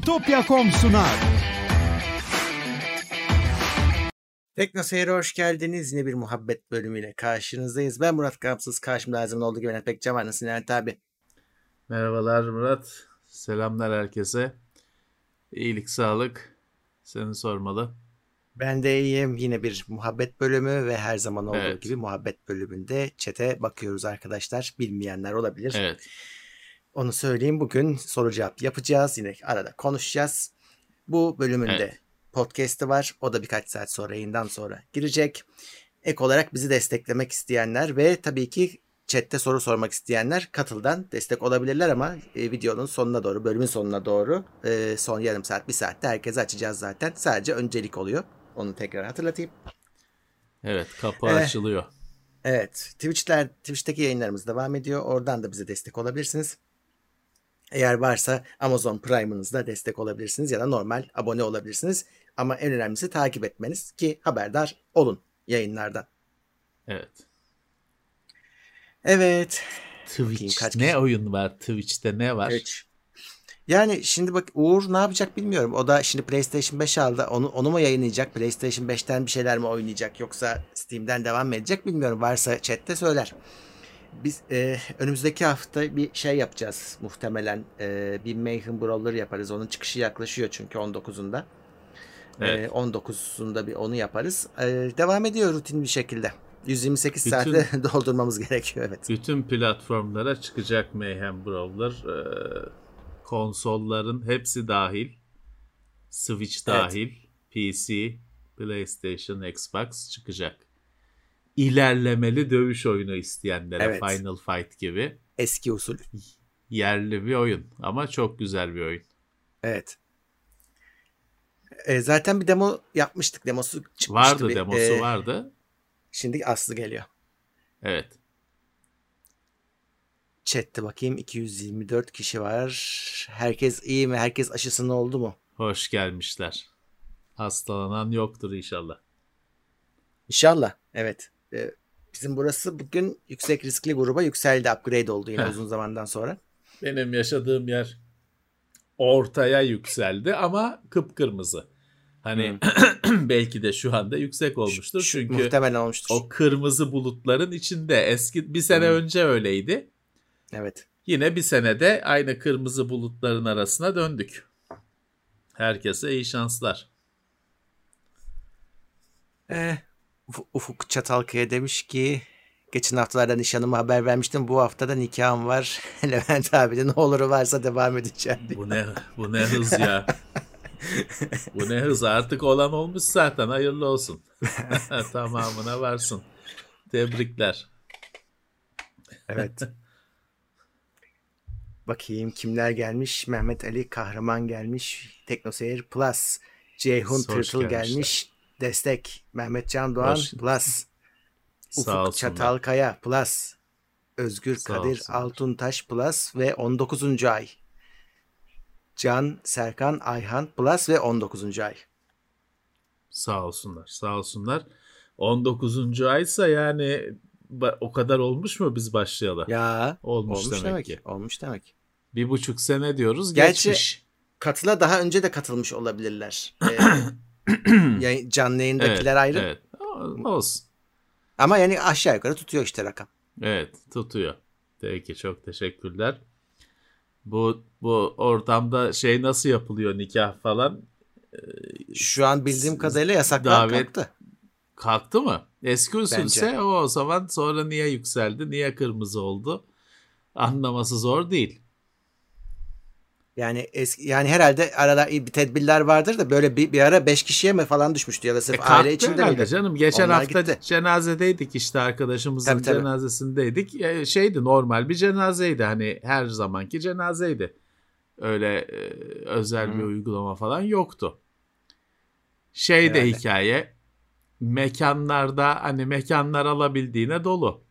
Bitopya.com sunar. Tekno Seyir'e hoş geldiniz. Yine bir muhabbet bölümüyle karşınızdayız. Ben Murat Gamsız. Karşımda her zaman olduğu gibi Pekcan var. Nasılsın Levent abi? Merhabalar Murat. Selamlar herkese. İyilik, sağlık. Seni sormalı. Ben de iyiyim. Yine bir muhabbet bölümü ve her zaman olduğu Evet. gibi muhabbet bölümünde çete bakıyoruz arkadaşlar. Bilmeyenler olabilir. Evet. Onu söyleyeyim. Bugün soru cevap yapacağız. Yine arada konuşacağız. Bu bölümünde Evet. podcast'ı var. O da birkaç saat sonra yayından sonra girecek. Ek olarak bizi desteklemek isteyenler ve tabii ki chatte soru sormak isteyenler katıldan destek olabilirler ama e, videonun sonuna doğru, bölümün sonuna doğru e, son yarım saat, bir saatte herkese açacağız zaten. Sadece öncelik oluyor. Onu tekrar hatırlatayım. Evet, kapı Eh. açılıyor. Evet, Twitch'ler, Twitch'teki yayınlarımız devam ediyor. Oradan da bize destek olabilirsiniz. Eğer varsa Amazon Prime'ınızda destek olabilirsiniz ya da normal abone olabilirsiniz. Ama en önemlisi takip etmeniz ki haberdar olun yayınlardan. Evet. Evet. Twitch. kaç ne kişi- oyun var? Twitch'te ne var? Evet. Yani şimdi bak Uğur ne yapacak bilmiyorum. O da şimdi PlayStation 5 aldı. Onu, onu mu yayınlayacak? PlayStation 5'ten bir şeyler mi oynayacak? Yoksa Steam'den devam mı edecek bilmiyorum. Varsa chatte söyler. Biz e, önümüzdeki hafta bir şey yapacağız muhtemelen. E, bir Mayhem Brawler yaparız. Onun çıkışı yaklaşıyor çünkü 19'unda. Evet. E, 19'unda bir onu yaparız. E, devam ediyor rutin bir şekilde. 128 Bütün- saatte doldurmamız gerekiyor evet. Bütün platformlara çıkacak Mayhem Brawler. Ee, konsolların hepsi dahil. Switch Evet. dahil. PC, PlayStation, Xbox çıkacak. İlerlemeli dövüş oyunu isteyenlere Evet. Final Fight gibi Eski usul. yerli bir oyun ama çok güzel bir oyun. Evet. E, zaten bir demo yapmıştık. Demosu çıkmıştı. Vardı bir. demosu E, vardı. Şimdi Aslı geliyor. Evet. Chat'te bakayım 224 kişi var. Herkes iyi mi? Herkes aşısını oldu mu? Hoş gelmişler. Hastalanan yoktur inşallah. İnşallah. Evet. E, bizim burası bugün yüksek riskli gruba yükseldi. Upgrade oldu yine Heh. uzun zamandan sonra. Benim yaşadığım yer ortaya yükseldi ama kıpkırmızı. Hani belki de şu anda yüksek olmuştur. Şu- Çünkü muhtemelen olmuştur. o kırmızı bulutların içinde eski bir sene Hmm. önce öyleydi. Evet. Yine bir senede aynı kırmızı bulutların arasına döndük. Herkese iyi şanslar. E, Uf- Ufuk Çatalkaya demiş ki geçen haftalarda nişanımı haber vermiştim. Bu haftada nikahım var. Levent abi ne oluru varsa devam edeceğim diyor. Bu ne bu ne hız ya. bu ne hız artık olan olmuş zaten hayırlı olsun. Tamamına varsın. Tebrikler. Evet. Bakayım kimler gelmiş. Mehmet Ali Kahraman gelmiş. Teknoseyir Plus. Ceyhun Hoş Tırtıl gelmişler. gelmiş. Destek. Mehmet Can Doğan Hoş. Plus. Ufuk. Çatalkaya Plus. Özgür Sağ Kadir olsunlar. Altuntaş Plus ve 19. ay. Can Serkan Ayhan Plus ve 19. ay. Sağ olsunlar. Sağ olsunlar. 19. aysa yani o kadar olmuş mu biz başlayalı? Ya olmuş, olmuş, demek, demek ki. Olmuş demek. Bir buçuk sene diyoruz Gerçi- geçmiş. Katıla daha önce de katılmış olabilirler. Ee, canlı yayındakiler ayrı. Evet. Olsun. Ama yani aşağı yukarı tutuyor işte rakam. Evet tutuyor. Peki çok teşekkürler. Bu bu ortamda şey nasıl yapılıyor nikah falan Şu an bildiğim kadarıyla yasaklar Davet- kalktı. kalktı mı? Eski usulse Bence. o o zaman sonra niye yükseldi niye kırmızı oldu anlaması zor değil. Yani eski yani herhalde arada bir tedbirler vardır da böyle bir, bir ara 5 kişiye mi falan düşmüştü ya da E, sırf kalktı aile içinde miydi? canım. Geçen Onlar hafta gitti. cenazedeydik işte arkadaşımızın Tabii, tabii. cenazesindeydik. E, şeydi normal bir cenazeydi hani her zamanki cenazeydi. Öyle e, özel bir Hı. uygulama falan yoktu. Şey de hikaye mekanlarda hani mekanlar alabildiğine dolu.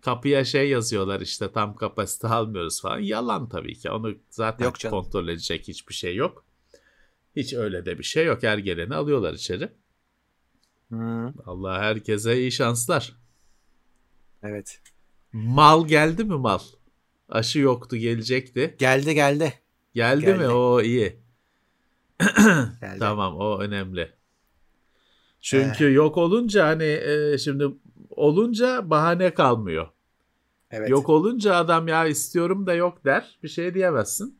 Kapıya şey yazıyorlar işte tam kapasite almıyoruz falan. Yalan tabii ki. Onu zaten Yok canım. kontrol edecek hiçbir şey yok. Hiç öyle de bir şey yok. Her geleni alıyorlar içeri. Hı, Allah herkese iyi şanslar. evet. Mal geldi mi mal? Aşı yoktu gelecekti. Geldi geldi. Geldi, Geldi. mi? O iyi. Geldi. Tamam o önemli. Çünkü yok olunca hani e, şimdi olunca bahane kalmıyor. Evet. Yok olunca adam ya istiyorum da yok der. Bir şey diyemezsin.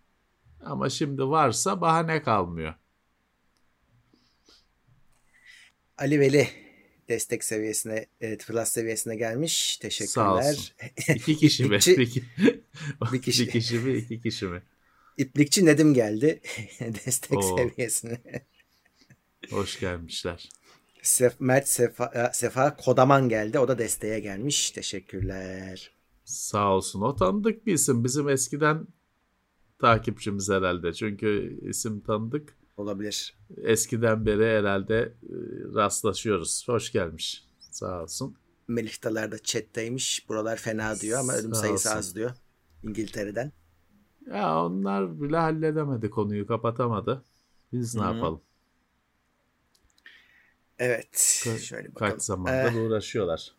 Ama şimdi varsa bahane kalmıyor. Ali Veli destek seviyesine, evet, plus seviyesine gelmiş. Sağ Teşekkürler. olsun. İki kişi mi? İki- Bir, bir kişi. bir kişi mi? iki kişi mi? İplikçi Nedim geldi destek Oo. seviyesine. Hoş gelmişler. Sef, Mert Sefa, Sefa Kodaman geldi. O da desteğe gelmiş. Teşekkürler. Sağ olsun. O tanıdık bir isim. Bizim eskiden takipçimiz herhalde. Çünkü isim tanıdık. Olabilir. Eskiden beri herhalde e, rastlaşıyoruz. Hoş gelmiş. Sağ olsun. Melih Dalar da chatteymiş. Buralar fena diyor ama ölüm Sağ sayısı olsun. az diyor. İngiltere'den. Ya onlar bile halledemedi konuyu kapatamadı. Biz ne Hı hı. yapalım? Evet. Ka- Şöyle bakalım. Kaç zamandır Eh, uğraşıyorlar.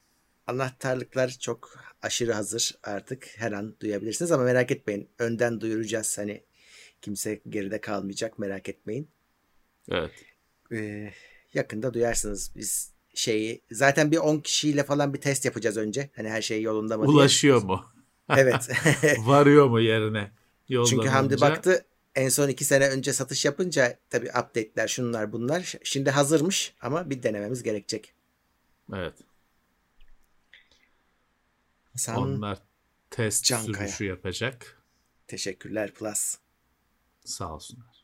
anahtarlıklar çok aşırı hazır artık. Her an duyabilirsiniz ama merak etmeyin. Önden duyuracağız. Hani kimse geride kalmayacak. Merak etmeyin. Evet. Ee, yakında duyarsınız. Biz şeyi zaten bir 10 kişiyle falan bir test yapacağız önce. Hani her şey yolunda mı diye. Ulaşıyor mu? Evet. Varıyor mu yerine? Yoldan Çünkü Hamdi önce? baktı en son iki sene önce satış yapınca tabii update'ler şunlar bunlar. Şimdi hazırmış ama bir denememiz gerekecek. Evet. Hasan Onlar test Cankaya. sürüşü yapacak. teşekkürler Plus. Sağ olsunlar.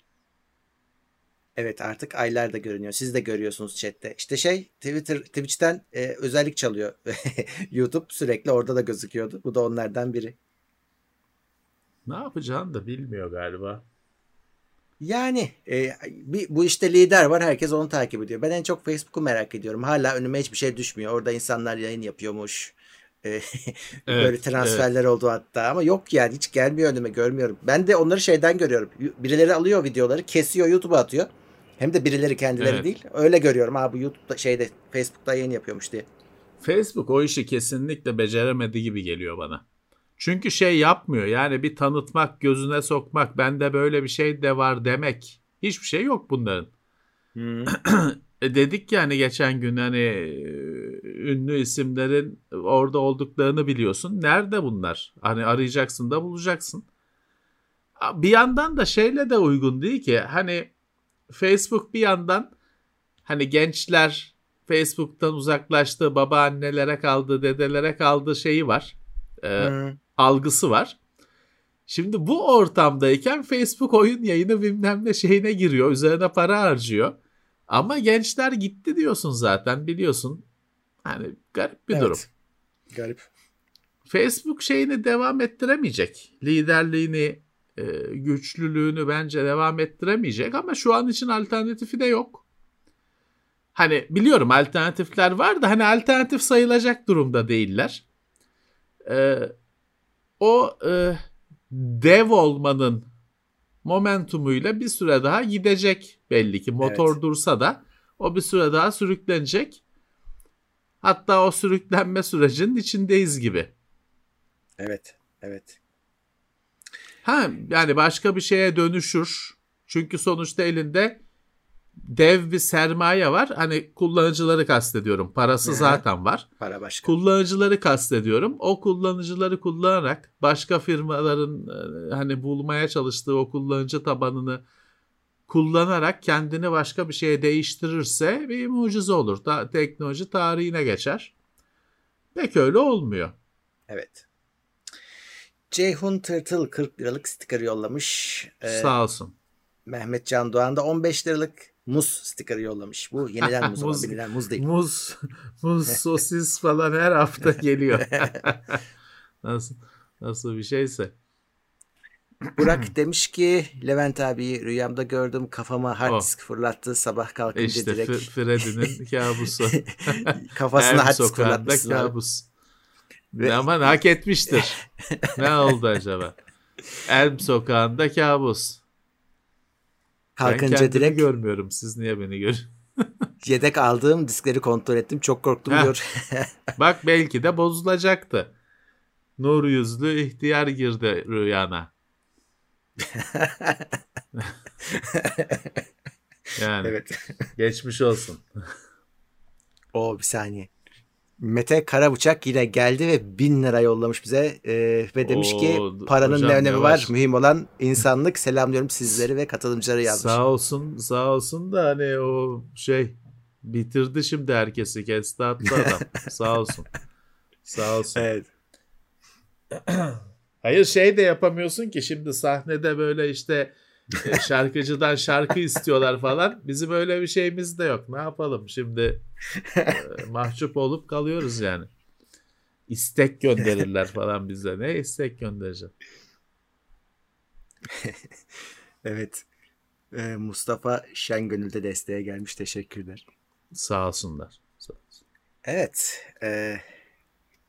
Evet artık aylar da görünüyor. Siz de görüyorsunuz chatte. İşte şey Twitter Twitch'ten e, özellik çalıyor. YouTube sürekli orada da gözüküyordu. Bu da onlardan biri. Ne yapacağını da bilmiyor galiba. Yani e, bir, bu işte lider var. Herkes onu takip ediyor. Ben en çok Facebook'u merak ediyorum. Hala önüme hiçbir şey düşmüyor. Orada insanlar yayın yapıyormuş. E, böyle Evet, transferler oldu hatta ama yok yani hiç gelmiyor önüme görmüyorum. Ben de onları şeyden görüyorum. Birileri alıyor videoları kesiyor YouTube'a atıyor. Hem de birileri kendileri Evet. değil. Öyle görüyorum. Ha bu YouTube'da şeyde Facebook'ta yayın yapıyormuş diye. Facebook o işi kesinlikle beceremedi gibi geliyor bana. Çünkü şey yapmıyor yani bir tanıtmak, gözüne sokmak, bende böyle bir şey de var demek. Hiçbir şey yok bunların. E dedik yani geçen gün hani e, ünlü isimlerin orada olduklarını biliyorsun. Nerede bunlar? Hani arayacaksın da bulacaksın. Bir yandan da şeyle de uygun değil ki. Hani Facebook bir yandan hani gençler Facebook'tan uzaklaştı, babaannelere kaldı, dedelere kaldı şeyi var. E, Hı. Algısı var. Şimdi bu ortamdayken Facebook oyun yayını bilmem ne şeyine giriyor. Üzerine para harcıyor. Ama gençler gitti diyorsun zaten biliyorsun. Hani garip bir Evet. durum. Garip. Facebook şeyini devam ettiremeyecek. Liderliğini, e, güçlülüğünü bence devam ettiremeyecek ama şu an için alternatifi de yok. Hani biliyorum alternatifler var da hani alternatif sayılacak durumda değiller. E, o e, dev olmanın momentumuyla bir süre daha gidecek belli ki. Motor Evet. dursa da o bir süre daha sürüklenecek. Hatta o sürüklenme sürecinin içindeyiz gibi. Evet. Evet. Ha yani başka bir şeye dönüşür. Çünkü sonuçta elinde dev bir sermaye var. Hani kullanıcıları kastediyorum. Parası Hı hı. zaten var. Para başka. Kullanıcıları kastediyorum. O kullanıcıları kullanarak başka firmaların e, hani bulmaya çalıştığı o kullanıcı tabanını kullanarak kendini başka bir şeye değiştirirse bir mucize olur. Da, teknoloji tarihine geçer. Pek öyle olmuyor. Evet. Ceyhun Tırtıl 40 liralık sticker yollamış. Ee, Sağ olsun. Mehmet Can Doğan da 15 liralık muz sticker yollamış. Bu yenilen muz ama Muz- bilinen muz değil. Muz, muz, sosis falan her hafta geliyor. nasıl nasıl bir şeyse. Burak demiş ki Levent abi rüyamda gördüm kafama hard Oh. disk fırlattı sabah kalkınca İşte direkt F- Freddy'nin kabusu. kafasına Elm hard disk fırlatmışsın kabus. Ve- Aman hak etmiştir. ne oldu acaba? Elm sokağında kabus. Ben Kalkınca kendimi direkt görmüyorum. Siz niye beni gör? yedek aldığım diskleri kontrol ettim. Çok korktum Heh. diyor. Bak belki de bozulacaktı. Nur yüzlü ihtiyar girdi rüyana. Yani Evet. geçmiş olsun. O bir saniye. Mete Karabıçak yine geldi ve bin lira yollamış bize Ee, ve demiş ki Oo, paranın hocam ne önemi yavaş. var mühim olan insanlık selamlıyorum sizleri ve katılımcıları yazmış. Sağ olsun sağ olsun da hani o şey bitirdi şimdi herkesi kesti attı adam. sağ olsun. Sağ olsun. Evet. Hayır şey de yapamıyorsun ki şimdi sahnede böyle işte e, şarkıcıdan şarkı istiyorlar falan. Bizim öyle bir şeyimiz de yok. Ne yapalım şimdi e, mahcup olup kalıyoruz yani. İstek gönderirler falan bize. Ne istek göndereceğim? Evet. Ee, Mustafa Şengönül de desteğe gelmiş. Teşekkürler. Sağ olsunlar. Sağ olsun. Evet. E,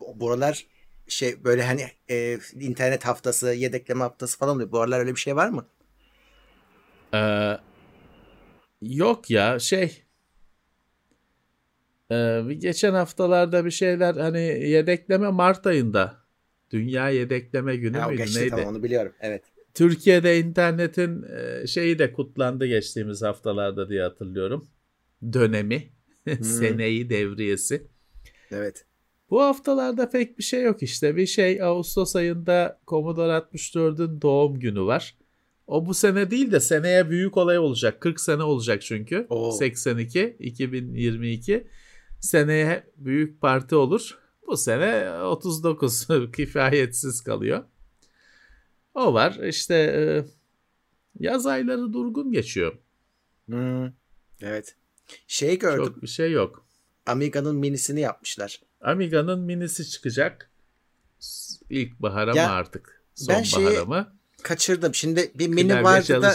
bu- buralar şey böyle hani e, internet haftası, yedekleme haftası falan oluyor. Bu aralar öyle bir şey var mı? Ee, yok ya şey ee, geçen haftalarda bir şeyler hani yedekleme Mart ayında Dünya Yedekleme Günü Ha, o müydü geçti neydi? tamam onu biliyorum. Evet. Türkiye'de internetin e, şeyi de kutlandı geçtiğimiz haftalarda diye hatırlıyorum. Dönemi, seneyi devriyesi. Evet. Bu haftalarda pek bir şey yok işte. Bir şey Ağustos ayında Commodore 64'ün doğum günü var. O bu sene değil de seneye büyük olay olacak. 40 sene olacak çünkü. Oo. 82, 2022. Seneye büyük parti olur. Bu sene 39 kifayetsiz kalıyor. O var. İşte e, yaz ayları durgun geçiyor. Hmm. Evet. Şey gördüm. Çok bir şey yok. Amiga'nın minisini yapmışlar. Amiga'nın minisi çıkacak. İlkbahara mı Ya, artık? ben şeyi Sonbahara mı? Kaçırdım. Şimdi bir mini Klavye vardı da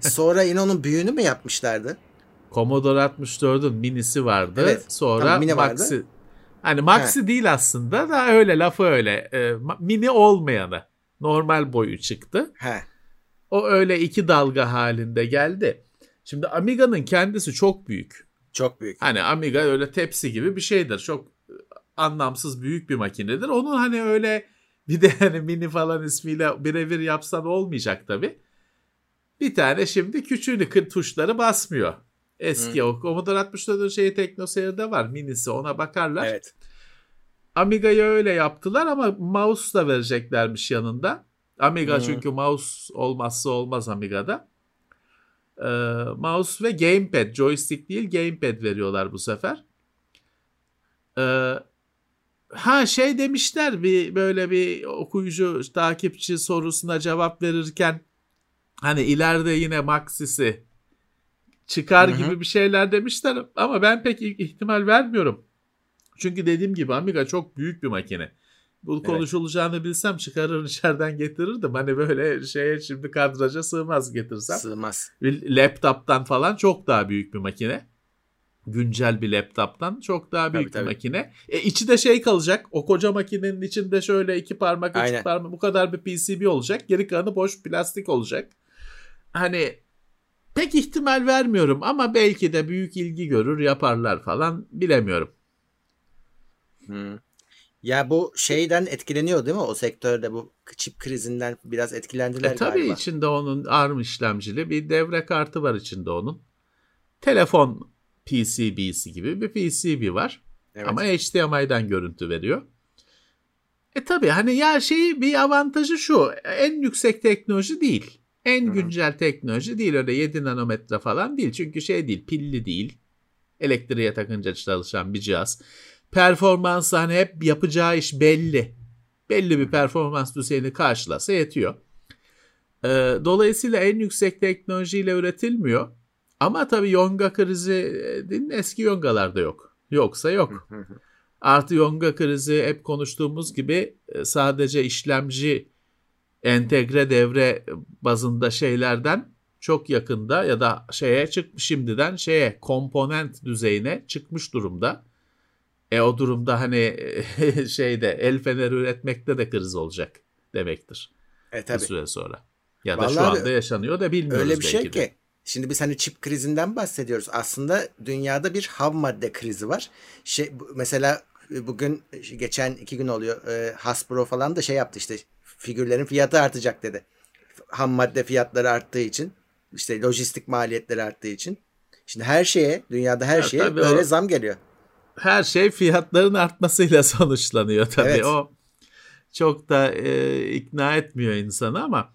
sonra yine onun büyüğünü mü yapmışlardı? Commodore 64'ün minisi vardı. Evet, Sonra tamam, mini vardı. Maxi. Hani Maxi değil aslında da öyle lafı öyle. E, mini olmayanı. Normal boyu çıktı. He. O öyle iki dalga halinde geldi. Şimdi Amiga'nın kendisi çok büyük. Çok büyük. Hani Amiga öyle tepsi gibi bir şeydir. Çok e, anlamsız büyük bir makinedir. Onun hani öyle bir de hani mini falan ismiyle birebir yapsan olmayacak tabii. Bir tane şimdi küçüğünü tuşları basmıyor. Eski o Commodore 64'ün şeyi TeknoSeyir'de var. Minisi ona bakarlar. Evet. Amiga'yı öyle yaptılar ama mouse da vereceklermiş yanında. Amiga Hı. çünkü mouse olmazsa olmaz Amiga'da. Ee, mouse ve gamepad, joystick değil gamepad veriyorlar bu sefer. Ee, ha şey demişler bir böyle bir okuyucu takipçi sorusuna cevap verirken hani ileride yine Maxis'i çıkar Hı hı. gibi bir şeyler demişler ama ben pek ihtimal vermiyorum. Çünkü dediğim gibi Amiga çok büyük bir makine. Bu Evet. konuşulacağını bilsem çıkarır içeriden getirirdim. Hani böyle şeye şimdi kadraja sığmaz getirsem. Sığmaz. Bir laptop'tan falan çok daha büyük bir makine. Güncel bir laptop'tan çok daha büyük Tabii, bir tabii. makine. E içi de şey kalacak. O koca makinenin içinde şöyle iki parmak, üç Aynen. parmak bu kadar bir PCB olacak. Geri kalanı boş plastik olacak. Hani pek ihtimal vermiyorum ama belki de büyük ilgi görür yaparlar falan bilemiyorum. Hı. Ya bu şeyden etkileniyor değil mi? O sektörde bu çip krizinden biraz etkilendiler E tabii galiba. içinde onun ARM işlemcili bir devre kartı var içinde onun. Telefon PCB'si gibi bir PCB var. Evet. Ama HDMI'den görüntü veriyor. E tabii hani ya şeyi bir avantajı şu. En yüksek teknoloji değil. En Hı hı. güncel teknoloji değil. Öyle 7 nanometre falan değil. Çünkü şey değil pilli değil. Elektriğe takınca çalışan bir cihaz. Performansı hani hep yapacağı iş belli. Belli bir performans düzeyini karşılasa yetiyor. Ee, dolayısıyla en yüksek teknolojiyle üretilmiyor. Ama tabii yonga krizi e, eski yongalarda yok. Yoksa yok. Artı yonga krizi hep konuştuğumuz gibi e, sadece işlemci entegre devre bazında şeylerden çok yakında ya da şeye çıkmış şimdiden şeye komponent düzeyine çıkmış durumda. E o durumda hani şeyde el feneri üretmekte de kriz olacak demektir E bir tabii. süre sonra. Ya da şu Vallahi anda yaşanıyor da bilmiyoruz Öyle bir şey belki de. ki. Şimdi biz hani çip krizinden bahsediyoruz. Aslında dünyada bir ham madde krizi var. Şey mesela e, bugün geçen iki gün oluyor. E, Hasbro falan da şey yaptı işte figürlerin fiyatı artacak dedi. Ham madde fiyatları arttığı için İşte lojistik maliyetleri arttığı için. Şimdi her şeye, dünyada her Ya şeye böyle o- zam geliyor. Her şey fiyatların artmasıyla sonuçlanıyor tabii. Evet. O çok da e, ikna etmiyor insanı ama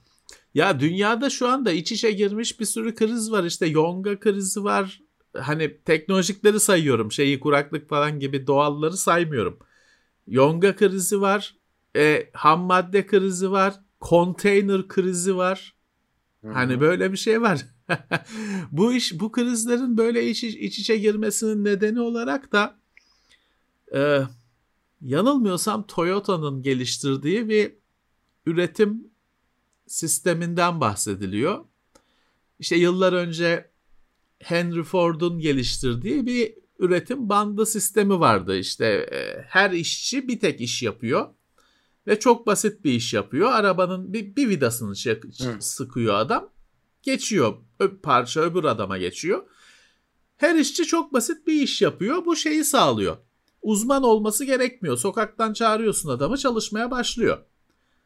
ya dünyada şu anda iç içe girmiş bir sürü kriz var. İşte yonga krizi var. Hani teknolojikleri sayıyorum. Şeyi kuraklık falan gibi doğalları saymıyorum. Yonga krizi var. E, ham madde krizi var. Konteyner krizi var. Hani böyle bir şey var. bu iş bu krizlerin böyle iç, iç içe girmesinin nedeni olarak da e, yanılmıyorsam Toyota'nın geliştirdiği bir üretim sisteminden bahsediliyor. İşte yıllar önce Henry Ford'un geliştirdiği bir üretim bandı sistemi vardı. İşte e, her işçi bir tek iş yapıyor ve çok basit bir iş yapıyor. Arabanın bir, bir vidasını çek- sıkıyor adam. Geçiyor. Parça öbür adama geçiyor. Her işçi çok basit bir iş yapıyor. Bu şeyi sağlıyor. Uzman olması gerekmiyor. Sokaktan çağırıyorsun adamı çalışmaya başlıyor.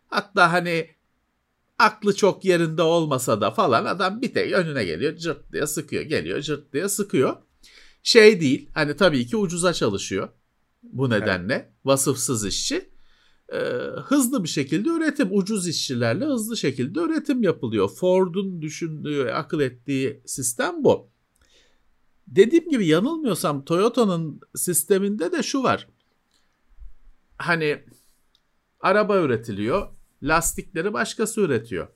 Hatta hani aklı çok yerinde olmasa da falan adam bir tek önüne geliyor cırt diye sıkıyor. Geliyor cırt diye sıkıyor. Şey değil hani tabii ki ucuza çalışıyor. Bu nedenle vasıfsız işçi e, hızlı bir şekilde üretim, ucuz işçilerle hızlı şekilde üretim yapılıyor. Ford'un düşündüğü, akıl ettiği sistem bu. Dediğim gibi yanılmıyorsam Toyota'nın sisteminde de şu var. Hani araba üretiliyor, lastikleri başkası üretiyor.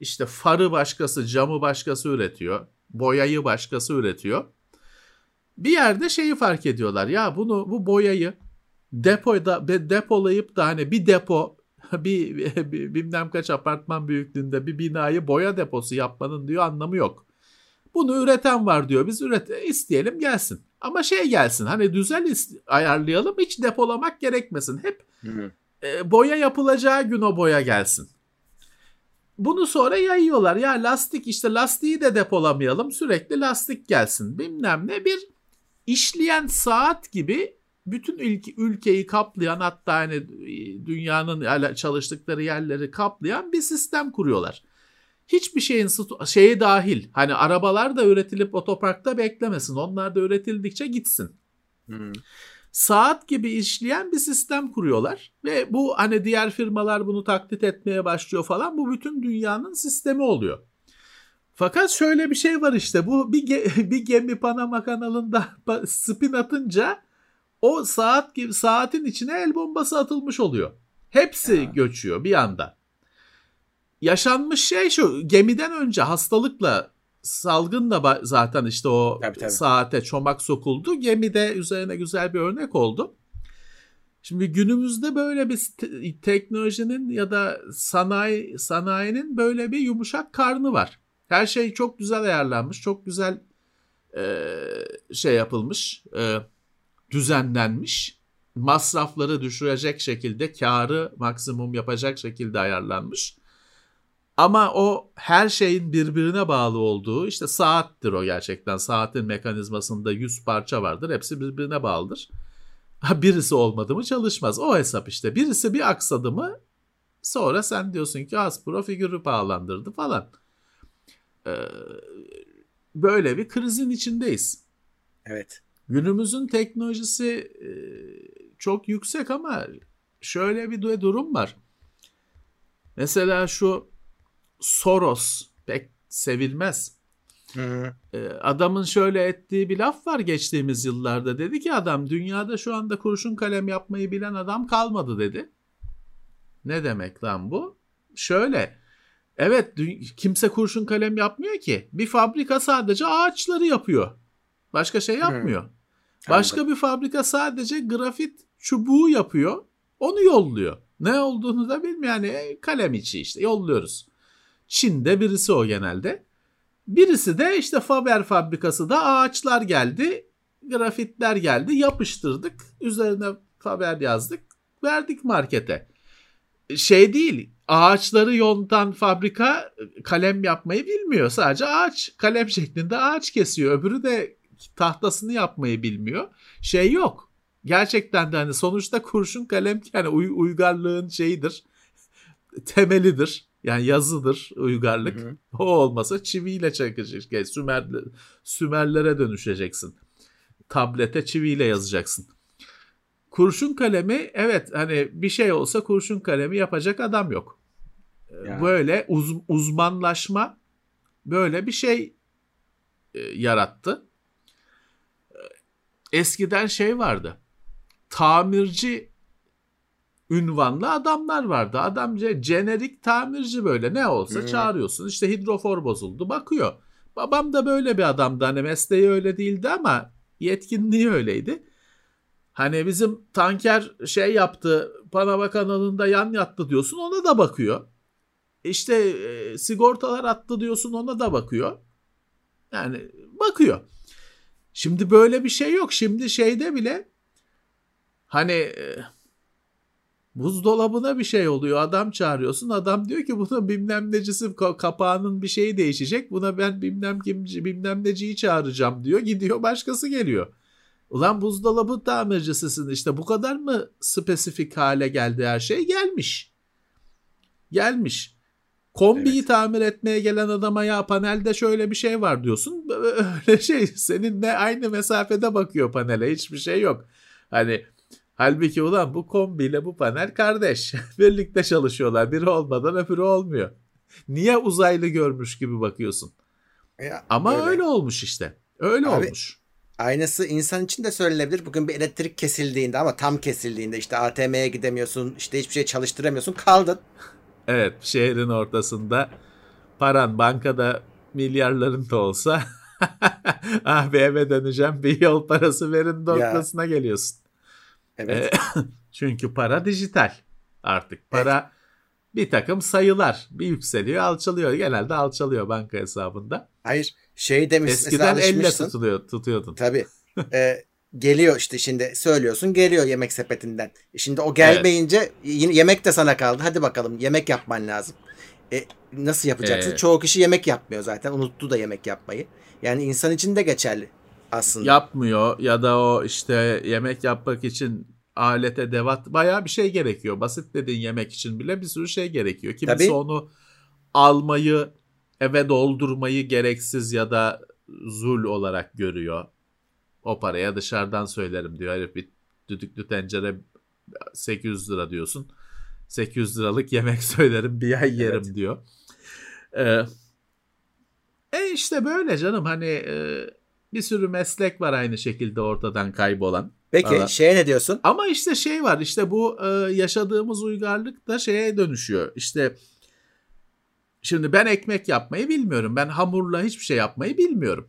İşte farı başkası, camı başkası üretiyor, boyayı başkası üretiyor. Bir yerde şeyi fark ediyorlar. Ya bunu bu boyayı depoda depolayıp da hani bir depo bir, bir bilmem kaç apartman büyüklüğünde bir binayı boya deposu yapmanın diyor anlamı yok. Bunu üreten var diyor. Biz üret isteyelim gelsin. Ama şey gelsin hani düzel is- ayarlayalım hiç depolamak gerekmesin. Hep Hı. E, boya yapılacağı gün o boya gelsin. Bunu sonra yayıyorlar. Ya lastik işte lastiği de depolamayalım. Sürekli lastik gelsin. Bilmem ne bir işleyen saat gibi bütün ülke, ülkeyi kaplayan hatta hani dünyanın çalıştıkları yerleri kaplayan bir sistem kuruyorlar. Hiçbir şeyin şeyi dahil. Hani arabalar da üretilip otoparkta beklemesin. Onlar da üretildikçe gitsin Hı. Saat gibi işleyen bir sistem kuruyorlar ve bu hani diğer firmalar bunu taklit etmeye başlıyor falan bu bütün dünyanın sistemi oluyor. Fakat şöyle bir şey var işte bu bir, ge- bir gemi Panama kanalında spin atınca o saat gibi saatin içine el bombası atılmış oluyor. Hepsi Ya. göçüyor bir anda. Yaşanmış şey şu gemiden önce hastalıkla salgınla ba- zaten işte o Tabii, tabii. saate çomak sokuldu. Gemi de üzerine güzel bir örnek oldu. Şimdi günümüzde böyle bir te- teknolojinin ya da sanayi sanayinin böyle bir yumuşak karnı var. Her şey çok güzel ayarlanmış, çok güzel e, şey yapılmış, e, düzenlenmiş. Masrafları düşürecek şekilde, karı maksimum yapacak şekilde ayarlanmış. Ama o her şeyin birbirine bağlı olduğu işte saattir o gerçekten. Saatin mekanizmasında 100 parça vardır. Hepsi birbirine bağlıdır. Birisi olmadı mı çalışmaz. O hesap işte. Birisi bir aksadı mı sonra sen diyorsun ki Hasbro figürü pahalandırdı falan. Ee, böyle bir krizin içindeyiz. Evet. Günümüzün teknolojisi e, çok yüksek ama şöyle bir durum var. Mesela şu Soros pek sevilmez. Hı. E, Adamın şöyle ettiği bir laf var geçtiğimiz yıllarda. Dedi ki adam dünyada şu anda kurşun kalem yapmayı bilen adam kalmadı dedi. Ne demek lan bu? Şöyle. Evet kimse kurşun kalem yapmıyor ki. Bir fabrika sadece ağaçları yapıyor. Başka şey yapmıyor. Başka bir fabrika sadece grafit çubuğu yapıyor. Onu yolluyor. Ne olduğunu da bilmiyor. Yani e, kalem içi işte yolluyoruz. Çin'de birisi o genelde. Birisi de işte Faber fabrikası da ağaçlar geldi. Grafitler geldi. Yapıştırdık. Üzerine Faber yazdık. Verdik markete. Şey değil. Ağaçları yontan fabrika kalem yapmayı bilmiyor. Sadece ağaç. Kalem şeklinde ağaç kesiyor. Öbürü de tahtasını yapmayı bilmiyor. Şey yok. Gerçekten de hani sonuçta kurşun kalem yani uy- uygarlığın şeyidir. Temelidir. Yani yazıdır uygarlık. Hı hı. O olmasa çiviyle çakacaksın. Yani Sümer, Sümerlere dönüşeceksin. Tablete çiviyle yazacaksın. Kurşun kalemi evet hani bir şey olsa kurşun kalemi yapacak adam yok. Yani. Böyle uz, uzmanlaşma böyle bir şey e, yarattı. Eskiden şey vardı. Tamirci ünvanlı adamlar vardı. Adam jenerik tamirci böyle ne olsa hmm. çağırıyorsun. İşte hidrofor bozuldu bakıyor. Babam da böyle bir adamdı. Hani mesleği öyle değildi ama yetkinliği öyleydi. Hani bizim tanker şey yaptı Panama kanalında yan yattı diyorsun ona da bakıyor. İşte e, sigortalar attı diyorsun ona da bakıyor. Yani bakıyor. Şimdi böyle bir şey yok. Şimdi şeyde bile hani e, buzdolabına bir şey oluyor. Adam çağırıyorsun. Adam diyor ki buna bilmem necisi kapağının bir şeyi değişecek. Buna ben bilmem kimci bilmem neciyi çağıracağım diyor. Gidiyor başkası geliyor. Ulan buzdolabı tamircisisiniz işte bu kadar mı spesifik hale geldi her şey? Gelmiş. Gelmiş. Kombiyi evet. tamir etmeye gelen adama ya panelde şöyle bir şey var diyorsun. Öyle şey seninle aynı mesafede bakıyor panele hiçbir şey yok. Hani halbuki ulan bu kombiyle bu panel kardeş. Birlikte çalışıyorlar. Biri olmadan öbürü olmuyor. Niye uzaylı görmüş gibi bakıyorsun? Ya, Ama öyle. öyle olmuş işte. Öyle Abi, olmuş. Aynısı insan için de söylenebilir. Bugün bir elektrik kesildiğinde ama tam kesildiğinde işte ATM'ye gidemiyorsun, işte hiçbir şey çalıştıramıyorsun, kaldın. Evet, şehrin ortasında paran bankada milyarların da olsa ah eve döneceğim bir yol parası verin noktasına geliyorsun. Evet. E, çünkü para dijital artık. Para evet. bir takım sayılar bir yükseliyor alçalıyor. Genelde alçalıyor banka hesabında. Hayır şey demiş Eskiden elle tutuluyor, tutuyordun. Tabii. ee, geliyor işte şimdi söylüyorsun geliyor yemek sepetinden. E, şimdi o gelmeyince evet. yine yemek de sana kaldı. Hadi bakalım yemek yapman lazım. E, nasıl yapacaksın? Ee, Çoğu kişi yemek yapmıyor zaten. Unuttu da yemek yapmayı. Yani insan için de geçerli aslında. Yapmıyor ya da o işte yemek yapmak için alet edevat bayağı bir şey gerekiyor. Basit dediğin yemek için bile bir sürü şey gerekiyor. Kimisi Tabii. onu almayı eve doldurmayı gereksiz ya da zul olarak görüyor. O paraya dışarıdan söylerim diyor. Herif bir düdüklü tencere 800 lira diyorsun. 800 liralık yemek söylerim bir ay yerim evet. diyor. Ee, e işte böyle canım hani e, bir sürü meslek var aynı şekilde ortadan kaybolan. Peki falan. şeye ne diyorsun? Ama işte şey var işte bu e, yaşadığımız uygarlık da şeye dönüşüyor. İşte Şimdi ben ekmek yapmayı bilmiyorum. Ben hamurla hiçbir şey yapmayı bilmiyorum.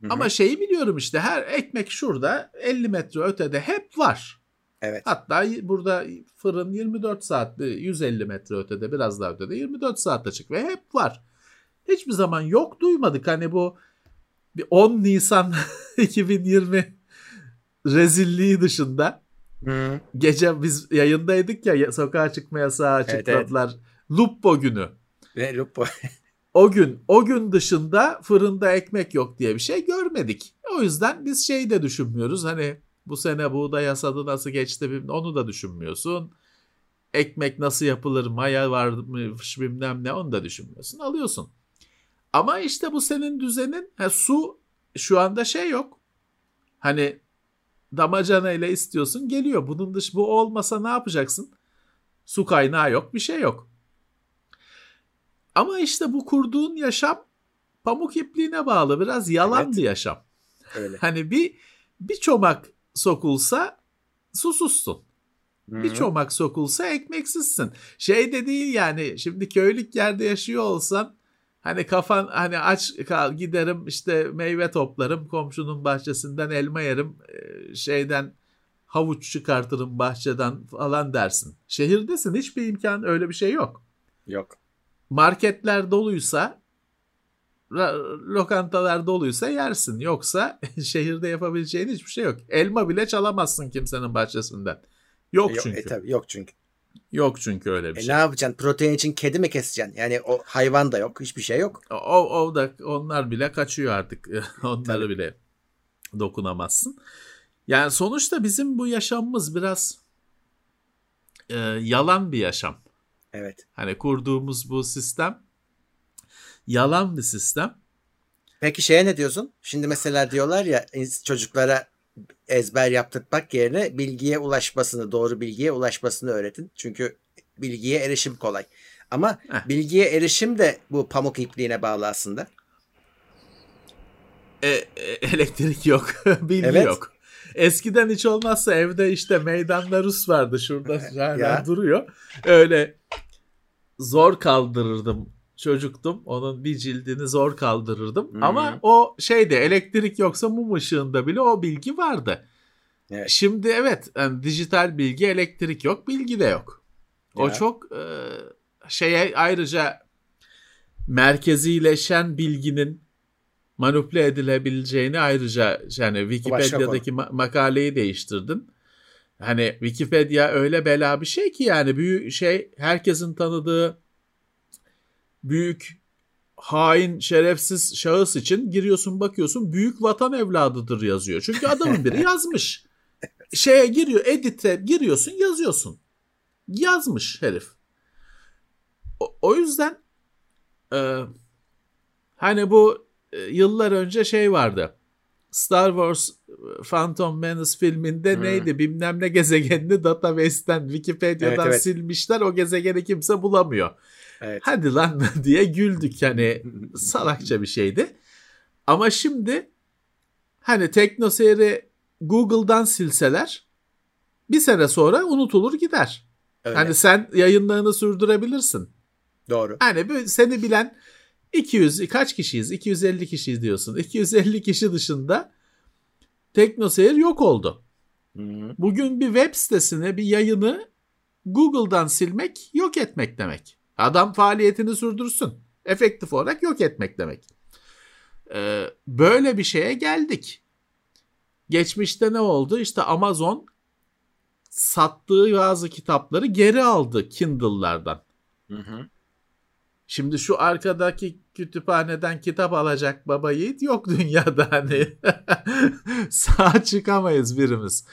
Hı-hı. Ama şeyi biliyorum işte her ekmek şurada 50 metre ötede hep var. Evet. Hatta burada fırın 24 saat 150 metre ötede biraz daha ötede 24 saat açık ve hep var. Hiçbir zaman yok duymadık hani bu bir 10 Nisan 2020 rezilliği dışında Hı. gece biz yayındaydık ya sokağa çıkma yasağı açıkladılar. Evet, evet. Lupo günü. Ve lupo. o gün o gün dışında fırında ekmek yok diye bir şey görmedik. O yüzden biz şey de düşünmüyoruz. Hani bu sene buğday hasadı nasıl geçti onu da düşünmüyorsun. Ekmek nasıl yapılır, maya var mı bilmem ne onu da düşünmüyorsun. Alıyorsun. Ama işte bu senin düzenin ha, su şu anda şey yok. Hani damacana ile istiyorsun geliyor. Bunun dış bu olmasa ne yapacaksın? Su kaynağı yok, bir şey yok. Ama işte bu kurduğun yaşam pamuk ipliğine bağlı biraz yalan evet. bir yaşam. Öyle. Hani bir bir çomak sokulsa susuzsun. Hı-hı. Bir çomak sokulsa ekmeksizsin. Şey de değil yani şimdi köylük yerde yaşıyor olsan hani kafan hani aç kal giderim işte meyve toplarım komşunun bahçesinden elma yerim şeyden havuç çıkartırım bahçeden falan dersin. Şehirdesin hiçbir imkan öyle bir şey yok. Yok marketler doluysa lokantalar doluysa yersin. Yoksa şehirde yapabileceğin hiçbir şey yok. Elma bile çalamazsın kimsenin bahçesinden. Yok e, çünkü. E, tabii yok çünkü. Yok çünkü öyle bir e, şey. Ne yapacaksın? Protein için kedi mi keseceksin? Yani o hayvan da yok. Hiçbir şey yok. O, o da onlar bile kaçıyor artık. Onları tabii. bile dokunamazsın. Yani sonuçta bizim bu yaşamımız biraz e, yalan bir yaşam. Evet. Hani kurduğumuz bu sistem yalan bir sistem. Peki şeye ne diyorsun? Şimdi mesela diyorlar ya çocuklara ezber yaptırmak yerine bilgiye ulaşmasını, doğru bilgiye ulaşmasını öğretin. Çünkü bilgiye erişim kolay. Ama Heh. bilgiye erişim de bu pamuk ipliğine bağlı aslında. E, e, elektrik yok, bilgi evet. yok. Eskiden hiç olmazsa evde işte meydanda Rus vardı şurada hala duruyor. Öyle zor kaldırırdım çocuktum. Onun bir cildini zor kaldırırdım. Hmm. Ama o şeyde elektrik yoksa mum ışığında bile o bilgi vardı. Evet. Şimdi evet yani dijital bilgi elektrik yok bilgi de yok. O çok e, şeye ayrıca merkezileşen bilginin manipüle edilebileceğini ayrıca yani Wikipedia'daki ma- makaleyi değiştirdin. Hani Wikipedia öyle bela bir şey ki yani büyük şey herkesin tanıdığı büyük hain şerefsiz şahıs için giriyorsun bakıyorsun büyük vatan evladıdır yazıyor. Çünkü adamın biri yazmış. Şeye giriyor edite giriyorsun yazıyorsun. Yazmış herif. O, o yüzden e, hani bu e, yıllar önce şey vardı. Star Wars e, Phantom Menace filminde hmm. neydi bilmem ne gezegenini database'ten Wikipedia'dan evet, evet. silmişler. O gezegeni kimse bulamıyor. Evet. Hadi lan diye güldük yani salakça bir şeydi. Ama şimdi hani teknoseyri Google'dan silseler bir sene sonra unutulur gider. Öyle. Hani sen yayınlarını sürdürebilirsin. Doğru. Hani seni bilen 200 kaç kişiyiz? 250 kişiyiz diyorsun. 250 kişi dışında teknoseyir yok oldu. Hı-hı. Bugün bir web sitesine bir yayını Google'dan silmek yok etmek demek. Adam faaliyetini sürdürsün. Efektif olarak yok etmek demek. Ee, böyle bir şeye geldik. Geçmişte ne oldu? İşte Amazon sattığı bazı kitapları geri aldı Kindle'lardan. Hı hı. Şimdi şu arkadaki kütüphaneden kitap alacak baba yiğit yok dünyada hani. Sağ çıkamayız birimiz.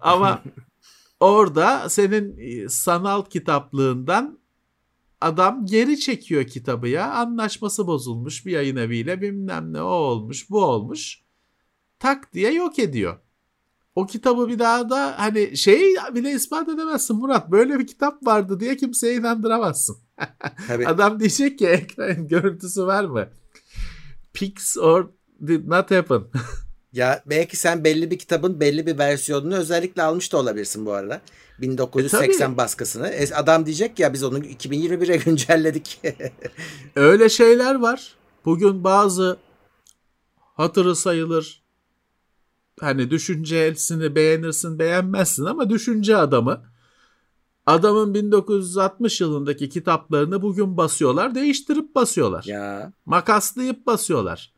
Ama orada senin e, sanal kitaplığından adam geri çekiyor kitabı ya. Anlaşması bozulmuş bir yayın eviyle bilmem ne o olmuş bu olmuş. Tak diye yok ediyor. O kitabı bir daha da hani şey bile ispat edemezsin Murat. Böyle bir kitap vardı diye kimseye inandıramazsın. Tabii. Adam diyecek ki ekran görüntüsü var mı? Pics or did not happen. ya belki sen belli bir kitabın belli bir versiyonunu özellikle almış da olabilirsin bu arada. 1980 e, baskısını. Adam diyecek ya biz onu 2021'e güncelledik. Öyle şeyler var. Bugün bazı hatırı sayılır hani düşüncesini beğenirsin beğenmezsin ama düşünce adamı adamın 1960 yılındaki kitaplarını bugün basıyorlar değiştirip basıyorlar. Ya. Makaslayıp basıyorlar.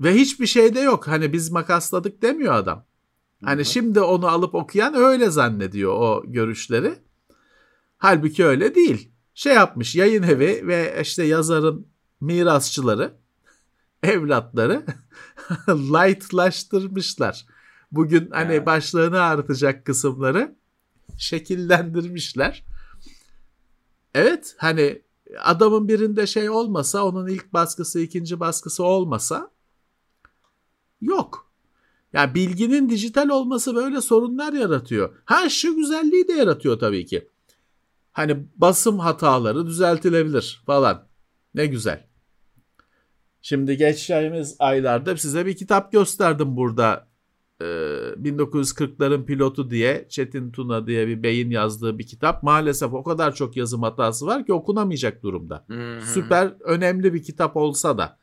Ve hiçbir şey de yok. Hani biz makasladık demiyor adam. Hani şimdi onu alıp okuyan öyle zannediyor o görüşleri. Halbuki öyle değil. Şey yapmış yayın evi ve işte yazarın mirasçıları, evlatları lightlaştırmışlar. Bugün hani ya. başlığını artacak kısımları şekillendirmişler. Evet hani adamın birinde şey olmasa onun ilk baskısı ikinci baskısı olmasa yok. Yani bilginin dijital olması böyle sorunlar yaratıyor. Ha şu güzelliği de yaratıyor tabii ki. Hani basım hataları düzeltilebilir falan. Ne güzel. Şimdi geçtiğimiz aylarda size bir kitap gösterdim burada. Ee, 1940'ların pilotu diye Çetin Tuna diye bir beyin yazdığı bir kitap. Maalesef o kadar çok yazım hatası var ki okunamayacak durumda. Hı-hı. Süper önemli bir kitap olsa da.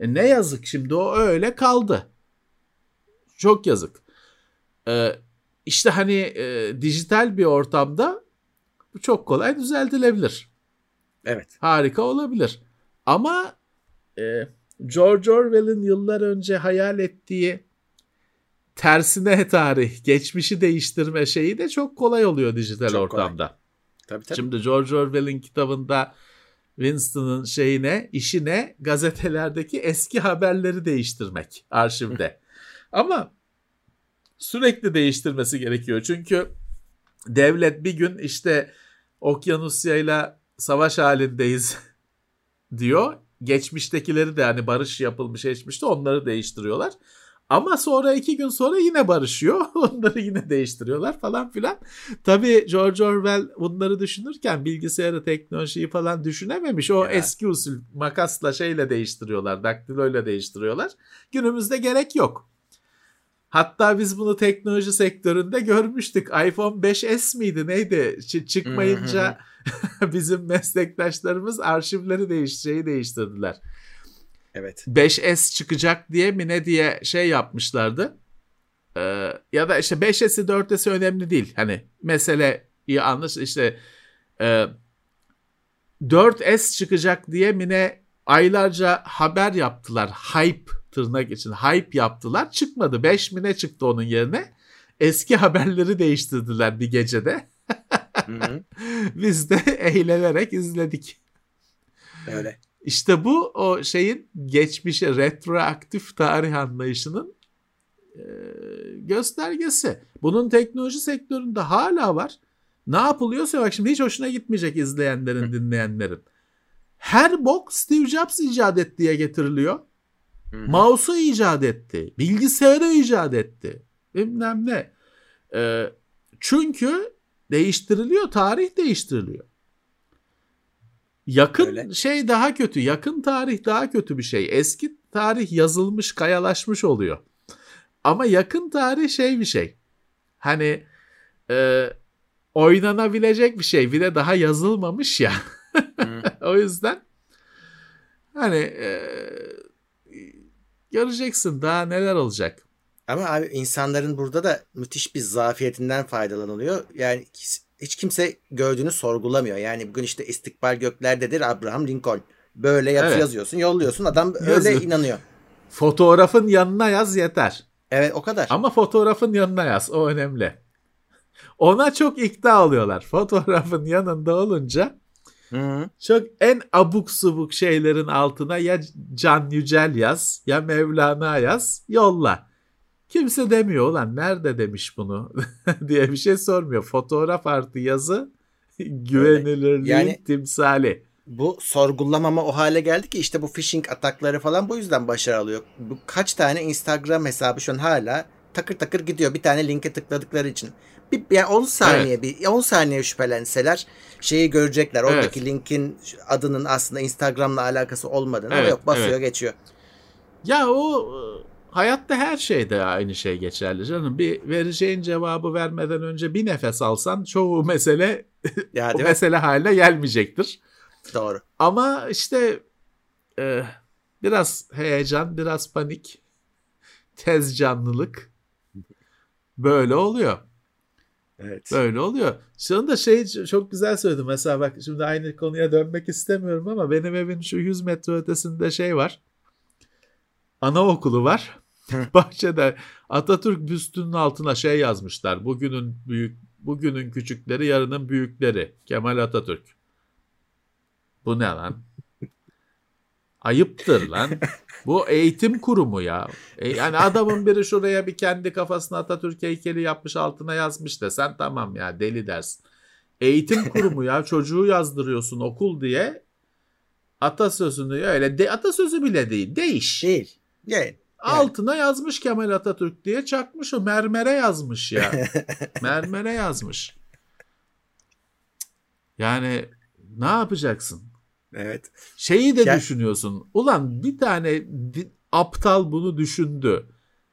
E ne yazık şimdi o öyle kaldı. Çok yazık. Ee, işte hani e, dijital bir ortamda bu çok kolay düzeltilebilir. Evet. Harika olabilir. Ama e, George Orwell'in yıllar önce hayal ettiği tersine tarih, geçmişi değiştirme şeyi de çok kolay oluyor dijital çok ortamda. Kolay. Tabii, tabii. Şimdi George Orwell'in kitabında Winston'ın şeyine, işine gazetelerdeki eski haberleri değiştirmek arşivde. Ama sürekli değiştirmesi gerekiyor. Çünkü devlet bir gün işte Okyanusya ile savaş halindeyiz diyor. Geçmiştekileri de hani barış yapılmış geçmişte onları değiştiriyorlar. Ama sonra iki gün sonra yine barışıyor. Onları yine değiştiriyorlar falan filan. Tabii George Orwell bunları düşünürken bilgisayarı, teknolojiyi falan düşünememiş. O ya. eski usul makasla şeyle değiştiriyorlar. Daktiloyla değiştiriyorlar. Günümüzde gerek yok. Hatta biz bunu teknoloji sektöründe görmüştük. iPhone 5S miydi neydi? Ç- çıkmayınca bizim meslektaşlarımız arşivleri değiş şeyi değiştirdiler. Evet. 5S çıkacak diye mi ne diye şey yapmışlardı. Ee, ya da işte 5S'i 4S'i önemli değil. Hani mesele iyi anlaş işte e, 4S çıkacak diye mi ne aylarca haber yaptılar. Hype tırnak için hype yaptılar. Çıkmadı. 5 mi ne çıktı onun yerine? Eski haberleri değiştirdiler bir gecede. Biz de eğlenerek izledik. Öyle. İşte bu o şeyin geçmişe retroaktif tarih anlayışının e, göstergesi. Bunun teknoloji sektöründe hala var. Ne yapılıyorsa bak şimdi hiç hoşuna gitmeyecek izleyenlerin, dinleyenlerin. Her bok Steve Jobs icat etti diye getiriliyor. Mouse'u icat etti. Bilgisayarı icat etti. Bilmem ne. E, çünkü değiştiriliyor, tarih değiştiriliyor. Yakın Öyle. şey daha kötü. Yakın tarih daha kötü bir şey. Eski tarih yazılmış, kayalaşmış oluyor. Ama yakın tarih şey bir şey. Hani e, oynanabilecek bir şey. Bir de daha yazılmamış ya. o yüzden hani e, göreceksin daha neler olacak. Ama abi insanların burada da müthiş bir zafiyetinden faydalanılıyor. Yani hiç kimse gördüğünü sorgulamıyor. Yani bugün işte istikbal göklerdedir Abraham Lincoln. Böyle yaz, evet. yazıyorsun, yolluyorsun. Adam öyle Yazıyor. inanıyor. Fotoğrafın yanına yaz yeter. Evet o kadar. Ama fotoğrafın yanına yaz. O önemli. Ona çok ikna alıyorlar. Fotoğrafın yanında olunca Hı-hı. çok en abuk subuk şeylerin altına ya Can Yücel yaz ya Mevlana yaz yolla. Kimse demiyor ulan nerede demiş bunu diye bir şey sormuyor. Fotoğraf artı yazı güvenilirliğin yani, timsali. Bu sorgulamama o hale geldi ki işte bu phishing atakları falan bu yüzden başarı alıyor. Bu kaç tane Instagram hesabı şu an hala takır takır gidiyor bir tane linke tıkladıkları için. Bir, yani 10 saniye evet. bir 10 saniye şüphelenseler şeyi görecekler. Oradaki evet. linkin adının aslında Instagram'la alakası olmadığını evet, ama yok basıyor evet. geçiyor. Ya o hayatta her şeyde aynı şey geçerli canım. Bir vereceğin cevabı vermeden önce bir nefes alsan çoğu mesele ya, o mesele haline gelmeyecektir. Doğru. Ama işte e, biraz heyecan, biraz panik, tez canlılık böyle oluyor. Evet. Böyle oluyor. Şu anda şey çok güzel söyledim. Mesela bak şimdi aynı konuya dönmek istemiyorum ama benim evin şu 100 metre ötesinde şey var. Anaokulu var. Bahçede Atatürk büstünün altına şey yazmışlar. Bugünün büyük bugünün küçükleri yarının büyükleri. Kemal Atatürk. Bu ne lan? Ayıptır lan. Bu eğitim kurumu ya. E, yani adamın biri şuraya bir kendi kafasına Atatürk heykeli yapmış altına yazmış da sen tamam ya deli dersin. Eğitim kurumu ya çocuğu yazdırıyorsun okul diye atasözünü öyle de, atasözü bile değil değiş. Değil. Değil. Altına yazmış Kemal Atatürk diye çakmış o mermere yazmış ya. mermere yazmış. Yani ne yapacaksın? Evet. Şeyi de ya... düşünüyorsun. Ulan bir tane aptal bunu düşündü.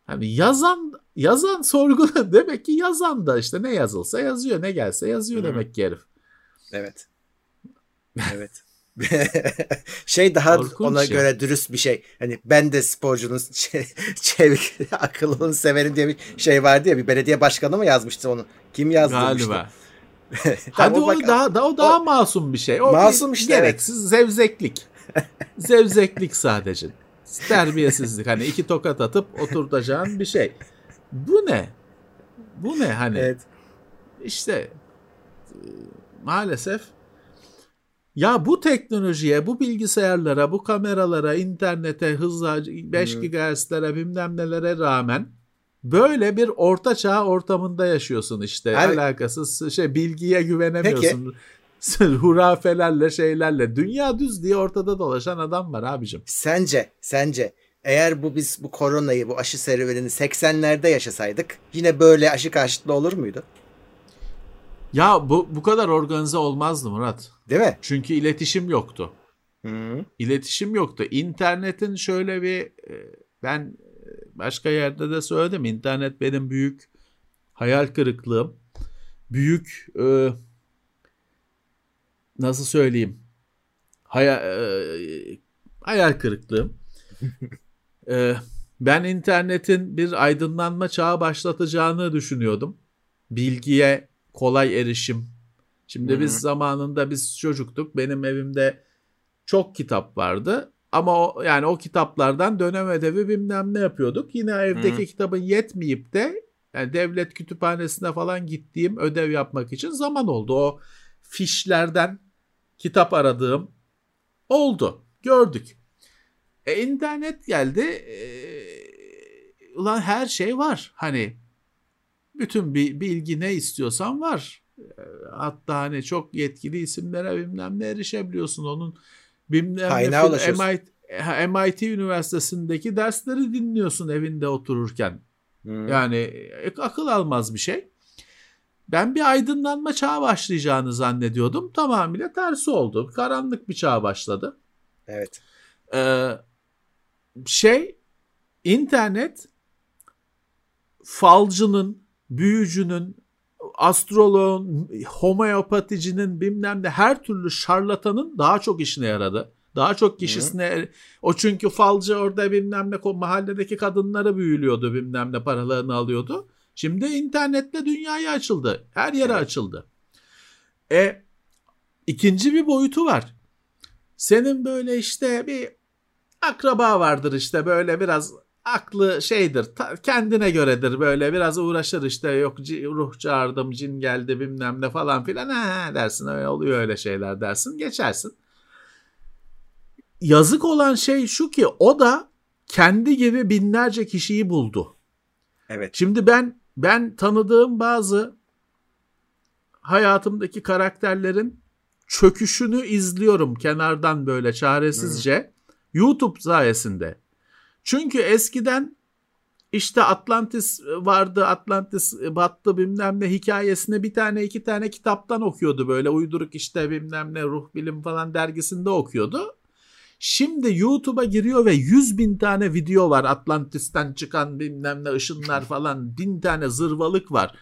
Hani yazan yazan sorgula demek ki yazan da işte ne yazılsa yazıyor ne gelse yazıyor Hı-hı. demek ki herif. Evet. Evet. şey daha Korkunç ona ya. göre dürüst bir şey. Hani ben de sporcunun çevik akıllının severim diye bir şey vardı ya bir belediye başkanı mı yazmıştı onu? Kim yazdırmıştı? Galiba. Hadi o bak, daha, daha o daha o, masum bir şey. O masum işte gereksiz evet. zevzeklik. zevzeklik sadece. Terbiyesizlik. Hani iki tokat atıp oturtacağın bir şey. Bu ne? Bu ne hani? Evet. İşte maalesef ya bu teknolojiye, bu bilgisayarlara, bu kameralara, internete, hızla 5 hmm. GHz'lere bilmem nelere rağmen böyle bir orta çağ ortamında yaşıyorsun işte. Abi, Alakasız şey bilgiye güvenemiyorsun. Peki hurafelerle şeylerle. Dünya düz diye ortada dolaşan adam var abicim. Sence, sence eğer bu biz bu koronayı, bu aşı serüvenini 80'lerde yaşasaydık yine böyle aşı karşıtlı olur muydu? Ya bu bu kadar organize olmazdı Murat. Değil mi? Çünkü iletişim yoktu. Hı. İletişim yoktu. İnternetin şöyle bir e, ben başka yerde de söyledim. İnternet benim büyük hayal kırıklığım. Büyük e, nasıl söyleyeyim? Hayal, e, hayal kırıklığım. e, ben internetin bir aydınlanma çağı başlatacağını düşünüyordum. Bilgiye kolay erişim. Şimdi Hı-hı. biz zamanında biz çocuktuk. Benim evimde çok kitap vardı. Ama o, yani o kitaplardan dönem ödevi bilmem ne yapıyorduk. Yine evdeki Hı. kitabın yetmeyip de yani devlet kütüphanesine falan gittiğim ödev yapmak için zaman oldu. O fişlerden kitap aradığım oldu. Gördük. E, internet geldi. E, ulan her şey var. Hani bütün bir bilgi ne istiyorsan var. E, Hatta hani çok yetkili isimlere bilmem ne erişebiliyorsun. Onun bilmem ne. MIT, MIT Üniversitesi'ndeki dersleri dinliyorsun evinde otururken. Hı. Yani e, akıl almaz bir şey. Ben bir aydınlanma çağı başlayacağını zannediyordum. Tamamıyla tersi oldu. Karanlık bir çağ başladı. Evet. Ee, şey internet falcının, büyücünün, astroloğun, homeopaticinin bilmem ne her türlü şarlatanın daha çok işine yaradı. Daha çok kişisine o çünkü falcı orada bilmem ne mahalledeki kadınları büyülüyordu bilmem ne paralarını alıyordu. Şimdi internetle dünyaya açıldı. Her yere Evet. açıldı. E ikinci bir boyutu var. Senin böyle işte bir akraba vardır işte böyle biraz aklı şeydir ta- kendine göredir böyle biraz uğraşır işte yok ruh çağırdım cin geldi bilmem ne falan filan ha dersin öyle oluyor öyle şeyler dersin geçersin. Yazık olan şey şu ki o da kendi gibi binlerce kişiyi buldu. Evet. Şimdi ben ben tanıdığım bazı hayatımdaki karakterlerin çöküşünü izliyorum kenardan böyle çaresizce YouTube sayesinde. Çünkü eskiden işte Atlantis vardı, Atlantis battı bilmem ne hikayesini bir tane iki tane kitaptan okuyordu böyle uyduruk işte bilmem ne ruh bilim falan dergisinde okuyordu. Şimdi YouTube'a giriyor ve 100 bin tane video var Atlantis'ten çıkan bilmem ne ışınlar falan bin tane zırvalık var.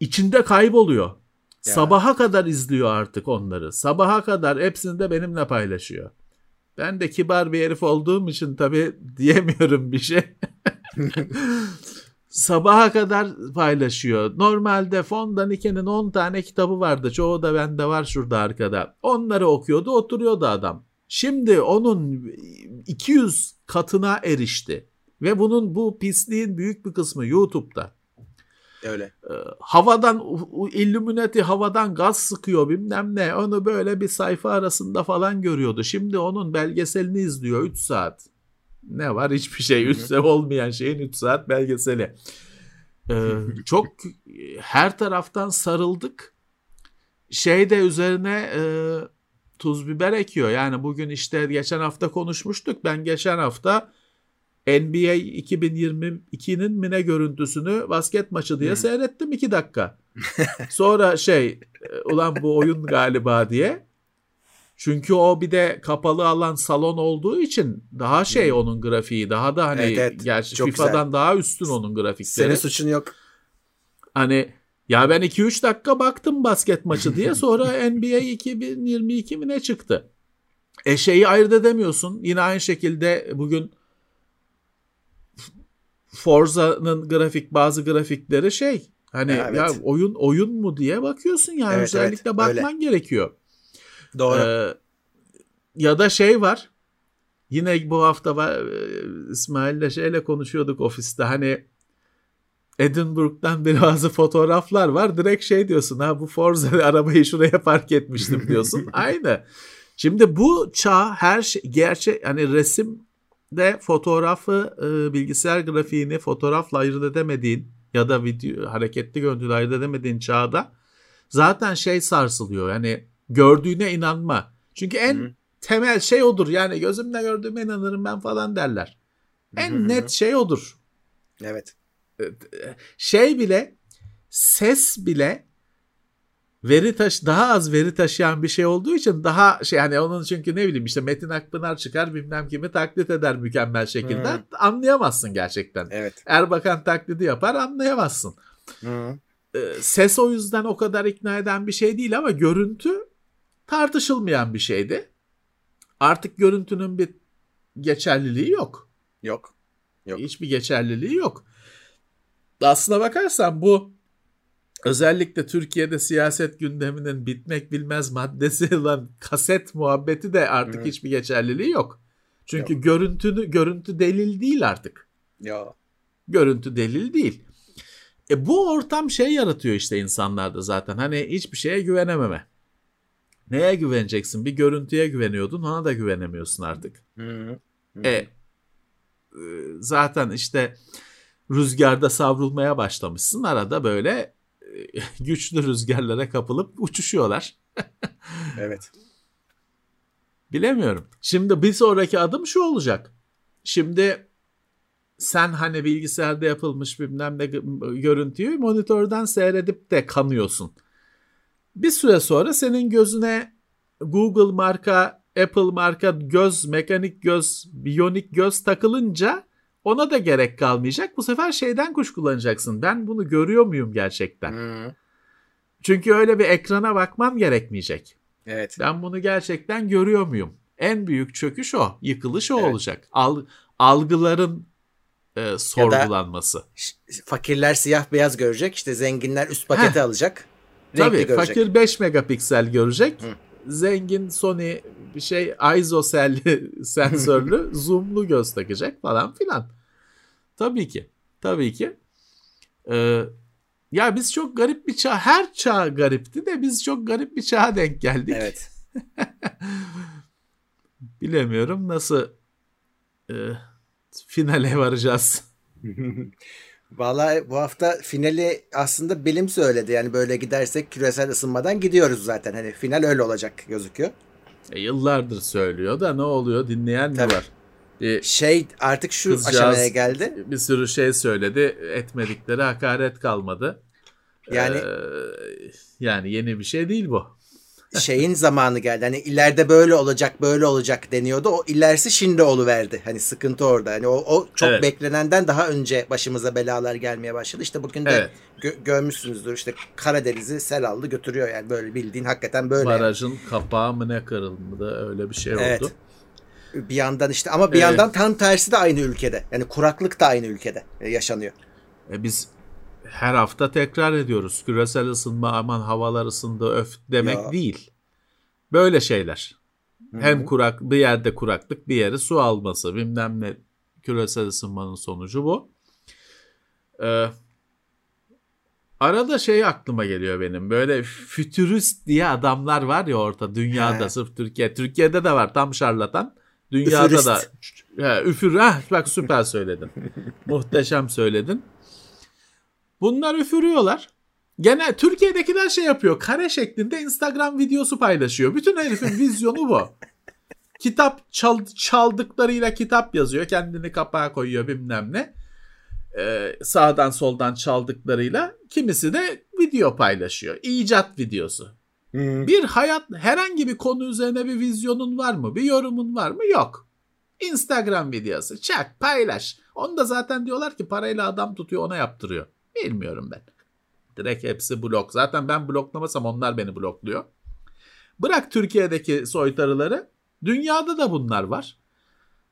İçinde kayboluyor. Ya. Sabaha kadar izliyor artık onları. Sabaha kadar hepsini de benimle paylaşıyor. Ben de kibar bir herif olduğum için tabii diyemiyorum bir şey. Sabaha kadar paylaşıyor. Normalde Fondanike'nin 10 tane kitabı vardı. Çoğu da bende var şurada arkada. Onları okuyordu, oturuyordu adam. Şimdi onun 200 katına erişti. Ve bunun bu pisliğin büyük bir kısmı YouTube'da. Öyle. Ee, havadan Illuminati havadan gaz sıkıyor bilmem ne. Onu böyle bir sayfa arasında falan görüyordu. Şimdi onun belgeselini izliyor 3 saat. Ne var? Hiçbir şey. 3 saat olmayan şeyin 3 saat belgeseli. Ee, çok her taraftan sarıldık. Şey de üzerine e, tuz biber ekiyor. Yani bugün işte geçen hafta konuşmuştuk. Ben geçen hafta NBA 2022'nin mi ne görüntüsünü basket maçı diye Hı. seyrettim 2 dakika. Sonra şey e, ulan bu oyun galiba diye. Çünkü o bir de kapalı alan salon olduğu için daha şey onun grafiği daha da hani Evet, evet. gerçi Çok FIFA'dan daha üstün onun grafikleri. Senin suçun yok. Hani ya ben 2-3 dakika baktım basket maçı diye sonra NBA 2022 mi ne çıktı? E şeyi ayırt edemiyorsun. Yine aynı şekilde bugün Forza'nın grafik bazı grafikleri şey hani Evet. ya oyun oyun mu diye bakıyorsun yani Evet, özellikle evet, bakman gerekiyor. Doğru. Ee, ya da şey var. Yine bu hafta var e, İsmail'le şeyle konuşuyorduk ofiste. Hani Edinburgh'dan bazı fotoğraflar var. Direkt şey diyorsun ha bu Forza arabayı şuraya park etmiştim diyorsun. Aynı. Şimdi bu çağ her şey gerçek hani resim de fotoğrafı e, bilgisayar grafiğini fotoğrafla ayırt edemediğin ya da video hareketli görüntüyle ayırt edemediğin çağda zaten şey sarsılıyor. Yani gördüğüne inanma. Çünkü en Hı. temel şey odur. Yani gözümle gördüğüme inanırım ben falan derler. En Hı hı. net şey odur. Evet. Şey bile ses bile veri taş daha az veri taşıyan bir şey olduğu için daha şey yani onun çünkü ne bileyim işte Metin Akpınar çıkar bilmem kimi taklit eder mükemmel şekilde Hı. anlayamazsın gerçekten. Evet. Erbakan taklidi yapar anlayamazsın. Ee, ses o yüzden o kadar ikna eden bir şey değil ama görüntü tartışılmayan bir şeydi. Artık görüntünün bir geçerliliği yok. Yok. Yok. Hiçbir geçerliliği yok. Aslına bakarsan bu özellikle Türkiye'de siyaset gündeminin bitmek bilmez maddesi olan kaset muhabbeti de artık Hı. hiçbir geçerliliği yok. Çünkü görüntünü görüntü delil değil artık. Ya. Görüntü delil değil. E bu ortam şey yaratıyor işte insanlarda zaten. Hani hiçbir şeye güvenememe. Neye güveneceksin? Bir görüntüye güveniyordun, ona da güvenemiyorsun artık. Hı. Hı. E, e, zaten işte rüzgarda savrulmaya başlamışsın. Arada böyle güçlü rüzgarlara kapılıp uçuşuyorlar. Evet. Bilemiyorum. Şimdi bir sonraki adım şu olacak. Şimdi sen hani bilgisayarda yapılmış bilmem ne gö- görüntüyü monitörden seyredip de kanıyorsun. Bir süre sonra senin gözüne Google marka, Apple marka göz, mekanik göz, biyonik göz takılınca ona da gerek kalmayacak. Bu sefer şeyden kuşkulanacaksın. Ben bunu görüyor muyum gerçekten? Hı. Çünkü öyle bir ekrana bakmam gerekmeyecek. Evet. Ben bunu gerçekten görüyor muyum? En büyük çöküş o. Yıkılış o Evet. olacak. Al, algıların e, sorgulanması. Fakirler siyah beyaz görecek. işte zenginler üst paketi alacak. Renkli Tabii görecek. fakir 5 megapiksel görecek. Hı. Zengin Sony bir şey isoselli sensörlü zoomlu göz takacak falan filan. Tabii ki. Tabii ki. Ee, ya biz çok garip bir çağ, her çağ garipti de biz çok garip bir çağa denk geldik. Evet. Bilemiyorum nasıl e, finale varacağız. Vallahi bu hafta finali aslında bilim söyledi. Yani böyle gidersek küresel ısınmadan gidiyoruz zaten. Hani final öyle olacak gözüküyor. E, yıllardır söylüyor da ne oluyor dinleyen mi var? Bir, Şey artık şu Kızcağız aşamaya geldi. bir sürü şey söyledi etmedikleri hakaret kalmadı. Yani Ee, yani yeni bir şey değil bu. Şeyin zamanı geldi. Hani ileride böyle olacak, böyle olacak deniyordu. O ilerisi şimdi oluverdi. Hani sıkıntı orada. Hani o, o çok Evet. beklenenden daha önce başımıza belalar gelmeye başladı. İşte bugün de Evet. gö- görmüşsünüzdür. İşte Karadeniz'i sel aldı götürüyor yani böyle bildiğin hakikaten böyle. Barajın kapağı mı ne kırıldı öyle bir şey Evet. oldu. Bir yandan işte ama bir Evet. yandan tam tersi de aynı ülkede. Yani kuraklık da aynı ülkede e, yaşanıyor. E biz her hafta tekrar ediyoruz. Küresel ısınma aman havalar ısındı öf demek Ya. değil. Böyle şeyler. Hı Hem kurak bir yerde kuraklık bir yere su alması bilmem ne küresel ısınmanın sonucu bu. Ee, arada şey aklıma geliyor benim böyle fütürist diye adamlar var ya orta dünyada He. sırf Türkiye. Türkiye'de de var tam şarlatan. Dünyada Üfürist. da He, üfür ha bak süper söyledin. Muhteşem söyledin. Bunlar üfürüyorlar. Gene Türkiye'dekiler şey yapıyor. Kare şeklinde Instagram videosu paylaşıyor. Bütün herifin vizyonu bu. Kitap çal, çaldıklarıyla kitap yazıyor. Kendini kapağa koyuyor bilmem ne. Ee, sağdan soldan çaldıklarıyla. Kimisi de video paylaşıyor. İcat videosu. Hı. Bir hayat herhangi bir konu üzerine bir vizyonun var mı? Bir yorumun var mı? Yok. Instagram videosu. Çak paylaş. Onu da zaten diyorlar ki parayla adam tutuyor ona yaptırıyor. Bilmiyorum ben. Direkt hepsi blok. Zaten ben bloklamasam onlar beni blokluyor. Bırak Türkiye'deki soytarıları. Dünyada da bunlar var.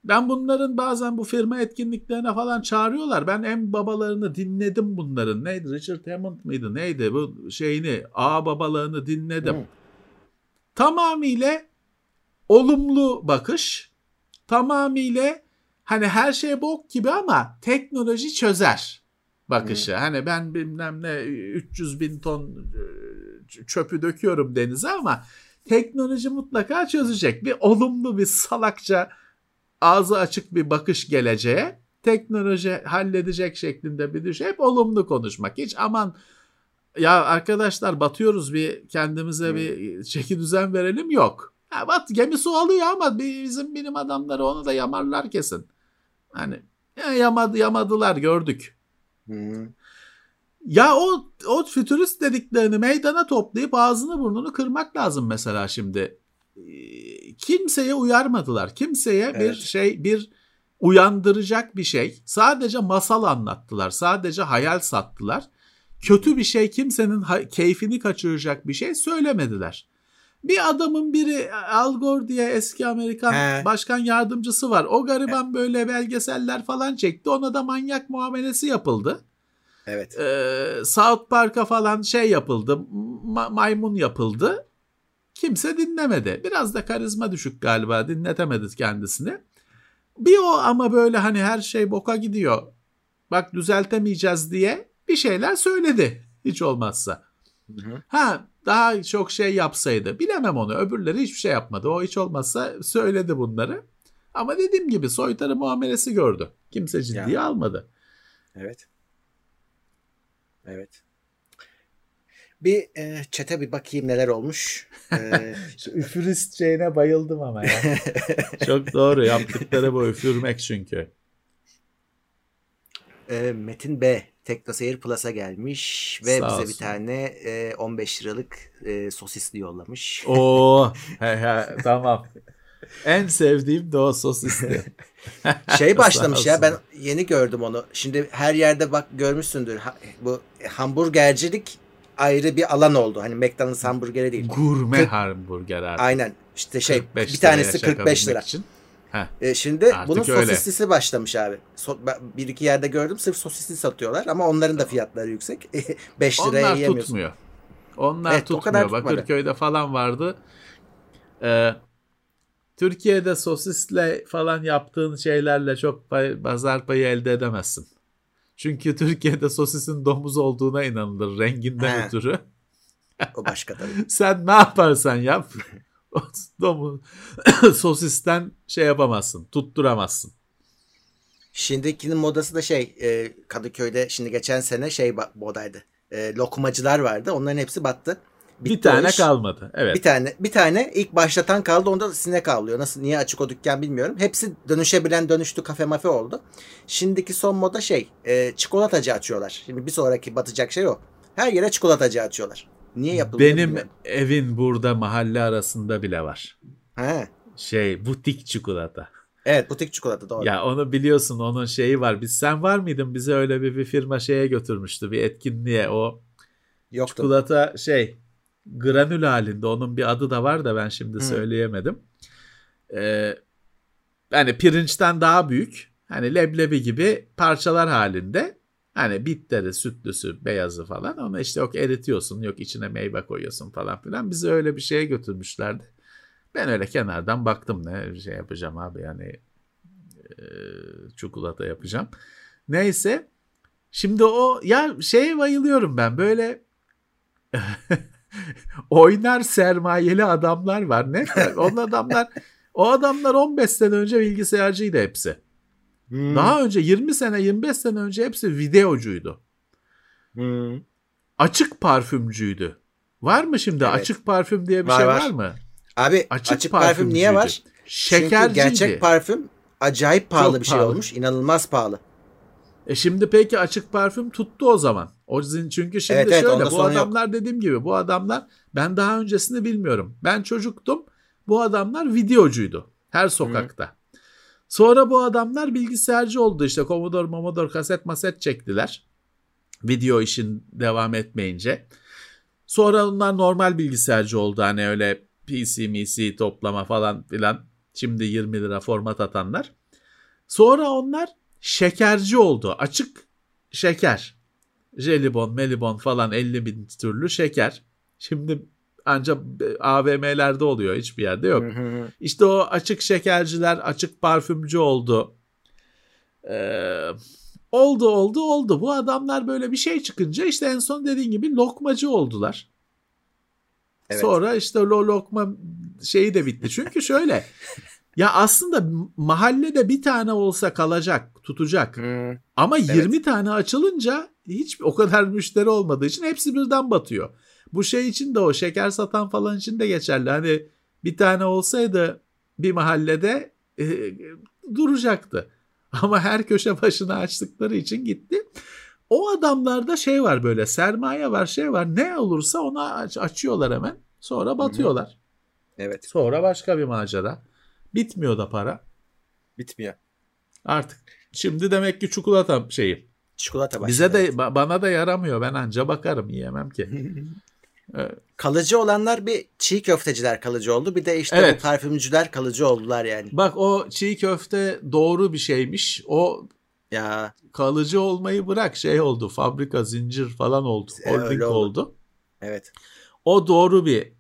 Ben bunların bazen bu firma etkinliklerine falan çağırıyorlar. Ben en babalarını dinledim bunların. Neydi? Richard Hammond mıydı? Neydi? Bu şeyini, ağ babalarını dinledim. Hı. Tamamıyla olumlu bakış. Tamamıyla hani her şey bok gibi ama teknoloji çözer bakışı. Hani ben bilmem ne 300 bin ton e, çöpü döküyorum denize ama teknoloji mutlaka çözecek. Bir olumlu bir salakça ağzı açık bir bakış geleceğe teknoloji halledecek şeklinde bir düş. Hep olumlu konuşmak. Hiç aman ya arkadaşlar batıyoruz bir kendimize Hı. bir çeki düzen verelim yok. Ha, bat gemi su alıyor ama bizim bilim adamları onu da yamarlar kesin. Hani ya yamadı yamadılar gördük. Ya o o fütürist dediklerini meydana toplayıp ağzını burnunu kırmak lazım mesela şimdi. Ee, Kimseye uyarmadılar. Kimseye bir Evet. şey bir uyandıracak bir şey. Sadece masal anlattılar. Sadece hayal sattılar. Kötü bir şey kimsenin keyfini kaçıracak bir şey söylemediler. Bir adamın biri Al Gore diye eski Amerikan He. başkan yardımcısı var. O gariban böyle belgeseller falan çekti. Ona da manyak muamelesi yapıldı. Evet. Ee, South Park'a falan şey yapıldı. ma- maymun yapıldı. Kimse dinlemedi. Biraz da karizma düşük galiba. Dinletemedi kendisini. Bir o ama böyle hani her şey boka gidiyor. Bak düzeltemeyeceğiz diye bir şeyler söyledi. Hiç olmazsa. Hı hı. Ha daha çok şey yapsaydı. Bilemem onu. Öbürleri hiçbir şey yapmadı. O hiç olmazsa söyledi bunları. Ama dediğim gibi soytarı muamelesi gördü. Kimse ciddiye Ya. almadı. Evet. Evet. Bir e, çete bir bakayım neler olmuş. E, Şu üfürist şeyine bayıldım ama ya. Çok doğru yaptıkları bu üfürmek çünkü. e, Metin B. Teknoseyir Plus'a gelmiş ve Sağ bize olsun. bir tane e, 15 liralık e, sosisli yollamış. Oo, he he tamam. En sevdiğim de o sosisti. Şey başlamış ya ben yeni gördüm onu. Şimdi her yerde bak görmüşsündür. Ha- bu hamburgercilik ayrı bir alan oldu. Hani McDonald's hamburgeri değil. Gurme Kırk- hamburger artık. Aynen. İşte şey 45 bir tanesi liraya 45 lira. Için. Heh. E, şimdi Artık bunun öyle. sosislisi başlamış abi. So- bir iki yerde gördüm sırf sosisli satıyorlar ama onların da fiyatları yüksek. 5 liraya Onlar yiyemiyorsun. tutmuyor. Onlar Evet, tutmuyor. Bakırköy'de falan vardı. Ee, Türkiye'de sosisle falan yaptığın şeylerle çok pay, pazar payı elde edemezsin. Çünkü Türkiye'de sosisin domuz olduğuna inanılır renginden He. ötürü. O başka tabii. Sen ne yaparsan yap o domuz sosisten şey yapamazsın, tutturamazsın. Şimdikinin modası da şey e, Kadıköy'de şimdi geçen sene şey modaydı. E, lokumacılar vardı. Onların hepsi battı. bir Bitti o tane iş. kalmadı. Evet. Bir tane bir tane ilk başlatan kaldı. Onda da sinek avlıyor. Nasıl niye açık o dükkan bilmiyorum. Hepsi dönüşebilen dönüştü kafe mafe oldu. Şimdiki son moda şey e, çikolatacı açıyorlar. Şimdi bir sonraki batacak şey o. Her yere çikolatacı açıyorlar. Niye yapılıyor Benim bilmiyorum. evin burada mahalle arasında bile var. He. Şey butik çikolata. Evet butik çikolata doğru. Ya onu biliyorsun onun şeyi var. Biz sen var mıydın? Bizi öyle bir, bir firma şeye götürmüştü bir etkinliğe. O Yoktu. çikolata şey granül halinde onun bir adı da var da ben şimdi Hı. söyleyemedim. Ee, yani pirinçten daha büyük. Hani leblebi gibi parçalar halinde. Hani bitteri, sütlüsü, beyazı falan. Onu işte yok eritiyorsun, yok içine meyve koyuyorsun falan filan. Bizi öyle bir şeye götürmüşlerdi. Ben öyle kenardan baktım ne şey yapacağım abi yani e, çikolata yapacağım. Neyse. Şimdi o ya şeye bayılıyorum ben böyle oynar sermayeli adamlar var. Ne? O adamlar o adamlar 15 sene önce bilgisayarcıydı hepsi. Hmm. Daha önce 20 sene 25 sene önce hepsi videocuydu. Hmm. Açık parfümcüydü. Var mı şimdi Evet. açık parfüm diye bir Var, şey var. var mı? Abi Açık açık, parfüm niye var? Çünkü Şekerciydi. gerçek parfüm acayip pahalı Çok bir şey pahalı. olmuş. İnanılmaz pahalı. E şimdi peki açık parfüm tuttu o zaman. O zin- çünkü şimdi Evet, evet, şöyle onda bu sorun yok. adamlar dediğim gibi bu adamlar ben daha öncesini bilmiyorum. Ben çocuktum. Bu adamlar videocuydu her sokakta. Sonra bu adamlar bilgisayarcı oldu işte Commodore, Commodore kaset maset çektiler. Video işin devam etmeyince. Sonra onlar normal bilgisayarcı oldu hani öyle PC, MC toplama falan filan. Şimdi 20 lira format atanlar. Sonra onlar şekerci oldu. Açık şeker. Jelibon, melibon falan 50 bin türlü şeker. Şimdi ancak AVM'lerde oluyor. Hiçbir yerde yok. İşte o açık şekerciler açık parfümcü oldu. Ee, oldu oldu oldu. Bu adamlar böyle bir şey çıkınca işte en son dediğin gibi lokmacı oldular. Evet. Sonra işte o lokma şeyi de bitti. Çünkü şöyle ya aslında mahallede bir tane olsa kalacak, tutacak. Hı. Ama Evet. 20 tane açılınca hiç o kadar müşteri olmadığı için hepsi birden batıyor. Bu şey için de o şeker satan falan için de geçerli. Hani bir tane olsaydı bir mahallede e, duracaktı. Ama her köşe başına açtıkları için gitti. O adamlarda şey var böyle sermaye var şey var ne olursa ona aç, açıyorlar hemen sonra batıyorlar. Evet. Sonra başka bir macera. Bitmiyor da para. Bitmiyor. Artık şimdi demek ki çikolata şeyi. Çikolata başladı. Bize de ba- bana da yaramıyor. Ben anca bakarım yiyemem ki. Kalıcı olanlar bir çiğ köfteciler kalıcı oldu. Bir de işte Evet. bu parfümcüler kalıcı oldular yani. Bak o çiğ köfte doğru bir şeymiş. O Ya kalıcı olmayı bırak şey oldu. Fabrika, zincir falan oldu. E, Holding oldu. oldu. evet. O doğru bir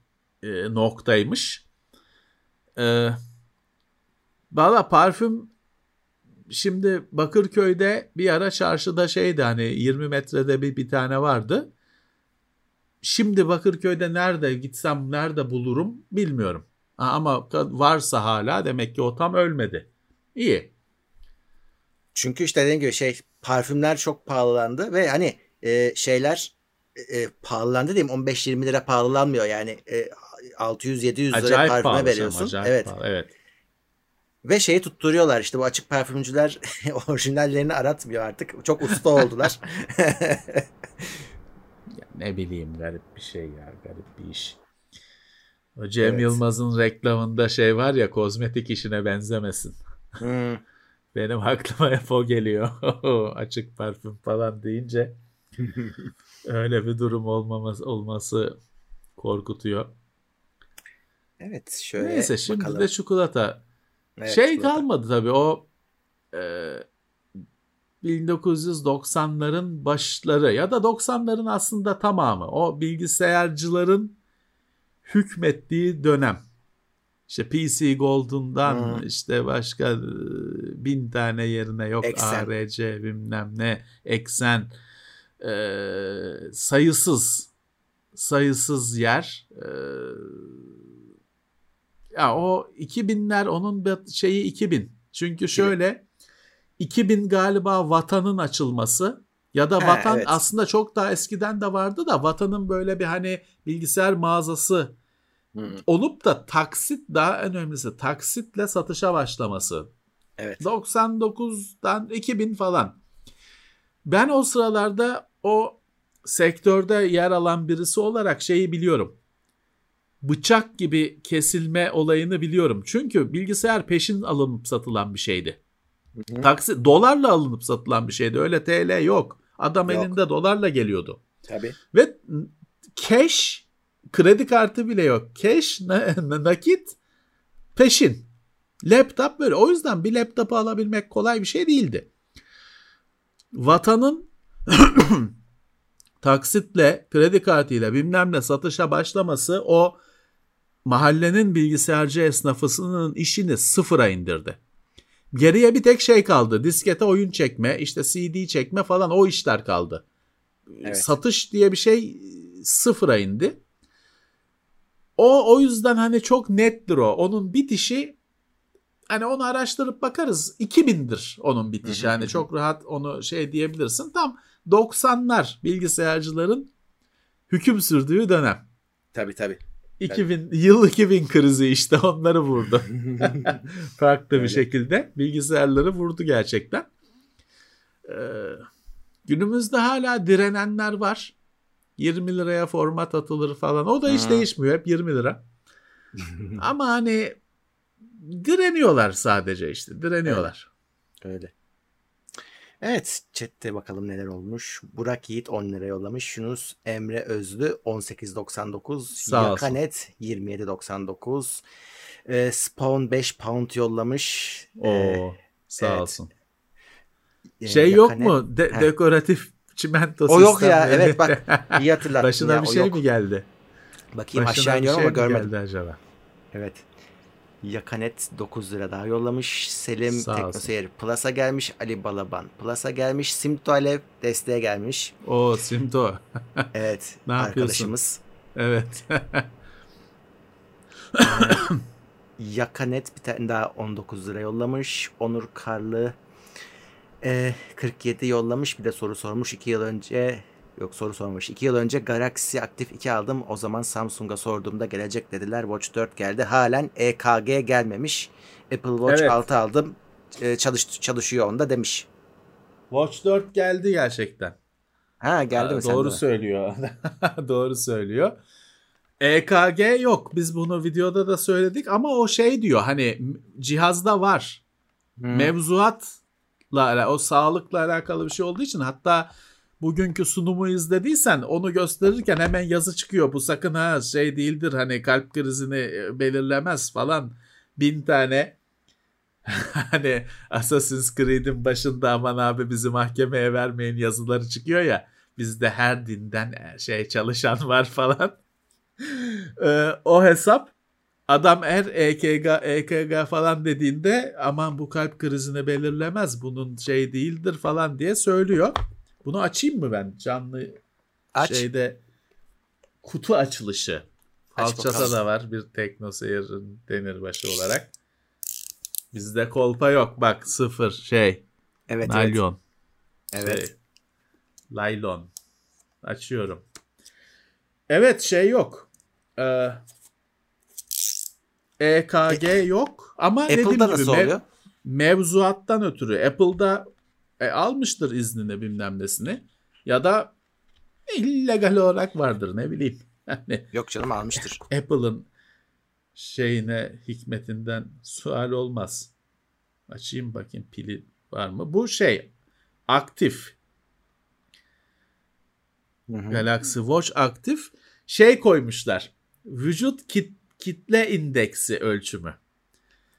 e, noktaymış. E, Valla parfüm şimdi Bakırköy'de bir ara çarşıda şeydi hani 20 metrede bir, bir tane vardı. Şimdi Bakırköy'de nerede gitsem nerede bulurum bilmiyorum. Ha, Ama varsa hala demek ki o tam ölmedi. İyi. Çünkü işte dediğim gibi şey parfümler çok pahalandı ve hani e, şeyler e, pahalandı diyeyim 15-20 lira pahalanmıyor yani e, 600-700 lira parfüme veriyorsun. Acayip evet. pahalı, evet. Ve şeyi tutturuyorlar işte bu açık parfümcüler orijinallerini aratmıyor artık. Çok usta oldular. Ne bileyim garip bir şey ya garip bir iş. O Cem Evet. Yılmaz'ın reklamında şey var ya kozmetik işine benzemesin. Hmm. Benim aklıma hep o geliyor. Açık parfüm falan deyince öyle bir durum olmaması, olması korkutuyor. Evet şöyle Neyse şimdi bakalım. de çikolata. Evet, şey çikolata. kalmadı tabii o e, 1990'ların başları ya da 90'ların aslında tamamı o bilgisayarcıların hükmettiği dönem. İşte PC Golden'dan Hmm. işte başka e, bin tane yerine yok Eksen. ARC bilmem ne eksen e, sayısız sayısız yer e, ya o 2000'ler onun şeyi 2000. Çünkü şöyle 2000 galiba vatanın açılması ya da Ha, vatan evet. aslında çok daha eskiden de vardı da vatanın böyle bir hani bilgisayar mağazası Hmm. olup da taksit daha önemlisi taksitle satışa başlaması. Evet. 99'dan 2000 falan. Ben o sıralarda o sektörde yer alan birisi olarak şeyi biliyorum. Bıçak gibi kesilme olayını biliyorum. Çünkü bilgisayar peşin alınıp satılan bir şeydi. Hı. Taksi dolarla alınıp satılan bir şeydi. Öyle TL yok. Adam Yok. elinde dolarla geliyordu. Tabii. Ve cash kredi kartı bile yok. Cash na- na- nakit peşin. Laptop böyle. O yüzden bir laptopu alabilmek kolay bir şey değildi. Vatanın taksitle, kredi kartıyla bilmem ne satışa başlaması o mahallenin bilgisayarcı esnafısının işini sıfıra indirdi. Geriye bir tek şey kaldı. Diskete oyun çekme, işte CD çekme falan o işler kaldı. Evet. Satış diye bir şey sıfıra indi. O o yüzden hani çok nettir o. Onun bitişi hani onu araştırıp bakarız 2000'dir onun bitişi. Hani hı. çok rahat onu şey diyebilirsin. Tam 90'lar bilgisayarcıların hüküm sürdüğü dönem. Tabii tabii. 2000 yıl 2000 krizi işte onları vurdu. Farklı Öyle. bir şekilde bilgisayarları vurdu gerçekten. Ee, günümüzde hala direnenler var. 20 liraya format atılır falan. O da hiç Hı. değişmiyor. Hep 20 lira. Ama hani direniyorlar sadece işte. Direniyorlar. Öyle. Evet chatte bakalım neler olmuş. Burak Yiğit 10 lira yollamış. Yunus Emre Özlü 18.99. Sağ olsun. Yakanet 27.99. Ee, Spawn 5 pound yollamış. Oo, Ee, sağ evet. olsun. e, Şey yok mu? De- dekoratif çimento O yok ya, evet bak, İyi hatırlattın Başına ya, bir şey yok. mi geldi? Bakayım Başına aşağı iniyorum şey ama görmedim. geldi acaba? Evet. Yakanet 9 lira daha yollamış. Selim. Teknoseyir Plus'a gelmiş. Ali Balaban Plus'a gelmiş. Simto Alev desteğe gelmiş. O Simto. Evet. Ne yapıyorsun? arkadaşımız. evet. Yakanet bir tane daha 19 lira yollamış. Onur Karlı Ee, 47 yollamış bir de soru sormuş 2 yıl önce. Yok soru sormuş. 2 yıl önce Galaxy Active 2 aldım. O zaman Samsung'a sorduğumda gelecek dediler. Watch 4 geldi. Halen EKG gelmemiş. Apple Watch Evet. 6 aldım. Ee, çalış, çalışıyor onda demiş. Watch 4 geldi gerçekten. Ha geldi Aa, mi sende Doğru mi? söylüyor. doğru söylüyor. EKG yok. Biz bunu videoda da söyledik ama o şey diyor hani cihazda var. Hı. Mevzuatla o sağlıkla alakalı bir şey olduğu için hatta bugünkü sunumu izlediysen onu gösterirken hemen yazı çıkıyor. Bu sakın ha şey değildir hani kalp krizini e, belirlemez falan. Bin tane hani Assassin's Creed'in başında aman abi bizi mahkemeye vermeyin yazıları çıkıyor ya. Bizde her dinden e, şey çalışan var falan. Ee, o hesap adam her EKG, EKG falan dediğinde aman bu kalp krizini belirlemez bunun şey değildir falan diye söylüyor. Bunu açayım mı ben canlı Aç. şeyde kutu açılışı. Aç bakalım. da var bir teknoseyir'in demirbaşı olarak. Bizde kolpa yok. Bak sıfır şey. evet evet. naylon. Evet. Şey, laylon. Açıyorum. Evet şey yok. Ee, EKG yok ama dediğim Apple'da gibi nasıl oluyor? mevzuattan ötürü Apple'da e, almıştır iznini bilmem nesini ya da illegal olarak vardır ne bileyim. Yani Yok canım almıştır. Apple'ın şeyine hikmetinden sual olmaz. Açayım bakayım pili var mı? Bu şey aktif. Hı hı. Galaxy Watch aktif. Şey koymuşlar. Vücut kit, kitle indeksi ölçümü.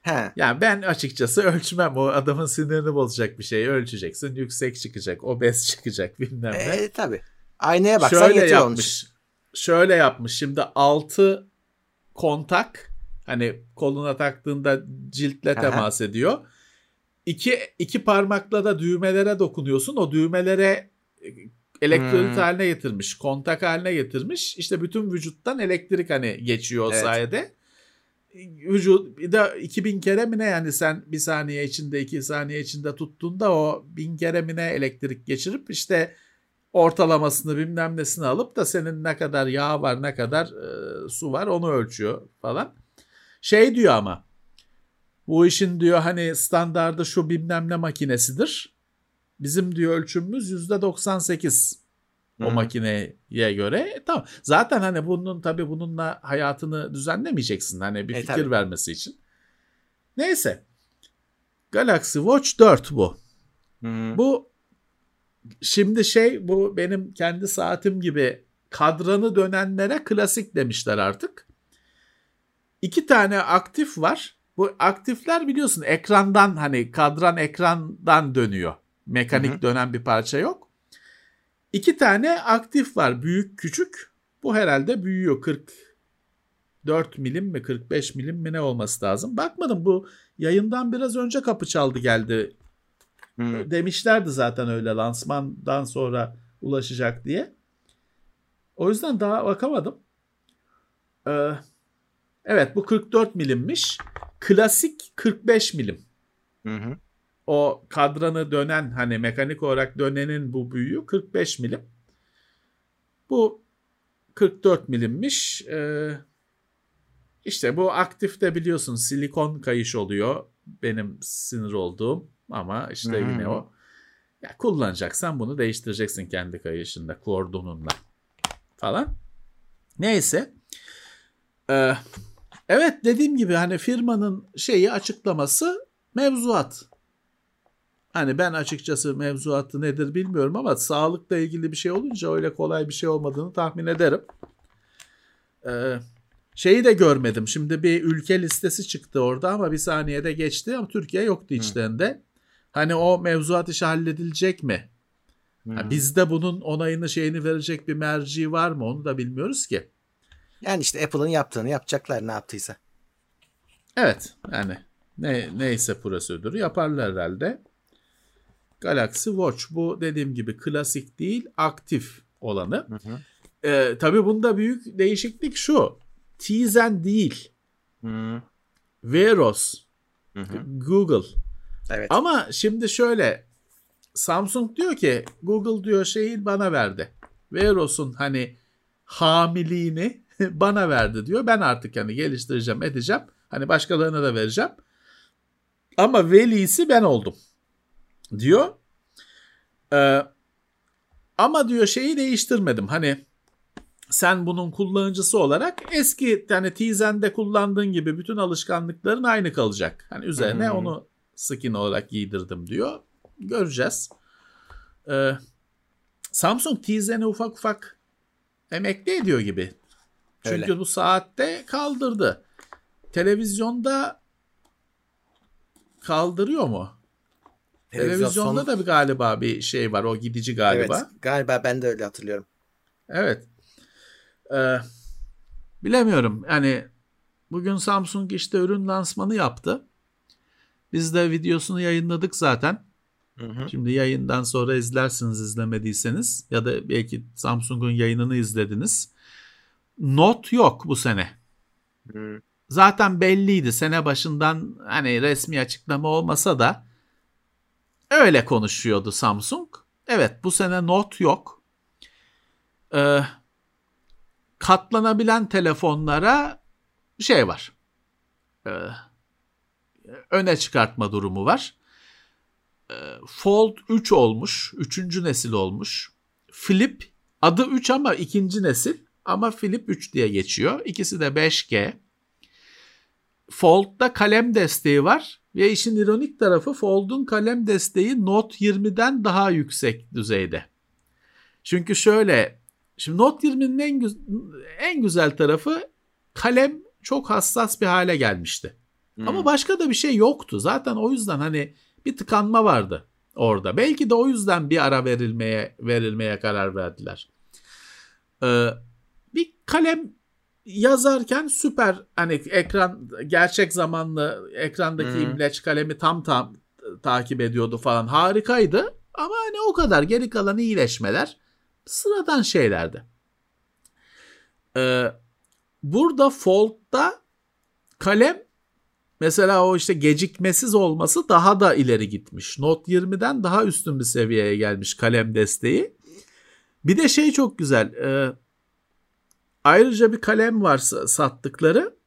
He. Yani ben açıkçası ölçmem. O adamın sinirini bozacak bir şeyi ölçeceksin. Yüksek çıkacak, obez çıkacak bilmem ne. E, tabii. Aynaya baksan Şöyle yetiyor onun yapmış. Şöyle yapmış. Şimdi 6 kontak hani koluna taktığında ciltle Aha. temas ediyor. İki, iki parmakla da düğmelere dokunuyorsun. O düğmelere e, elektrolit Hmm. haline getirmiş. Kontak haline getirmiş. İşte bütün vücuttan elektrik hani geçiyor o Evet. sayede. Vücut bir de 2000 kere mi ne yani sen bir saniye içinde iki saniye içinde tuttuğunda o bin kere mi ne elektrik geçirip işte ortalamasını bilmem nesini alıp da senin ne kadar yağ var ne kadar e, su var onu ölçüyor falan. Şey diyor ama bu işin diyor hani standardı şu bilmem ne makinesidir. Bizim diyor ölçümümüz yüzde 98 o Hı hı. makineye göre. E, tamam. Zaten hani bunun tabii bununla hayatını düzenlemeyeceksin hani bir E, fikir tabii. vermesi için. Neyse. Galaxy Watch 4 bu. Hı hı. Bu şimdi şey bu benim kendi saatim gibi kadranı dönenlere klasik demişler artık. İki tane aktif var. Bu aktifler biliyorsun ekrandan hani kadran ekrandan dönüyor. Mekanik Hı hı. dönen bir parça yok. İki tane aktif var büyük küçük. Bu herhalde büyüyor 44 milim mi 45 milim mi ne olması lazım. Bakmadım bu yayından biraz önce kapı çaldı geldi Hı. demişlerdi zaten öyle lansmandan sonra ulaşacak diye. O yüzden daha bakamadım. Ee, evet bu 44 milimmiş. Klasik 45 milim. Hı hı. O kadranı dönen hani mekanik olarak dönenin bu büyüğü 45 milim. Bu 44 milimmiş. Ee, işte bu aktifte biliyorsun silikon kayış oluyor. Benim sinir olduğum ama işte hı. yine o. Ya kullanacaksan bunu değiştireceksin kendi kayışında, kordonunla falan. Neyse. Ee, evet dediğim gibi hani firmanın şeyi açıklaması mevzuat. Hani ben açıkçası mevzuatı nedir bilmiyorum ama sağlıkla ilgili bir şey olunca öyle kolay bir şey olmadığını tahmin ederim. Ee, şeyi de görmedim. Şimdi bir ülke listesi çıktı orada ama bir saniyede geçti ama Türkiye yoktu içlerinde. Hani o mevzuat işi halledilecek mi? Ha, bizde bunun onayını şeyini verecek bir merci var mı onu da bilmiyoruz ki. Yani işte Apple'ın yaptığını yapacaklar ne yaptıysa. Evet yani ne neyse prosedürü yaparlar herhalde. Galaxy Watch bu dediğim gibi klasik değil aktif olanı. Hı hı. Ee, tabii bunda büyük değişiklik şu. Tizen değil. Hı. Veros, Hı hı. Google. Evet. Ama şimdi şöyle Samsung diyor ki Google diyor şeyi bana verdi. Veros'un hani hamiliğini bana verdi diyor. Ben artık hani geliştireceğim edeceğim. Hani başkalarına da vereceğim. Ama velisi ben oldum diyor. Ee, ama diyor şeyi değiştirmedim. Hani sen bunun kullanıcısı olarak eski yani Tizen'de kullandığın gibi bütün alışkanlıkların aynı kalacak. Hani üzerine hmm. onu skin olarak giydirdim diyor. Göreceğiz. Ee, Samsung Tizen'i ufak ufak emekli ediyor gibi. Çünkü Öyle. bu saatte kaldırdı. Televizyonda kaldırıyor mu? Televizyonda son... da bir galiba bir şey var. O gidici galiba. Evet, galiba ben de öyle hatırlıyorum. Evet. Ee, bilemiyorum. Yani bugün Samsung işte ürün lansmanı yaptı. Biz de videosunu yayınladık zaten. Hı hı. Şimdi yayından sonra izlersiniz izlemediyseniz ya da belki Samsung'un yayınını izlediniz. Not yok bu sene. Hı. Zaten belliydi sene başından hani resmi açıklama olmasa da öyle konuşuyordu Samsung. Evet bu sene not yok. Ee, katlanabilen telefonlara şey var. Ee, öne çıkartma durumu var. Ee, Fold 3 olmuş. Üçüncü nesil olmuş. Flip adı 3 ama ikinci nesil. Ama Flip 3 diye geçiyor. İkisi de 5G. Fold'da kalem desteği var. Ve işin ironik tarafı Fold'un kalem desteği Note 20'den daha yüksek düzeyde. Çünkü şöyle Şimdi Note 20'nin en, güz- en güzel tarafı kalem çok hassas bir hale gelmişti. Hmm. Ama başka da bir şey yoktu. Zaten o yüzden hani bir tıkanma vardı orada. Belki de o yüzden bir ara verilmeye verilmeye karar verdiler. Ee, bir kalem yazarken süper hani ekran gerçek zamanlı ekrandaki hmm. imleç kalemi tam tam takip ediyordu falan harikaydı. Ama hani o kadar geri kalan iyileşmeler sıradan şeylerdi. Ee, burada Fold'da kalem mesela o işte gecikmesiz olması daha da ileri gitmiş. Note 20'den daha üstün bir seviyeye gelmiş kalem desteği. Bir de şey çok güzel. E, ayrıca bir kalem var sattıkları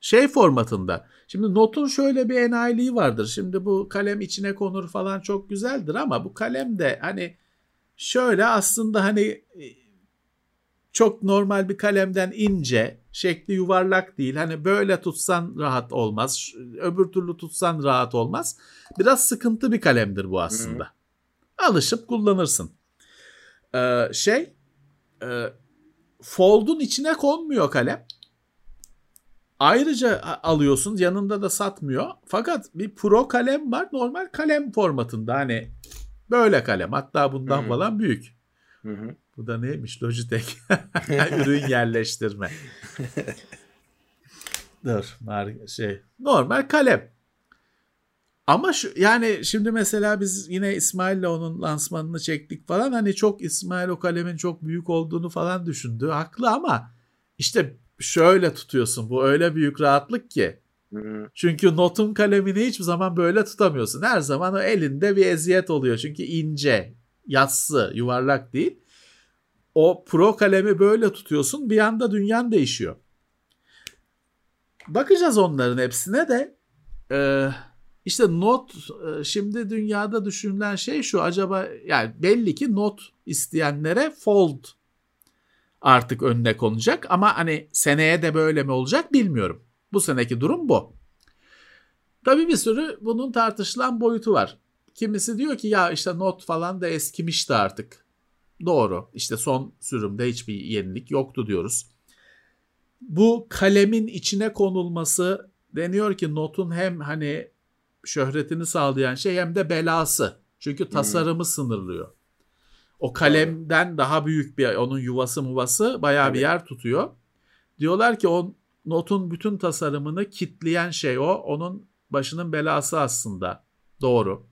şey formatında. Şimdi Note'un şöyle bir enayiliği vardır. Şimdi bu kalem içine konur falan çok güzeldir ama bu kalem de hani şöyle aslında hani e, çok normal bir kalemden ince, şekli yuvarlak değil. Hani böyle tutsan rahat olmaz, öbür türlü tutsan rahat olmaz. Biraz sıkıntı bir kalemdir bu aslında. Hı. Alışıp kullanırsın. Ee, şey, e, Fold'un içine konmuyor kalem. Ayrıca alıyorsun yanında da satmıyor. Fakat bir pro kalem var normal kalem formatında hani Böyle kalem. Hatta bundan Hı-hı. falan büyük. Hı-hı. Bu da neymiş? Logitech. Ürün yerleştirme. Dur. Şey, normal kalem. Ama şu yani şimdi mesela biz yine İsmail'le onun lansmanını çektik falan hani çok İsmail o kalemin çok büyük olduğunu falan düşündü. Haklı ama işte şöyle tutuyorsun bu öyle büyük rahatlık ki çünkü notun kalemini hiçbir zaman böyle tutamıyorsun. Her zaman o elinde bir eziyet oluyor. Çünkü ince, yassı, yuvarlak değil. O pro kalemi böyle tutuyorsun bir anda dünyan değişiyor. Bakacağız onların hepsine de. Ee, işte not e, şimdi dünyada düşünülen şey şu acaba yani belli ki not isteyenlere fold artık önüne konacak ama hani seneye de böyle mi olacak bilmiyorum. Bu seneki durum bu. Tabii bir sürü bunun tartışılan boyutu var. Kimisi diyor ki ya işte not falan da eskimişti artık. Doğru. İşte son sürümde hiçbir yenilik yoktu diyoruz. Bu kalemin içine konulması deniyor ki notun hem hani şöhretini sağlayan şey hem de belası. Çünkü tasarımı hmm. sınırlıyor. O kalemden daha büyük bir onun yuvası muvası bayağı evet. bir yer tutuyor. Diyorlar ki o notun bütün tasarımını kitleyen şey o. Onun başının belası aslında. Doğru.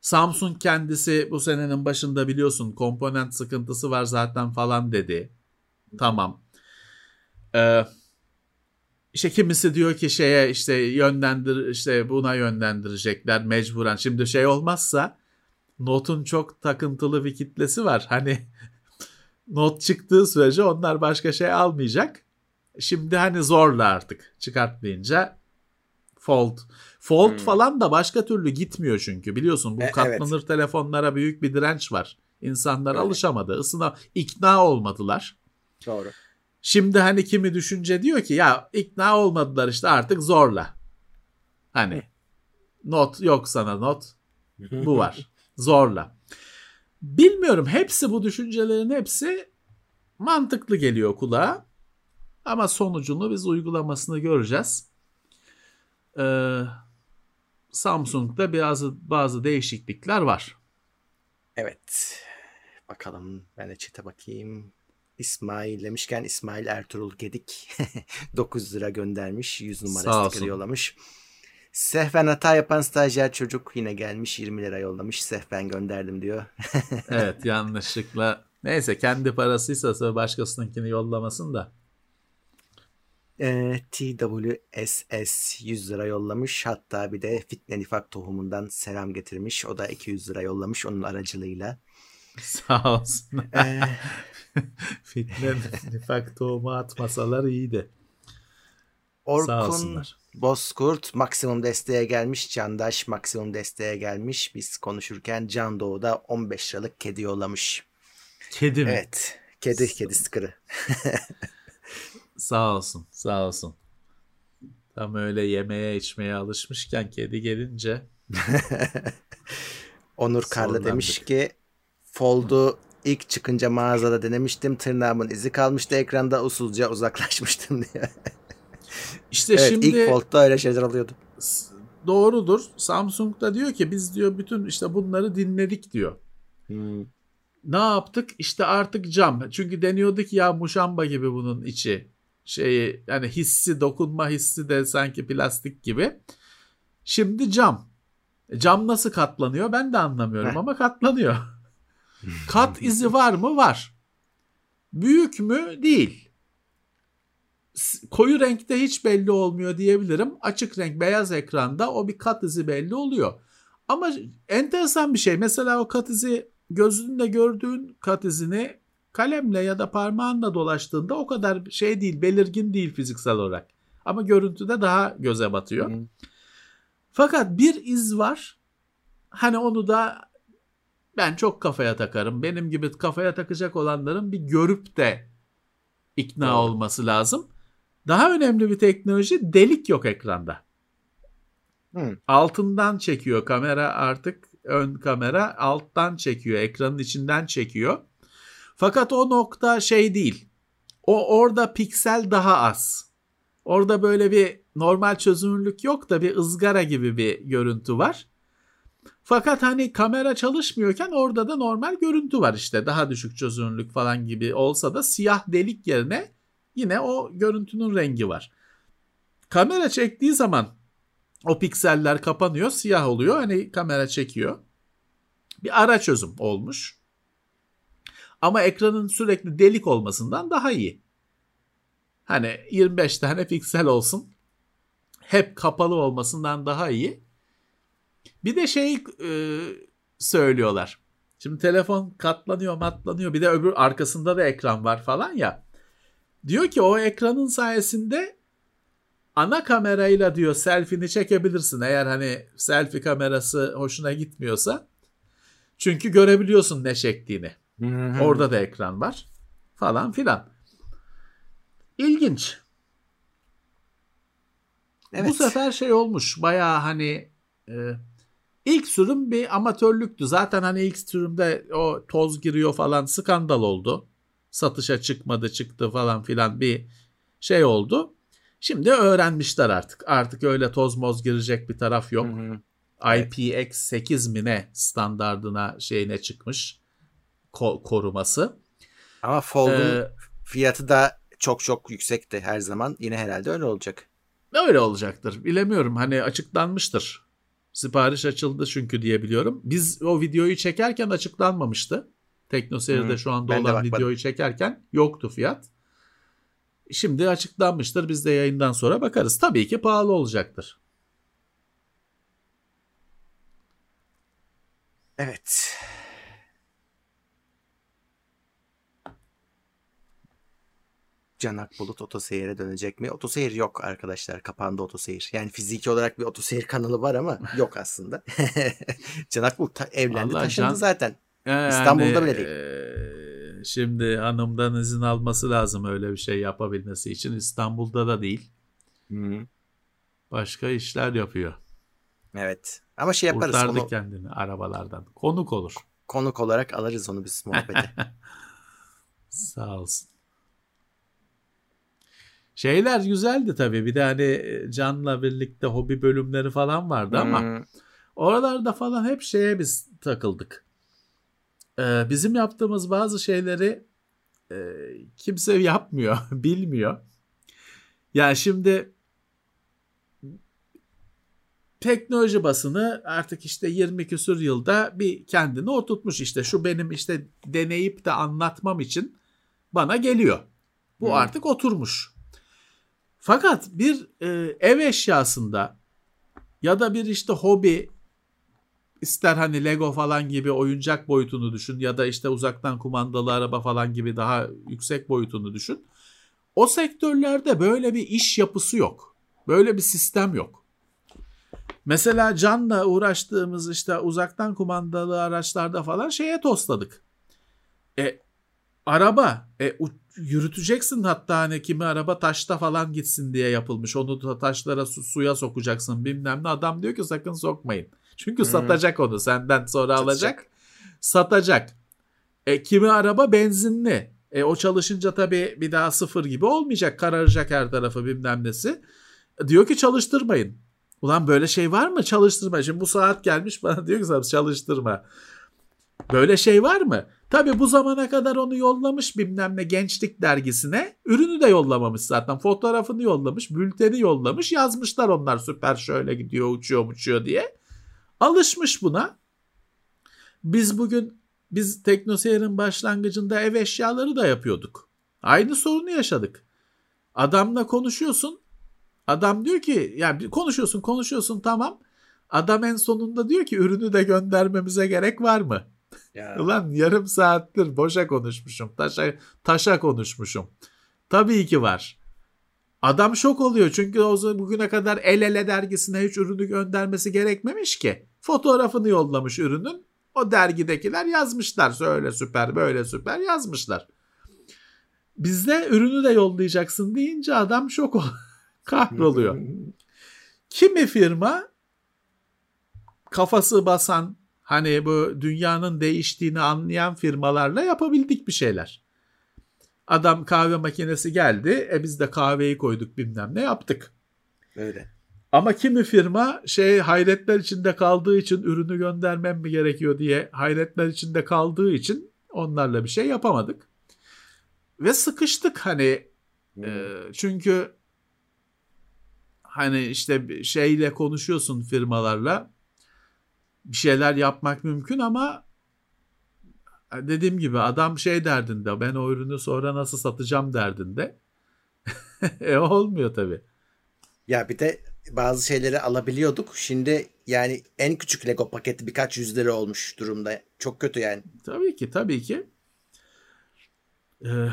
Samsung kendisi bu senenin başında biliyorsun komponent sıkıntısı var zaten falan dedi. Tamam. Ee, işte kimisi diyor ki şeye işte yönlendir işte buna yönlendirecekler mecburen. Şimdi şey olmazsa Note'un çok takıntılı bir kitlesi var. Hani Note çıktığı sürece onlar başka şey almayacak. Şimdi hani zorla artık çıkartmayınca Fold. Fold hmm. falan da başka türlü gitmiyor çünkü biliyorsun bu e, katlanır evet. telefonlara büyük bir direnç var. İnsanlar evet. alışamadı, ısına ikna olmadılar. Doğru. Şimdi hani kimi düşünce diyor ki ya ikna olmadılar işte artık zorla. Hani not yok sana not. Bu var. Zorla. Bilmiyorum hepsi bu düşüncelerin hepsi mantıklı geliyor kulağa. Ama sonucunu biz uygulamasını göreceğiz. Ee, Samsung'da bazı bazı değişiklikler var. Evet. Bakalım ben de çete bakayım. İsmail demişken İsmail Ertuğrul Gedik 9 lira göndermiş. 100 numara sticker yollamış. Sehven hata yapan stajyer çocuk yine gelmiş 20 lira yollamış. Sehven gönderdim diyor. evet yanlışlıkla. Neyse kendi parasıysa başkasınınkini yollamasın da. E, TWSS 100 lira yollamış. Hatta bir de Fitne Nifak tohumundan selam getirmiş. O da 200 lira yollamış onun aracılığıyla. Sağ olsun. Ee, Fitne nifak tohumu atmasalar iyiydi. Orkun Bozkurt maksimum desteğe gelmiş. Candaş maksimum desteğe gelmiş. Biz konuşurken Can Doğu'da 15 liralık kedi yollamış. Kedi mi? Evet. Kedi, kedi sıkırı. sağ olsun, sağ olsun. Tam öyle yemeye içmeye alışmışken kedi gelince. Onur Karlı demiş ki Fold'u ilk çıkınca mağazada denemiştim. Tırnağımın izi kalmıştı ekranda usulca uzaklaşmıştım diye. İşte evet, şimdi ilk Fold'da öyle şeyler oluyordu. Doğrudur. Samsung da diyor ki biz diyor bütün işte bunları dinledik diyor. Hmm. Ne yaptık? İşte artık cam. Çünkü deniyordu ki ya muşamba gibi bunun içi. Şeyi yani hissi dokunma hissi de sanki plastik gibi. Şimdi cam. E, cam nasıl katlanıyor ben de anlamıyorum Heh. ama katlanıyor. Kat izi var mı? Var. Büyük mü? Değil. Koyu renkte hiç belli olmuyor diyebilirim. Açık renk beyaz ekranda o bir kat izi belli oluyor. Ama enteresan bir şey. Mesela o kat izi gözünle gördüğün kat izini kalemle ya da parmağınla dolaştığında o kadar şey değil, belirgin değil fiziksel olarak. Ama görüntüde daha göze batıyor. Hmm. Fakat bir iz var. Hani onu da ben çok kafaya takarım. Benim gibi kafaya takacak olanların bir görüp de ikna Doğru. olması lazım. Daha önemli bir teknoloji delik yok ekranda. Hmm. Altından çekiyor kamera artık ön kamera alttan çekiyor ekranın içinden çekiyor. Fakat o nokta şey değil. O orada piksel daha az. Orada böyle bir normal çözünürlük yok da bir ızgara gibi bir görüntü var. Fakat hani kamera çalışmıyorken orada da normal görüntü var işte. Daha düşük çözünürlük falan gibi olsa da siyah delik yerine yine o görüntünün rengi var. Kamera çektiği zaman o pikseller kapanıyor, siyah oluyor. Hani kamera çekiyor. Bir ara çözüm olmuş. Ama ekranın sürekli delik olmasından daha iyi. Hani 25 tane piksel olsun. Hep kapalı olmasından daha iyi. Bir de şey e, söylüyorlar. Şimdi telefon katlanıyor matlanıyor bir de öbür arkasında da ekran var falan ya. Diyor ki o ekranın sayesinde ana kamerayla diyor selfie'ni çekebilirsin eğer hani selfie kamerası hoşuna gitmiyorsa. Çünkü görebiliyorsun ne çektiğini. Orada da ekran var falan filan. İlginç. Evet. Bu sefer şey olmuş baya hani e, İlk sürüm bir amatörlüktü. Zaten hani ilk sürümde o toz giriyor falan skandal oldu. Satışa çıkmadı çıktı falan filan bir şey oldu. Şimdi öğrenmişler artık. Artık öyle toz moz girecek bir taraf yok. Hı hı. IPX8 mi ne standardına şeyine çıkmış ko- koruması. Ama Fold'un ee, fiyatı da çok çok yüksekti her zaman. Yine herhalde öyle olacak. Öyle olacaktır. Bilemiyorum. Hani açıklanmıştır. Sipariş açıldı çünkü diye biliyorum. Biz o videoyu çekerken açıklanmamıştı. TeknoSeyir'de hmm, şu anda olan videoyu çekerken yoktu fiyat. Şimdi açıklanmıştır. Biz de yayından sonra bakarız. Tabii ki pahalı olacaktır. Evet. Canak Bulut otoseyire dönecek mi? Otoseyir yok arkadaşlar. Kapandı otoseyir. Yani fiziki olarak bir otoseyir kanalı var ama yok aslında. Canak Bulut ta- evlendi Vallahi taşındı Can- zaten. Yani, İstanbul'da bile değil. eee, şimdi hanımdan izin alması lazım öyle bir şey yapabilmesi için. İstanbul'da da değil. Başka işler yapıyor. Evet. Ama şey yaparız. Kurtardı Onu, kendini arabalardan. Konuk olur. konuk olarak alırız onu biz muhabbete. Sağ olsun. Şeyler güzeldi tabii. Bir de hani Can'la birlikte hobi bölümleri falan vardı ama Hmm, oralarda falan hep şeye biz takıldık. Ee, bizim yaptığımız bazı şeyleri e, kimse yapmıyor, bilmiyor. Ya şimdi teknoloji basını artık işte 20 küsur yılda bir kendini oturtmuş işte şu benim işte deneyip de anlatmam için bana geliyor. Bu Hmm. artık oturmuş. Fakat bir e, ev eşyasında ya da bir işte hobi ister hani Lego falan gibi oyuncak boyutunu düşün ya da işte uzaktan kumandalı araba falan gibi daha yüksek boyutunu düşün. O sektörlerde böyle bir iş yapısı yok. Böyle bir sistem yok. Mesela Can'la uğraştığımız işte uzaktan kumandalı araçlarda falan şeye tosladık. E, araba e, yürüteceksin hatta hani kimi araba taşta falan gitsin diye yapılmış. Onu da taşlara su- suya sokacaksın bilmem ne. Adam diyor ki sakın sokmayın. Çünkü Hmm. satacak onu senden sonra Satacak. alacak. Satacak. E, kimi araba benzinli. E, o çalışınca tabii bir daha sıfır gibi olmayacak. Kararacak her tarafı bilmem nesi. Diyor ki çalıştırmayın. Ulan böyle şey var mı? Çalıştırma. Şimdi bu saat gelmiş bana diyor ki çalıştırma. Böyle şey var mı? Tabii bu zamana kadar onu yollamış bilmem ne gençlik dergisine. Ürünü de yollamamış zaten. Fotoğrafını yollamış, bülteni yollamış. Yazmışlar onlar süper şöyle gidiyor, uçuyor uçuyor diye. Alışmış buna. Biz bugün biz teknoseyrin başlangıcında ev eşyaları da yapıyorduk. Aynı sorunu yaşadık. Adamla konuşuyorsun. Adam diyor ki yani konuşuyorsun konuşuyorsun tamam. Adam en sonunda diyor ki ürünü de göndermemize gerek var mı? Ya. Ulan yarım saattir boşa konuşmuşum. Taşa, taşa konuşmuşum. Tabii ki var. Adam şok oluyor çünkü o bugüne kadar El Ele dergisine hiç ürünü göndermesi gerekmemiş ki. Fotoğrafını yollamış ürünün. O dergidekiler yazmışlar. Şöyle süper böyle süper yazmışlar. Bizde ürünü de yollayacaksın deyince adam şok ol- kahroluyor. Kimi firma kafası basan hani bu dünyanın değiştiğini anlayan firmalarla yapabildik bir şeyler. Adam kahve makinesi geldi. E biz de kahveyi koyduk bilmem ne yaptık. Öyle. Ama kimi firma şey hayretler içinde kaldığı için ürünü göndermem mi gerekiyor diye hayretler içinde kaldığı için onlarla bir şey yapamadık. Ve sıkıştık hani e, çünkü hani işte şeyle konuşuyorsun firmalarla bir şeyler yapmak mümkün ama dediğim gibi adam şey derdinde ben o ürünü sonra nasıl satacağım derdinde. e olmuyor tabii. Ya bir de bazı şeyleri alabiliyorduk. Şimdi yani en küçük Lego paketi birkaç yüz lira olmuş durumda. Çok kötü yani. Tabii ki tabii ki. Ee,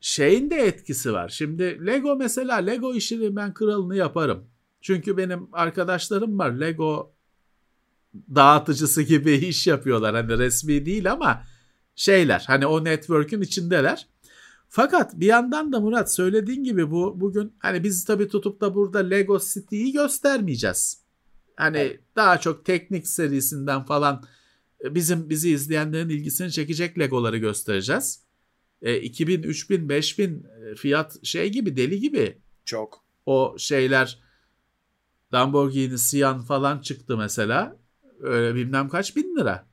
şeyin de etkisi var. Şimdi Lego mesela Lego işini ben kralını yaparım. Çünkü benim arkadaşlarım var Lego dağıtıcısı gibi iş yapıyorlar. Hani resmi değil ama şeyler hani o network'ün içindeler. Fakat bir yandan da Murat söylediğin gibi bu bugün hani biz tabii tutup da burada Lego City'yi göstermeyeceğiz. Hani Evet. daha çok teknik serisinden falan e, bizim bizi izleyenlerin ilgisini çekecek Legoları göstereceğiz. E, 2000, 3000, 5000 e, fiyat şey gibi deli gibi Çok. o şeyler Lamborghini Sian falan çıktı mesela. Öyle bilmem kaç bin lira.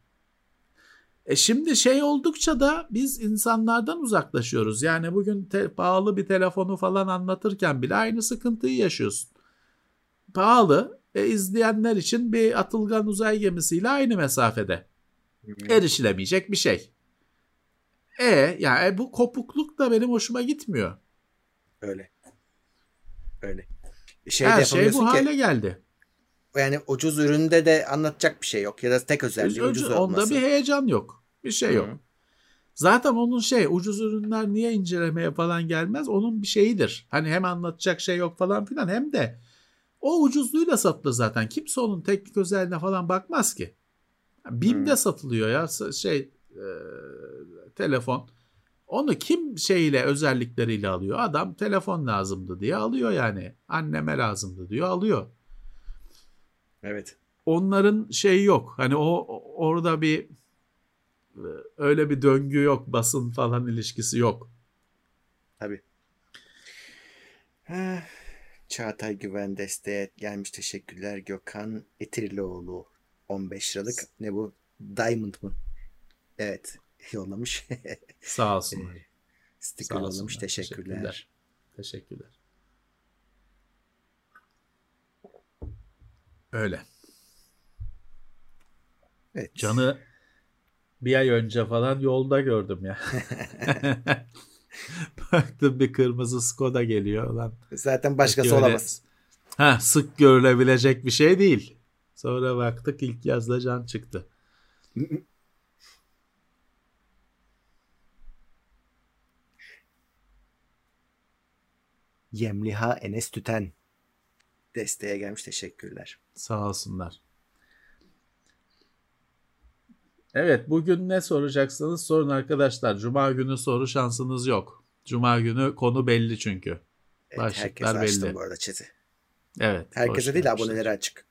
E şimdi şey oldukça da biz insanlardan uzaklaşıyoruz. Yani bugün te- pahalı bir telefonu falan anlatırken bile aynı sıkıntıyı yaşıyorsun. Pahalı e, izleyenler için bir atılgan uzay gemisiyle aynı mesafede. Erişilemeyecek bir şey. E yani e, bu kopukluk da benim hoşuma gitmiyor. Öyle. Öyle. Şey Her şey bu ki. hale geldi. Yani ucuz üründe de anlatacak bir şey yok ya da tek özelliği Ucuz- ucuz onda olması. bir heyecan yok. Bir şey yok. Hı. Zaten onun şey ucuz ürünler niye incelemeye falan gelmez? Onun bir şeyidir. Hani hem anlatacak şey yok falan filan hem de o ucuzluğuyla satılır zaten. Kimse onun teknik özelliğine falan bakmaz ki. BİM'de Hı. satılıyor ya şey e, telefon. Onu kim şeyle özellikleriyle alıyor? Adam telefon lazımdı diye alıyor yani. Anneme lazımdı diyor alıyor. Evet. Onların şeyi yok. Hani o orada bir e, öyle bir döngü yok. Basın falan ilişkisi yok. Tabii. Eh, Çağatay Güven desteğe gelmiş. Teşekkürler. Gökhan Etirlioğlu 15 liralık. Ne bu? Diamond mı? Evet. Yollamış. Sağ olsunlar. Sticker Sağ yollamış. olsunlar. Teşekkürler. Teşekkürler. Öyle. Evet. Can'ı bir ay önce falan yolda gördüm ya. Baktım bir kırmızı Skoda geliyor lan. Zaten başkası Belki öyle- olamaz. Ha, sık görülebilecek bir şey değil. Sonra baktık ilk yazda Can çıktı. Yemliha Enes Tüten desteğe gelmiş. Teşekkürler. Sağ olsunlar. Evet bugün ne soracaksınız sorun arkadaşlar. Cuma günü soru şansınız yok. Cuma günü konu belli çünkü. Evet, Başlıklar herkese açtım belli. bu arada chat'i. Evet. Herkese değil gelmişler. aboneleri açık.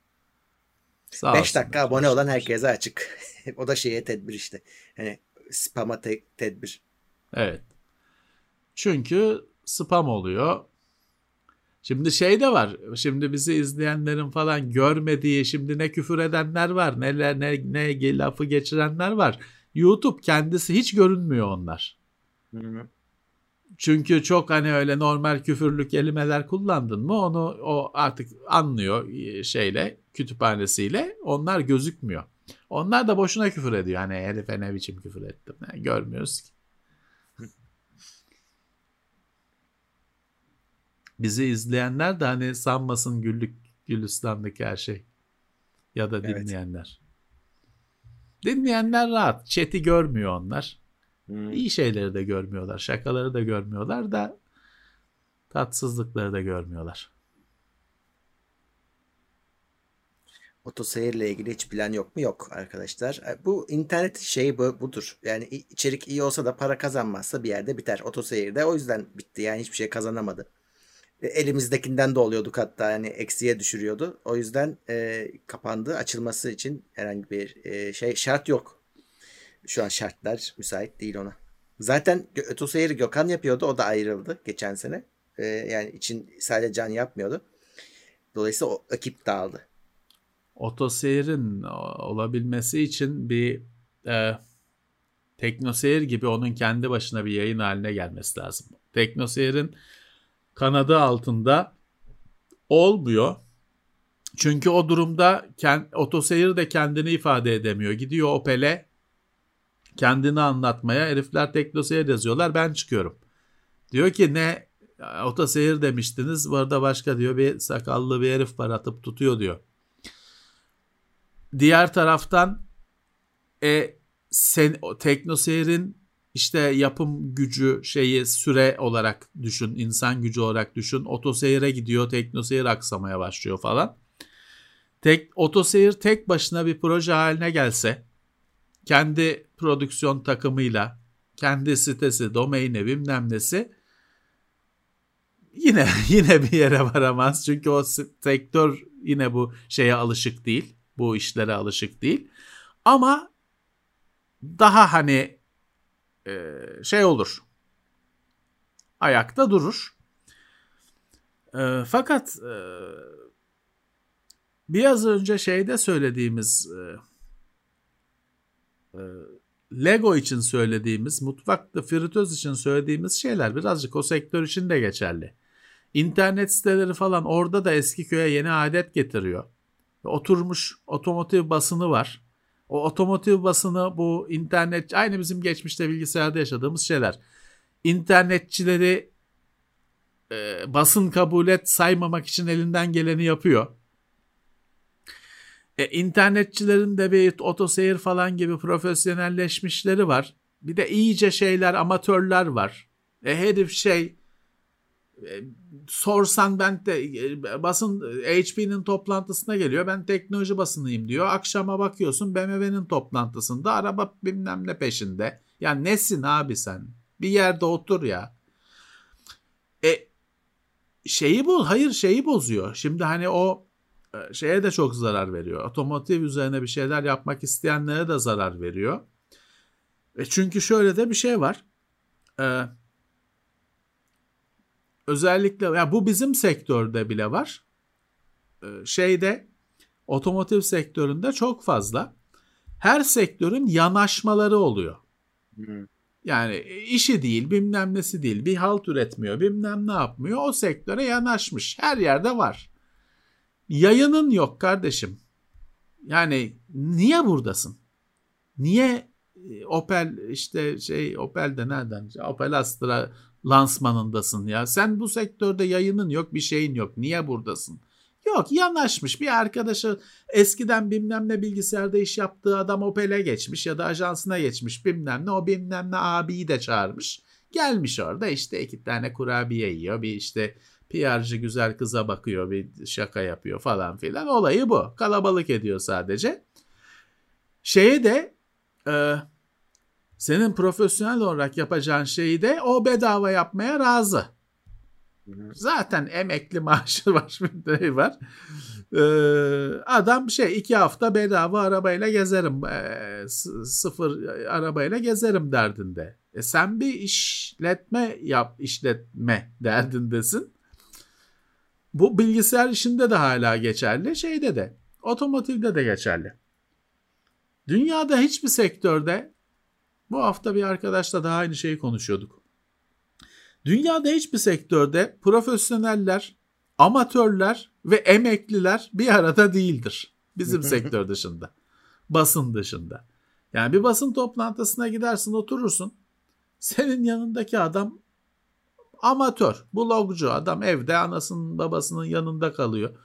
Sağ 5 olsunlar, dakika abone hoş olan herkese açık. o da şeye tedbir işte. Hani spama te- tedbir. Evet. Çünkü spam oluyor. Şimdi şey de var. Şimdi bizi izleyenlerin falan görmediği şimdi ne küfür edenler var. Neler ne ne lafı geçirenler var. YouTube kendisi hiç görünmüyor onlar. Çünkü çok hani öyle normal küfürlü kelimeler kullandın mı onu o artık anlıyor e, şeyle kütüphanesiyle onlar gözükmüyor. Onlar da boşuna küfür ediyor. Hani herife ne biçim küfür ettim. Yani görmüyoruz ki. Bizi izleyenler de hani sanmasın güllük gülistanlık her şey. Ya da Evet. dinleyenler. Dinleyenler rahat. Chat'i görmüyor onlar. Hmm. İyi şeyleri de görmüyorlar. Şakaları da görmüyorlar da tatsızlıkları da görmüyorlar. Otoseyirle ilgili hiç plan yok mu? Yok arkadaşlar. E, Bu internet şeyi bu, budur. Yani içerik iyi olsa da para kazanmazsa bir yerde biter. Otoseyirde o yüzden bitti. Yani hiçbir şey kazanamadı. E, Elimizdekinden de oluyorduk hatta yani eksiye düşürüyordu. O yüzden e, kapandı. Açılması için herhangi bir e, şey şart yok. Şu an şartlar müsait değil ona. Zaten Otoseyir'i Gökhan yapıyordu. O da ayrıldı geçen sene. E, yani için sadece Can yapmıyordu. Dolayısıyla o ekip dağıldı. Otoseyir'in o- olabilmesi için bir e, teknoseyir gibi onun kendi başına bir yayın haline gelmesi lazım. Teknoseyir'in kanadı altında olmuyor. Çünkü o durumda kend, otoseyir de kendini ifade edemiyor. Gidiyor Opel'e kendini anlatmaya. Herifler teknoseyir yazıyorlar. Ben çıkıyorum. Diyor ki ne otoseyir demiştiniz. Bu arada başka diyor bir sakallı bir herif var atıp tutuyor diyor. Diğer taraftan e, sen, o teknoseyrin işte yapım gücü şeyi süre olarak düşün, insan gücü olarak düşün. Otoseyire gidiyor, teknoseyir aksamaya başlıyor falan. Tek otoseyir tek başına bir proje haline gelse kendi prodüksiyon takımıyla, kendi sitesi, domaini, bilmem nesi yine yine bir yere varamaz. Çünkü o sektör yine bu şeye alışık değil. Bu işlere alışık değil. Ama daha hani e, şey olur. Ayakta durur. E, fakat e, biraz önce şeyde söylediğimiz e, e, Lego için söylediğimiz, mutfakta fritöz için söylediğimiz şeyler birazcık o sektör için de geçerli. İnternet siteleri falan orada da eski köye yeni adet getiriyor. Oturmuş otomotiv basını var. O otomotiv basını bu internet aynı bizim geçmişte bilgisayarda yaşadığımız şeyler. İnternetçileri e, basın kabul et saymamak için elinden geleni yapıyor. E, internetçilerin de bir otoseyir falan gibi profesyonelleşmişleri var. Bir de iyice şeyler amatörler var. E, herif şey sorsan ben de e, basın HP'nin toplantısına geliyor. Ben teknoloji basınıyım diyor. Akşama bakıyorsun BMW'nin toplantısında araba bilmem ne peşinde. Ya nesin abi sen? Bir yerde otur ya. E şeyi bul, hayır şeyi bozuyor. Şimdi hani o e, şeye de çok zarar veriyor. Otomotiv üzerine bir şeyler yapmak isteyenlere de zarar veriyor. E çünkü şöyle de bir şey var. Ee, özellikle ya bu bizim sektörde bile var. Ee, şeyde otomotiv sektöründe çok fazla. Her sektörün yanaşmaları oluyor. Hmm. Yani işi değil, bilmem nesi değil, bir halt üretmiyor, bilmem ne yapmıyor. O sektöre yanaşmış. Her yerde var. Yayının yok kardeşim. Yani niye buradasın? Niye e, Opel işte şey Opel de nereden? Opel Astra lansmanındasın ya. Sen bu sektörde yayının yok, bir şeyin yok. Niye buradasın? Yok yanaşmış bir arkadaşı eskiden bilmem ne bilgisayarda iş yaptığı adam Opel'e geçmiş ya da ajansına geçmiş bilmem ne o bilmem ne abiyi de çağırmış. Gelmiş orada işte iki tane kurabiye yiyor bir işte PR'cı güzel kıza bakıyor bir şaka yapıyor falan filan olayı bu kalabalık ediyor sadece. Şeye de e, senin profesyonel olarak yapacağın şeyi de o bedava yapmaya razı. Zaten emekli maaşı var bir var. Ee, adam şey iki hafta bedava arabayla gezerim e, sıfır arabayla gezerim derdinde. E sen bir işletme yap işletme derdindesin. Bu bilgisayar işinde de hala geçerli şeyde de otomotivde de geçerli. Dünyada hiçbir sektörde bu hafta bir arkadaşla daha aynı şeyi konuşuyorduk. Dünyada hiçbir sektörde profesyoneller, amatörler ve emekliler bir arada değildir. Bizim sektör dışında. Basın dışında. Yani bir basın toplantısına gidersin oturursun. Senin yanındaki adam amatör, blogcu adam evde anasının babasının yanında kalıyor.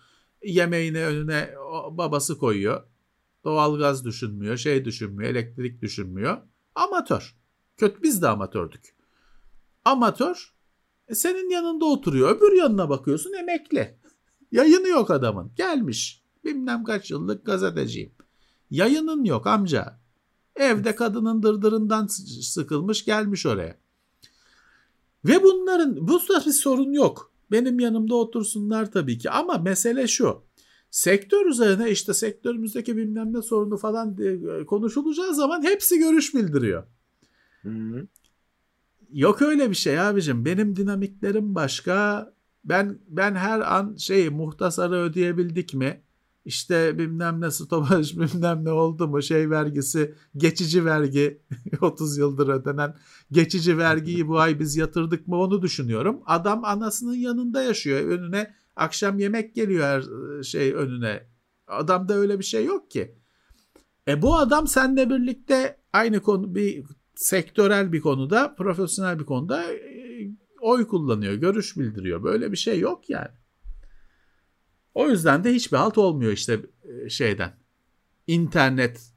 Yemeğini önüne babası koyuyor. Doğalgaz düşünmüyor, şey düşünmüyor, elektrik düşünmüyor. Amatör. Kötü biz de amatördük. Amatör e senin yanında oturuyor. Öbür yanına bakıyorsun emekli. Yayını yok adamın. Gelmiş. Bilmem kaç yıllık gazeteciyim. Yayının yok amca. Evde kadının dırdırından sıkılmış gelmiş oraya. Ve bunların bu bir sorun yok. Benim yanımda otursunlar tabii ki ama mesele şu. Sektör üzerine işte sektörümüzdeki bilmem ne sorunu falan konuşulacağı zaman hepsi görüş bildiriyor. Hı hı. Yok öyle bir şey abicim. Benim dinamiklerim başka. Ben ben her an şey muhtasarı ödeyebildik mi? İşte bilmem ne stopaj bilmem ne oldu mu şey vergisi geçici vergi 30 yıldır ödenen geçici vergiyi bu ay biz yatırdık mı onu düşünüyorum. Adam anasının yanında yaşıyor önüne akşam yemek geliyor her şey önüne. Adamda öyle bir şey yok ki. E bu adam seninle birlikte aynı konu bir sektörel bir konuda, profesyonel bir konuda oy kullanıyor, görüş bildiriyor. Böyle bir şey yok yani. O yüzden de hiçbir halt olmuyor işte şeyden. İnternet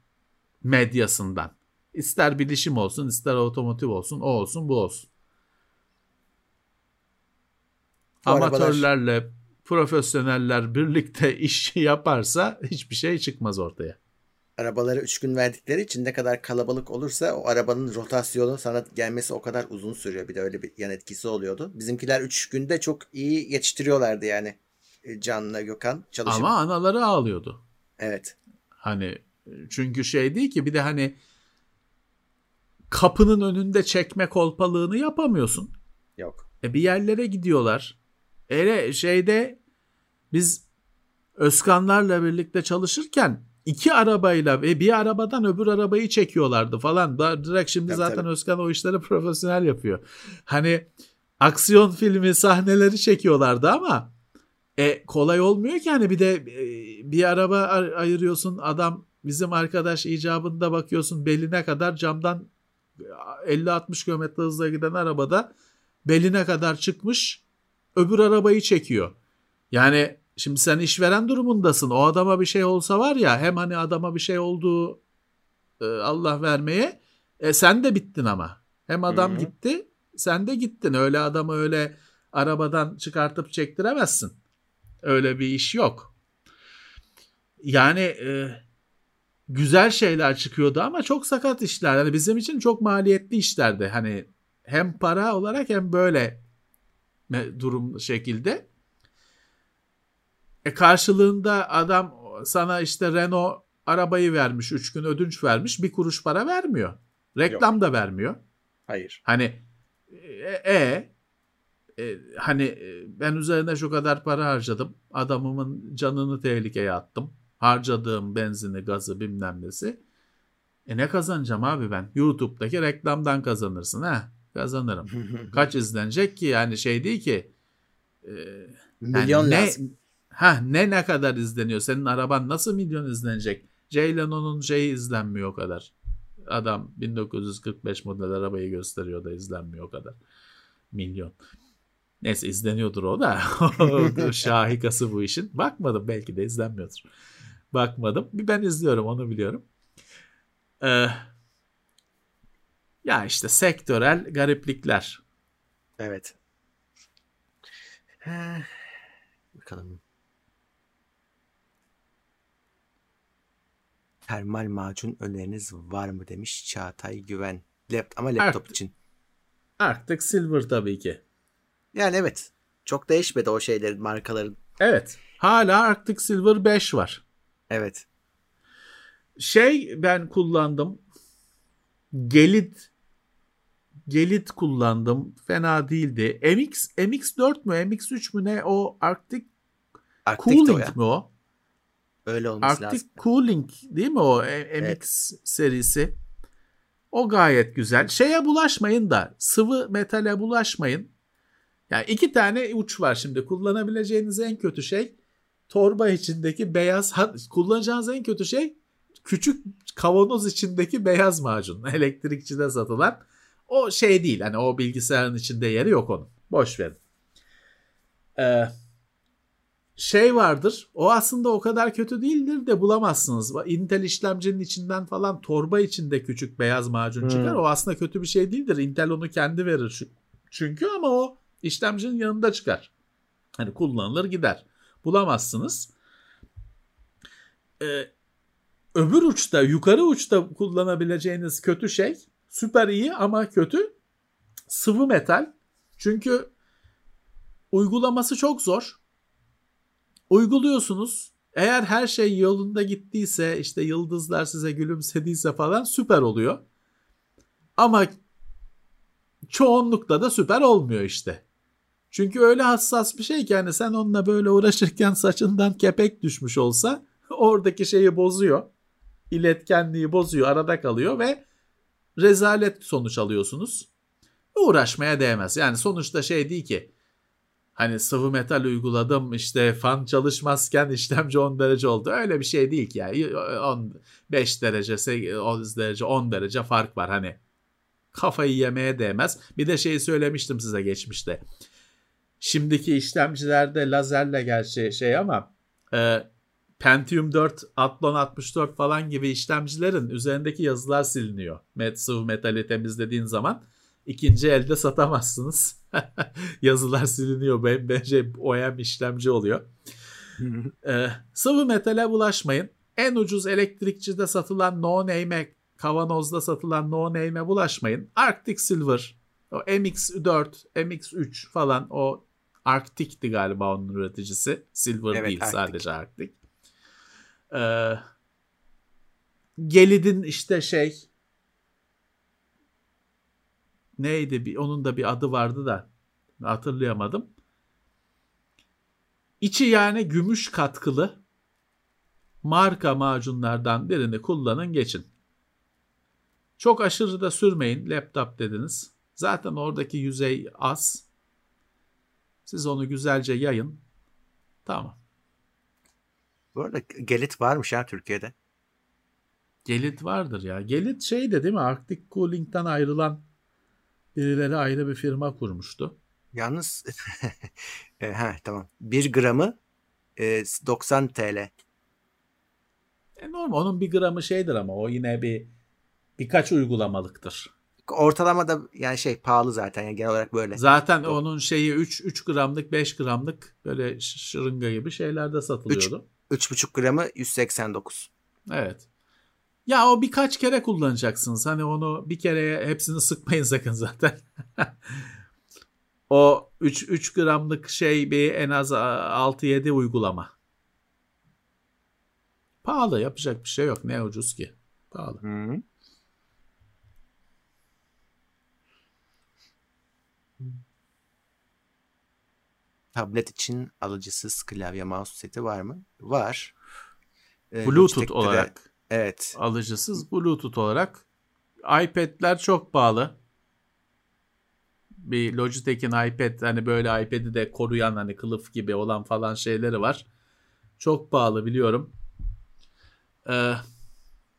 medyasından. İster bilişim olsun, ister otomotiv olsun, o olsun, bu olsun. Bu Amatörlerle. Profesyoneller birlikte iş yaparsa hiçbir şey çıkmaz ortaya arabaları 3 gün verdikleri için ne kadar kalabalık olursa o arabanın rotasyonu sana gelmesi o kadar uzun sürüyor. Bir de öyle bir yan etkisi oluyordu. Bizimkiler 3 günde çok iyi yetiştiriyorlardı yani. E, Can'la Gökhan çalışıp. Ama anaları ağlıyordu. Evet. Hani çünkü şey değil ki bir de hani kapının önünde çekme kolpalığını yapamıyorsun. Yok. E bir yerlere gidiyorlar. Ele şeyde biz Özkanlarla birlikte çalışırken iki arabayla ve bir arabadan öbür arabayı çekiyorlardı falan. Direkt şimdi tabii, zaten tabii. Özkan o işleri profesyonel yapıyor. Hani aksiyon filmi sahneleri çekiyorlardı ama e, kolay olmuyor ki hani bir de e, bir araba ayırıyorsun adam bizim arkadaş icabında bakıyorsun beline kadar camdan 50-60 km hızla giden arabada beline kadar çıkmış öbür arabayı çekiyor. Yani şimdi sen işveren durumundasın. O adama bir şey olsa var ya hem hani adama bir şey olduğu e, Allah vermeye e, sen de bittin ama. Hem adam Hı-hı. gitti sen de gittin. Öyle adamı öyle arabadan çıkartıp çektiremezsin. Öyle bir iş yok. Yani e, güzel şeyler çıkıyordu ama çok sakat işler. Yani bizim için çok maliyetli işlerdi. Hani hem para olarak hem böyle durum şekilde. E karşılığında adam sana işte Renault arabayı vermiş, 3 gün ödünç vermiş, bir kuruş para vermiyor. Reklam Yok. da vermiyor. Hayır. Hani e, e, e hani e, ben üzerine şu kadar para harcadım. Adamımın canını tehlikeye attım. Harcadığım benzini, gazı bilmem nesi. E ne kazanacağım abi ben? YouTube'daki reklamdan kazanırsın ha. Kazanırım. Kaç izlenecek ki yani şey değil ki. E, Milyon ne, lazım. Ha ne ne kadar izleniyor? Senin araban nasıl milyon izlenecek? Jay Leno'nun şeyi izlenmiyor o kadar. Adam 1945 model arabayı gösteriyor da izlenmiyor o kadar. Milyon. Neyse izleniyordur o da. Şahikası bu işin. Bakmadım belki de izlenmiyordur. Bakmadım. Bir ben izliyorum onu biliyorum. Ee, ya işte sektörel gariplikler. Evet. bakalım. Termal macun öneriniz var mı demiş Çağatay Güven. Lap, ama laptop Artık, için. Artık Silver tabii ki. Yani evet. Çok değişmedi o şeylerin markaların. Evet. Hala Arctic Silver 5 var. Evet. Şey ben kullandım. Gelit Gelit kullandım. Fena değildi. MX MX4 mü MX3 mü ne o Arctic, Arctic Cooling o mi o? Öyle olması Arctic lazım. Cooling değil mi o MX evet. serisi? O gayet güzel. Şeye bulaşmayın da sıvı metale bulaşmayın. Yani iki tane uç var şimdi. Kullanabileceğiniz en kötü şey torba içindeki beyaz kullanacağınız en kötü şey küçük kavanoz içindeki beyaz macun. Elektrikçide satılan. O şey değil. Hani o bilgisayarın içinde yeri yok onun. Boş verin. Ee, şey vardır. O aslında o kadar kötü değildir de bulamazsınız. Intel işlemcinin içinden falan torba içinde küçük beyaz macun çıkar. Hmm. O aslında kötü bir şey değildir. Intel onu kendi verir çünkü ama o işlemcinin yanında çıkar. Hani kullanılır gider. Bulamazsınız. Ee, öbür uçta, yukarı uçta kullanabileceğiniz kötü şey süper iyi ama kötü sıvı metal. Çünkü uygulaması çok zor. Uyguluyorsunuz. Eğer her şey yolunda gittiyse işte yıldızlar size gülümsediyse falan süper oluyor. Ama çoğunlukla da süper olmuyor işte. Çünkü öyle hassas bir şey ki hani sen onunla böyle uğraşırken saçından kepek düşmüş olsa oradaki şeyi bozuyor. İletkenliği bozuyor, arada kalıyor ve rezalet sonuç alıyorsunuz. Uğraşmaya değmez. Yani sonuçta şey değil ki hani sıvı metal uyguladım işte fan çalışmazken işlemci 10 derece oldu. Öyle bir şey değil ki yani 5 derece 10 derece 10 derece fark var hani kafayı yemeye değmez. Bir de şeyi söylemiştim size geçmişte. Şimdiki işlemcilerde lazerle gerçi şey ama e, Pentium 4, Athlon 64 falan gibi işlemcilerin üzerindeki yazılar siliniyor. Met, sıvı metali temizlediğin zaman ikinci elde satamazsınız. yazılar siliniyor. Bence OEM işlemci oluyor. ee, sıvı metale bulaşmayın. En ucuz elektrikçide satılan no name'e kavanozda satılan no name'e bulaşmayın. Arctic Silver, o MX4, MX3 falan o Arctic'ti galiba onun üreticisi. Silver evet, değil Arctic. sadece Arctic. Ee, Gelid'in işte şey neydi bir onun da bir adı vardı da hatırlayamadım. İçi yani gümüş katkılı marka macunlardan birini kullanın geçin. Çok aşırı da sürmeyin laptop dediniz. Zaten oradaki yüzey az. Siz onu güzelce yayın. Tamam. Bu arada Gelit varmış ya Türkiye'de. Gelit vardır ya. Gelit şeydi değil mi? Arctic Cooling'den ayrılan birileri ayrı bir firma kurmuştu. Yalnız e, ha tamam. 1 gramı e, 90 TL. E normal onun bir gramı şeydir ama o yine bir birkaç uygulamalıktır. Ortalama da yani şey pahalı zaten yani genel olarak böyle. Zaten onun şeyi 3 3 gramlık 5 gramlık böyle şırınga gibi şeylerde satılıyordu. 3,5 gramı 189. Evet. Ya o birkaç kere kullanacaksınız. Hani onu bir kere hepsini sıkmayın sakın zaten. o 3 3 gramlık şey bir en az 6-7 uygulama. Pahalı yapacak bir şey yok. Ne ucuz ki. Pahalı. Hı-hı. Tablet için alıcısız klavye mouse seti var mı? Var. Ee, Bluetooth olarak. De, evet. Alıcısız Bluetooth olarak. iPad'ler çok pahalı. Bir Logitech'in iPad hani böyle iPad'i de koruyan hani kılıf gibi olan falan şeyleri var. Çok pahalı biliyorum. Ee,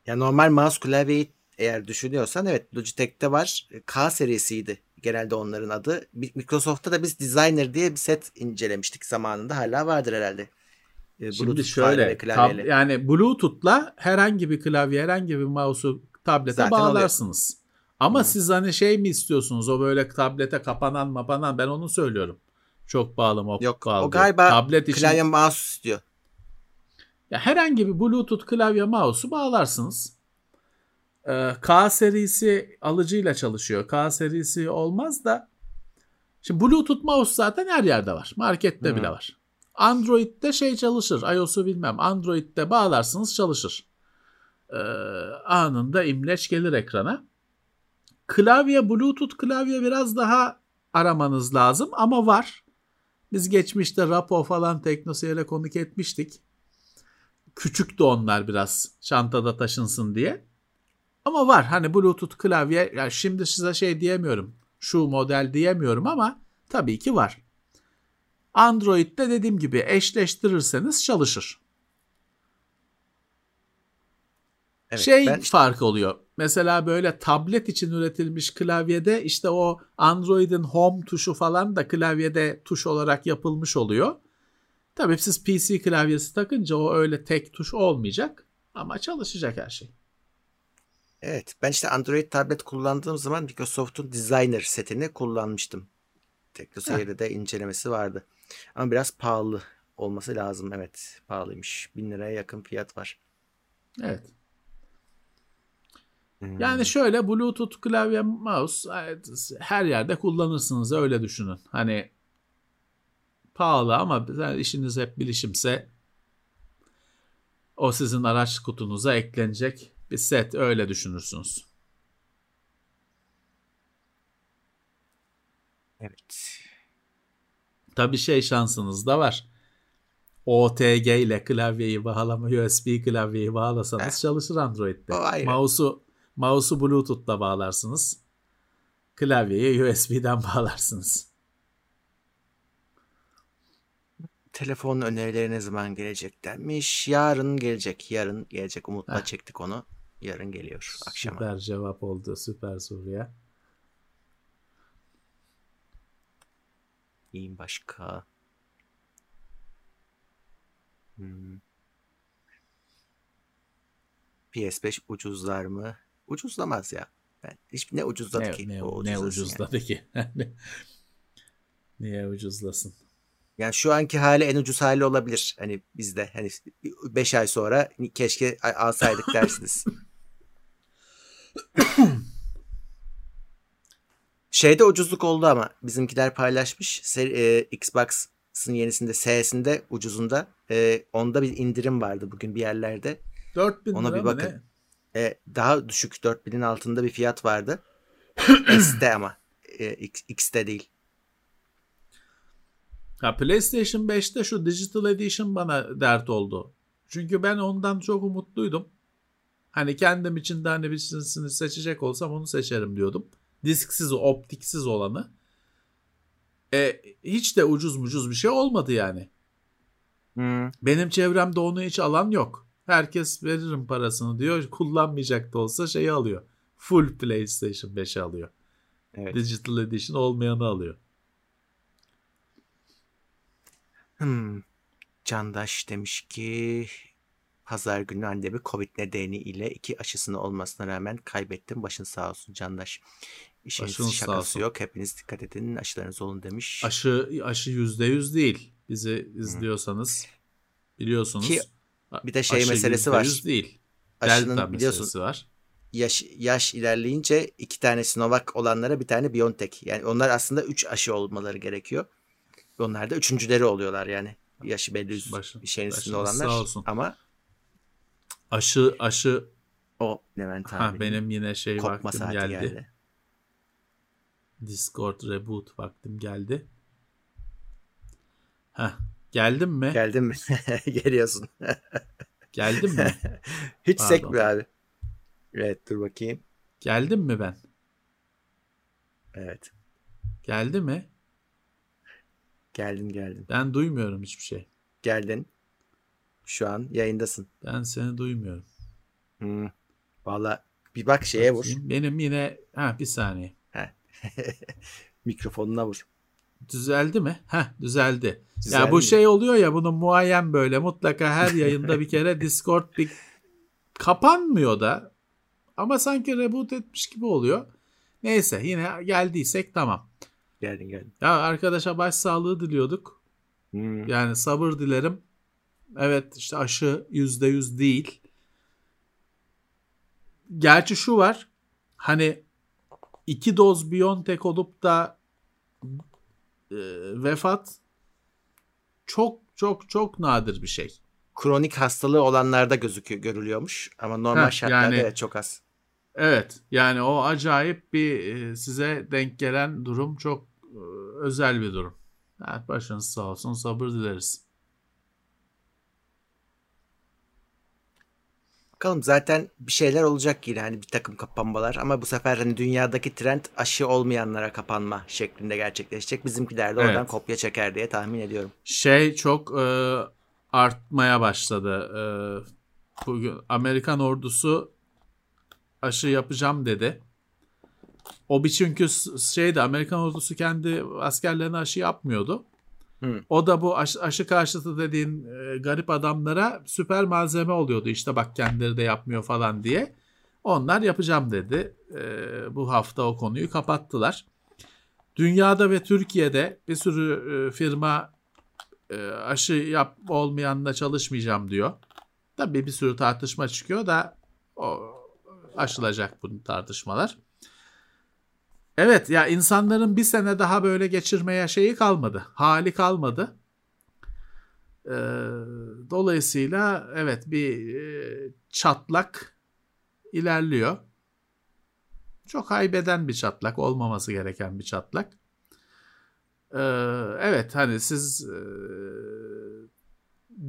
ya normal mouse klavyeyi eğer düşünüyorsan evet Logitech'te var. K serisiydi genelde onların adı. Microsoft'ta da biz Designer diye bir set incelemiştik zamanında. Hala vardır herhalde. Ee, Şimdi şöyle tab- yani Bluetooth'la herhangi bir klavye, herhangi bir mouse'u tablete Zaten bağlarsınız. Oluyor. Ama Hı. siz hani şey mi istiyorsunuz o böyle tablete kapanan mapanan ben onu söylüyorum. Çok bağlı mı? Yok kaldı. o galiba Tablet için... klavye mouse istiyor. Ya herhangi bir Bluetooth klavye mouse'u bağlarsınız. Ee, K serisi alıcıyla çalışıyor. K serisi olmaz da şimdi Bluetooth mouse zaten her yerde var. Markette hmm. bile var. Android'de şey çalışır. iOS'u bilmem. Android'de bağlarsınız çalışır. Ee, anında imleç gelir ekrana. Klavye, Bluetooth klavye biraz daha aramanız lazım ama var. Biz geçmişte Rapo falan Teknoseyir'e konuk etmiştik. Küçük de onlar biraz çantada taşınsın diye. Ama var hani Bluetooth klavye yani şimdi size şey diyemiyorum. Şu model diyemiyorum ama tabii ki var. Android'de dediğim gibi eşleştirirseniz çalışır. Evet, şey ben... fark oluyor. Mesela böyle tablet için üretilmiş klavyede işte o Android'in home tuşu falan da klavyede tuş olarak yapılmış oluyor. Tabii siz PC klavyesi takınca o öyle tek tuş olmayacak ama çalışacak her şey. Evet ben işte Android tablet kullandığım zaman Microsoft'un Designer setini kullanmıştım. Teknoseyir'de de incelemesi vardı. Ama biraz pahalı olması lazım. Evet pahalıymış. Bin liraya yakın fiyat var. Evet. Hmm. Yani şöyle Bluetooth klavye mouse her yerde kullanırsınız öyle düşünün. Hani pahalı ama işiniz hep bilişimse o sizin araç kutunuza eklenecek bir set öyle düşünürsünüz. Evet. Tabi şey şansınız da var. OTG ile klavyeyi bağlama, USB klavyeyi bağlasanız çalışır Android'de. Mouse'u mouse'u Bluetooth'la bağlarsınız. Klavyeyi USB'den bağlarsınız. Telefon önerileri ne zaman gelecek denmiş. Yarın gelecek. Yarın gelecek. Umut'la Heh. çektik onu. Yarın geliyor akşama. Süper cevap oldu. Süper soruya. İyiyim başka. Hmm. PS5 ucuzlar mı? Ucuzlamaz ya. Ben hiç ne ucuzladı ne, ki? Ne, o ne ucuzladı yani. ki? Niye ucuzlasın? Yani şu anki hali en ucuz hali olabilir. Hani bizde hani 5 ay sonra keşke alsaydık dersiniz. Şeyde ucuzluk oldu ama bizimkiler paylaşmış. Seri, e, Xbox'ın yenisinde S'sinde ucuzunda. E, onda bir indirim vardı bugün bir yerlerde. 4000 Ona bir bakın. Ne? E, daha düşük 4000'in altında bir fiyat vardı. S'te ama. E, X, X'te değil. Ha, PlayStation 5'te şu Digital Edition bana dert oldu. Çünkü ben ondan çok umutluydum. Hani kendim için de hani birisini seçecek olsam onu seçerim diyordum. Disksiz, optiksiz olanı. E, hiç de ucuz mucuz bir şey olmadı yani. Hmm. Benim çevremde onu hiç alan yok. Herkes veririm parasını diyor. Kullanmayacak da olsa şeyi alıyor. Full PlayStation 5'i alıyor. Evet. Digital Edition olmayanı alıyor. Hmm. Candaş demiş ki pazar günü annemi Covid nedeniyle iki aşısını olmasına rağmen kaybettim. Başın sağ olsun Candaş. İşiniz Başınız şakası yok. Hepiniz dikkat edin. Aşılarınız olun demiş. Aşı aşı yüzde yüz değil. Bizi izliyorsanız biliyorsunuz. Ki bir de şey aşı meselesi yüzde var. yüz değil. Aşının Delta biliyorsun meselesi var. yaş, yaş ilerleyince iki tane Sinovac olanlara bir tane BioNTech. Yani onlar aslında üç aşı olmaları gerekiyor. Onlar da üçüncüleri oluyorlar yani. Yaşı belli yüz Başın- şeyin üstünde olanlar. sağ olsun. Ama Aşı aşı o Levent ha abi benim yine şey vaktim geldi. geldi. Discord reboot vaktim geldi. Ha geldim mi? Geldin mi? Geliyorsun. Geldim mi? Hiç Pardon. sekmiyor abi. Evet dur bakayım. Geldim mi ben? Evet. Geldi mi? Geldin geldin. Ben duymuyorum hiçbir şey. Geldin. Şu an yayındasın. Ben seni duymuyorum. Hmm. Valla bir bak şeye vur. Benim yine ha bir saniye. Mikrofonuna vur. Düzeldi mi? Heh düzeldi. Düzeldi ya bu şey oluyor ya bunun muayyen böyle mutlaka her yayında bir kere Discord bir kapanmıyor da ama sanki reboot etmiş gibi oluyor. Neyse yine geldiysek tamam. Geldin geldin. Ya arkadaşa başsağlığı diliyorduk. Hmm. Yani sabır dilerim. Evet işte aşı yüzde yüz değil. Gerçi şu var. Hani iki doz Biontech olup da e, vefat çok çok çok nadir bir şey. Kronik hastalığı olanlarda gözüküyor, görülüyormuş. Ama normal Heh, şartlarda yani- çok az. Evet yani o acayip bir e, size denk gelen durum çok e, özel bir durum. Evet, başınız sağ olsun sabır dileriz. Bakalım zaten bir şeyler olacak yine hani bir takım kapanmalar ama bu sefer hani dünyadaki trend aşı olmayanlara kapanma şeklinde gerçekleşecek. Bizimkiler de oradan Evet. kopya çeker diye tahmin ediyorum. şey çok e, artmaya başladı. E, bugün Amerikan ordusu aşı yapacağım dedi. O bir çünkü şeydi Amerikan ordusu kendi askerlerine aşı yapmıyordu. O da bu aşı, aşı karşıtı dediğin e, garip adamlara süper malzeme oluyordu. İşte bak kendileri de yapmıyor falan diye. Onlar yapacağım dedi. E, bu hafta o konuyu kapattılar. Dünyada ve Türkiye'de bir sürü e, firma e, aşı yap olmayanla çalışmayacağım diyor. Tabii bir sürü tartışma çıkıyor da o aşılacak bu tartışmalar. Evet ya insanların bir sene daha böyle geçirmeye şeyi kalmadı. Hali kalmadı. Ee, dolayısıyla evet bir e, çatlak ilerliyor. Çok haybeden bir çatlak, olmaması gereken bir çatlak. Ee, evet hani siz e,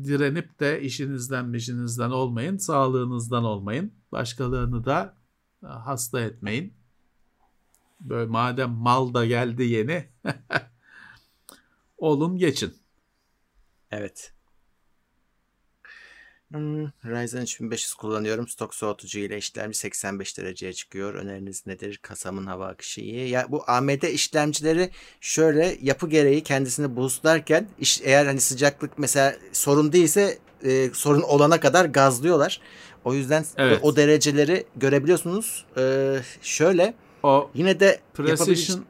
direnip de işinizden işinizden olmayın, sağlığınızdan olmayın. Başkalarını da hasta etmeyin. Böyle madem mal da geldi yeni olun geçin. Evet. Hmm, Ryzen 3500 kullanıyorum. Stok soğutucu ile işlemci 85 dereceye çıkıyor. Öneriniz nedir? Kasamın hava akışı iyi. Ya bu AMD işlemcileri şöyle yapı gereği kendisini boostlarken iş, eğer hani sıcaklık mesela sorun değilse e, sorun olana kadar gazlıyorlar. O yüzden Evet. o dereceleri görebiliyorsunuz. E, şöyle O yine de yapabil- Precision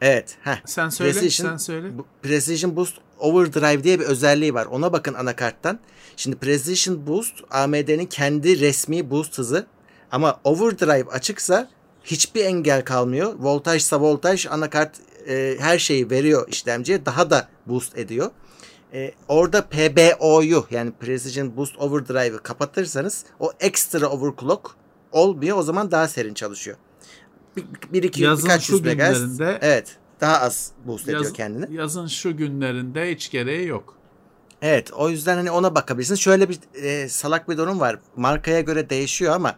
Evet. Heh. sen söyle Precision- sen söyle. Precision Boost Overdrive diye bir özelliği var. Ona bakın anakarttan. Şimdi Precision Boost AMD'nin kendi resmi boost hızı. Ama Overdrive açıksa hiçbir engel kalmıyor. Voltajsa voltaj anakart e, her şeyi veriyor işlemciye. Daha da boost ediyor. E, orada PBO'yu yani Precision Boost Overdrive'ı kapatırsanız o ekstra overclock olmuyor. O zaman daha serin çalışıyor. Bir, bir iki Yazın birkaç şu yüz megahertz. günlerinde- Evet. Daha az boost ediyor Yaz- kendini. yazın şu günlerinde hiç gereği yok. Evet o yüzden hani ona bakabilirsiniz. Şöyle bir e, salak bir durum var. Markaya göre değişiyor ama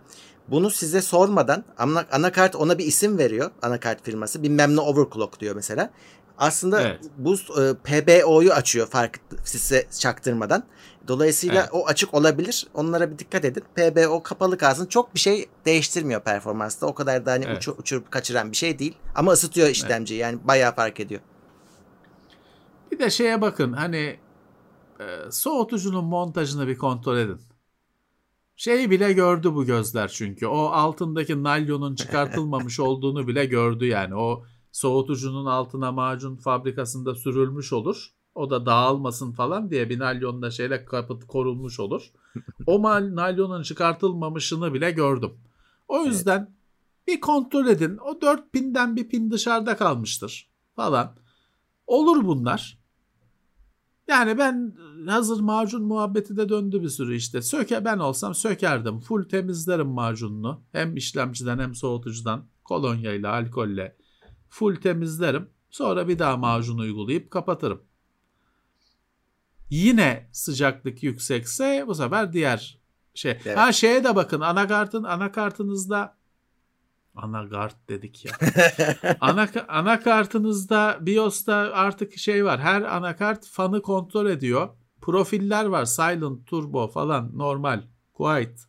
bunu size sormadan ana, anakart ona bir isim veriyor. Anakart firması. Bilmem ne overclock diyor mesela. Aslında Evet. bu e, PBO'yu açıyor fark size çaktırmadan. Dolayısıyla Evet. o açık olabilir. Onlara bir dikkat edin. PBO kapalı kalsın. Çok bir şey değiştirmiyor performansta. O kadar da hani Evet. uçu- uçurup kaçıran bir şey değil. Ama ısıtıyor işlemciyi. Yani bayağı fark ediyor. Bir de şeye bakın hani e, soğutucunun montajını bir kontrol edin. Şeyi bile gördü bu gözler çünkü. O altındaki nalyonun çıkartılmamış olduğunu bile gördü yani. O soğutucunun altına macun fabrikasında sürülmüş olur. O da dağılmasın falan diye bir nalyonla şeyle kapıt korunmuş olur. O mal nalyonun çıkartılmamışını bile gördüm. O yüzden evet. bir kontrol edin. O dört pinden bir pin dışarıda kalmıştır falan. Olur bunlar. Yani ben hazır macun muhabbeti de döndü bir sürü işte. Söke ben olsam sökerdim. Full temizlerim macununu. Hem işlemciden hem soğutucudan kolonyayla, alkolle full temizlerim. Sonra bir daha macun uygulayıp kapatırım. Yine sıcaklık yüksekse bu sefer diğer şey. Evet. Ha şeye de bakın anakartın anakartınızda Anakart dedik ya. Ana, anakartınızda BIOS'ta artık şey var. Her anakart fanı kontrol ediyor. Profiller var. Silent, Turbo falan normal, quiet.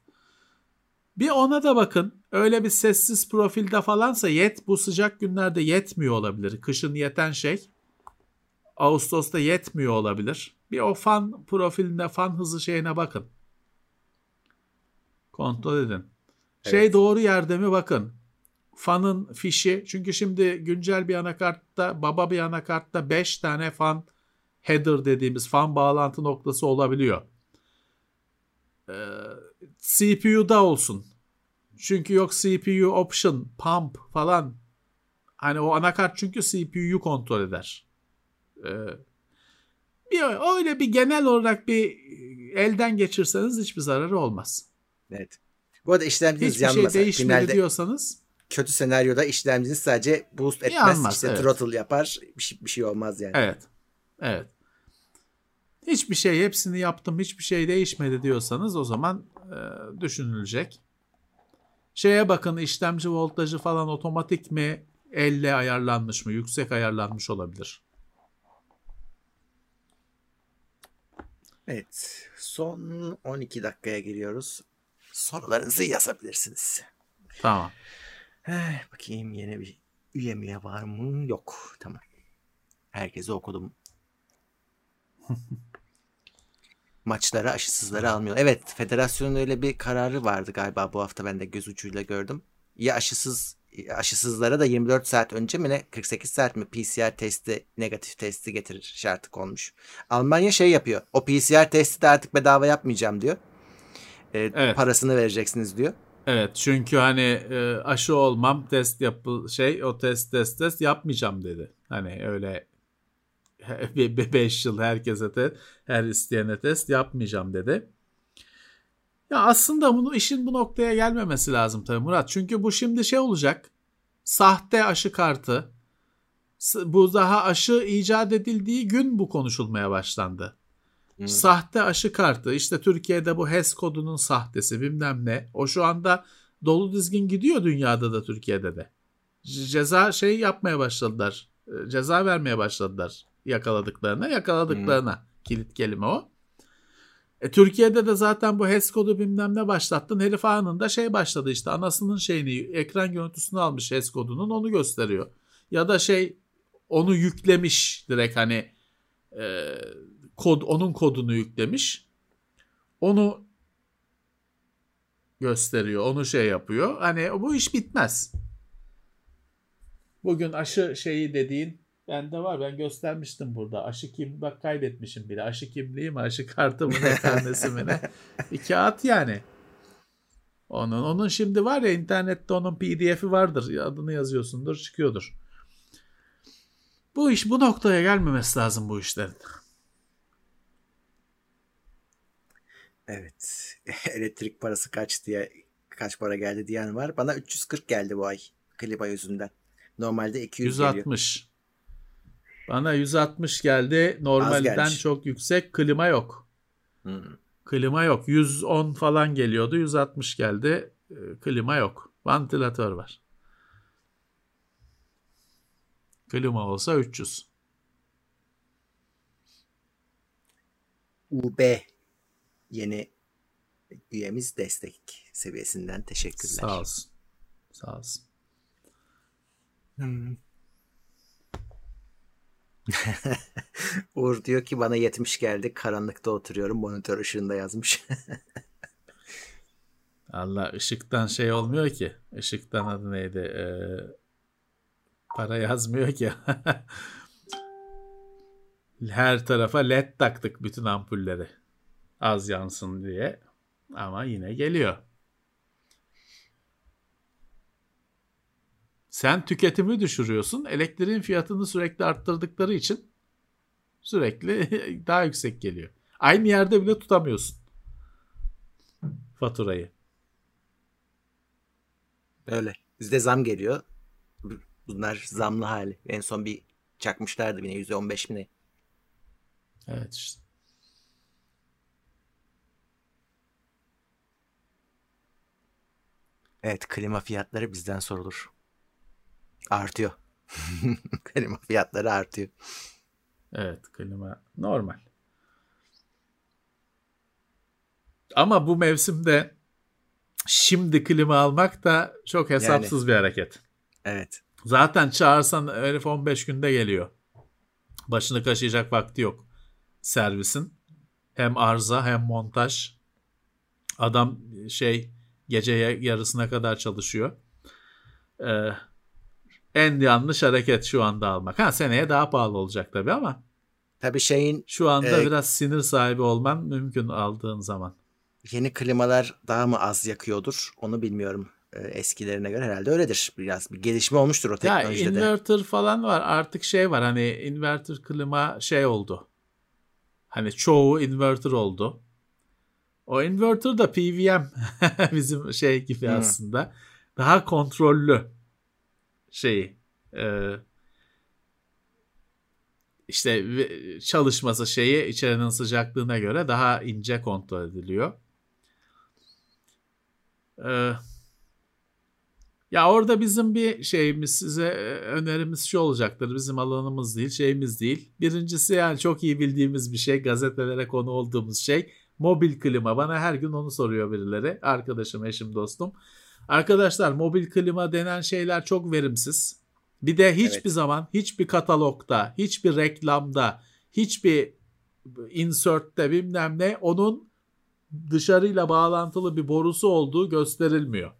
Bir ona da bakın. Öyle bir sessiz profilde falansa yet bu sıcak günlerde yetmiyor olabilir. Kışın yeten şey Ağustos'ta yetmiyor olabilir. Bir o fan profilinde fan hızı şeyine bakın. Kontrol edin. Şey evet. Şey doğru yerde mi bakın fanın fişi çünkü şimdi güncel bir anakartta baba bir anakartta 5 tane fan header dediğimiz fan bağlantı noktası olabiliyor. Ee, CPU'da olsun. Çünkü yok CPU option, pump falan. Hani o anakart çünkü CPU'yu kontrol eder. Ee, bir, öyle bir genel olarak bir elden geçirseniz hiçbir zararı olmaz. Evet. Bu arada işlemciniz Hiçbir şey değişmedi Finalde... diyorsanız kötü senaryoda işlemciniz sadece boost etmez. Yanmaz, işte evet. throttle yapar. Bir şey, bir şey olmaz yani. Evet. Evet. Hiçbir şey hepsini yaptım hiçbir şey değişmedi diyorsanız o zaman e, düşünülecek. Şeye bakın işlemci voltajı falan otomatik mi elle ayarlanmış mı yüksek ayarlanmış olabilir. Evet son 12 dakikaya giriyoruz. Sorularınızı yazabilirsiniz. Tamam. Heh, bakayım yeni bir üye mi var mı? Yok. Tamam. Herkesi okudum. Maçlara aşısızları almıyor. Evet federasyonun öyle bir kararı vardı galiba bu hafta ben de göz ucuyla gördüm. Ya aşısız aşısızlara da 24 saat önce mi ne 48 saat mi PCR testi negatif testi getirir şartı konmuş. Almanya şey yapıyor. O PCR testi de artık bedava yapmayacağım diyor. Ee, evet. Parasını vereceksiniz diyor. Evet çünkü hani e, aşı olmam test yapı şey o test test test yapmayacağım dedi. Hani öyle 5 yıl herkese de her isteyene test yapmayacağım dedi. Ya aslında bunu işin bu noktaya gelmemesi lazım tabii Murat. Çünkü bu şimdi şey olacak. Sahte aşı kartı. Bu daha aşı icat edildiği gün bu konuşulmaya başlandı. Hmm. Sahte aşı kartı işte Türkiye'de bu HES kodunun sahtesi bilmem ne. O şu anda dolu dizgin gidiyor dünyada da Türkiye'de de. Ceza şey yapmaya başladılar. E, ceza vermeye başladılar yakaladıklarına. Yakaladıklarına hmm. kilit kelime o. E, Türkiye'de de zaten bu HES kodu bilmem ne başlattın. Herif anında şey başladı işte anasının şeyini ekran görüntüsünü almış HES kodunun onu gösteriyor. Ya da şey onu yüklemiş direkt hani e, kod onun kodunu yüklemiş. Onu gösteriyor. Onu şey yapıyor. Hani bu iş bitmez. Bugün aşı şeyi dediğin bende var. Ben göstermiştim burada. Aşı kim bak kaybetmişim bile. Aşı kimliği mi? Aşı kartı mı? Ne karnesi mi? Ne? Bir kağıt yani. Onun, onun şimdi var ya internette onun pdf'i vardır. Adını yazıyorsundur çıkıyordur. Bu iş bu noktaya gelmemesi lazım bu işlerin. Evet. Elektrik parası kaç diye kaç para geldi diyen var. Bana 340 geldi bu ay klima yüzünden. Normalde 200 160. Geliyor. Bana 160 geldi. Normalden çok yüksek. Klima yok. Hmm. Klima yok. 110 falan geliyordu. 160 geldi. Ee, klima yok. Vantilatör var. Klima olsa 300. UB yeni üyemiz destek seviyesinden teşekkürler. Sağ olsun. Sağ olsun. Hmm. Uğur diyor ki bana 70 geldi. Karanlıkta oturuyorum. Monitör ışığında yazmış. Allah ışıktan şey olmuyor ki. Işıktan adı neydi? Ee, para yazmıyor ki. Her tarafa led taktık bütün ampulleri. Az yansın diye. Ama yine geliyor. Sen tüketimi düşürüyorsun. Elektriğin fiyatını sürekli arttırdıkları için sürekli daha yüksek geliyor. Aynı yerde bile tutamıyorsun faturayı. Öyle. Bizde zam geliyor. Bunlar zamlı hali. En son bir çakmışlardı yine %15 mi ne? Evet işte. Evet klima fiyatları bizden sorulur. Artıyor. klima fiyatları artıyor. Evet klima normal. Ama bu mevsimde şimdi klima almak da çok hesapsız yani, bir hareket. Evet. Zaten çağırsan herif 15 günde geliyor. Başını kaşıyacak vakti yok servisin. Hem arıza hem montaj. Adam şey gece yarısına kadar çalışıyor. Ee, en yanlış hareket şu anda almak. Ha seneye daha pahalı olacak tabii ama. Tabii şeyin şu anda e, biraz sinir sahibi olman mümkün aldığın zaman. Yeni klimalar daha mı az yakıyordur onu bilmiyorum. E, eskilerine göre herhalde öyledir. Biraz bir gelişme olmuştur o teknolojide ya, inverter falan var. Artık şey var hani inverter klima şey oldu. Hani çoğu inverter oldu. O inverter da PWM bizim şey gibi hmm. aslında. Daha kontrollü şey e, işte çalışması şeyi içerinin sıcaklığına göre daha ince kontrol ediliyor. Ee, ya orada bizim bir şeyimiz size önerimiz şu olacaktır. Bizim alanımız değil, şeyimiz değil. Birincisi yani çok iyi bildiğimiz bir şey, gazetelere konu olduğumuz şey mobil klima. Bana her gün onu soruyor birileri. Arkadaşım, eşim, dostum. Arkadaşlar mobil klima denen şeyler çok verimsiz. Bir de hiçbir evet. zaman hiçbir katalogda, hiçbir reklamda, hiçbir insert'te bilmem ne onun dışarıyla bağlantılı bir borusu olduğu gösterilmiyor.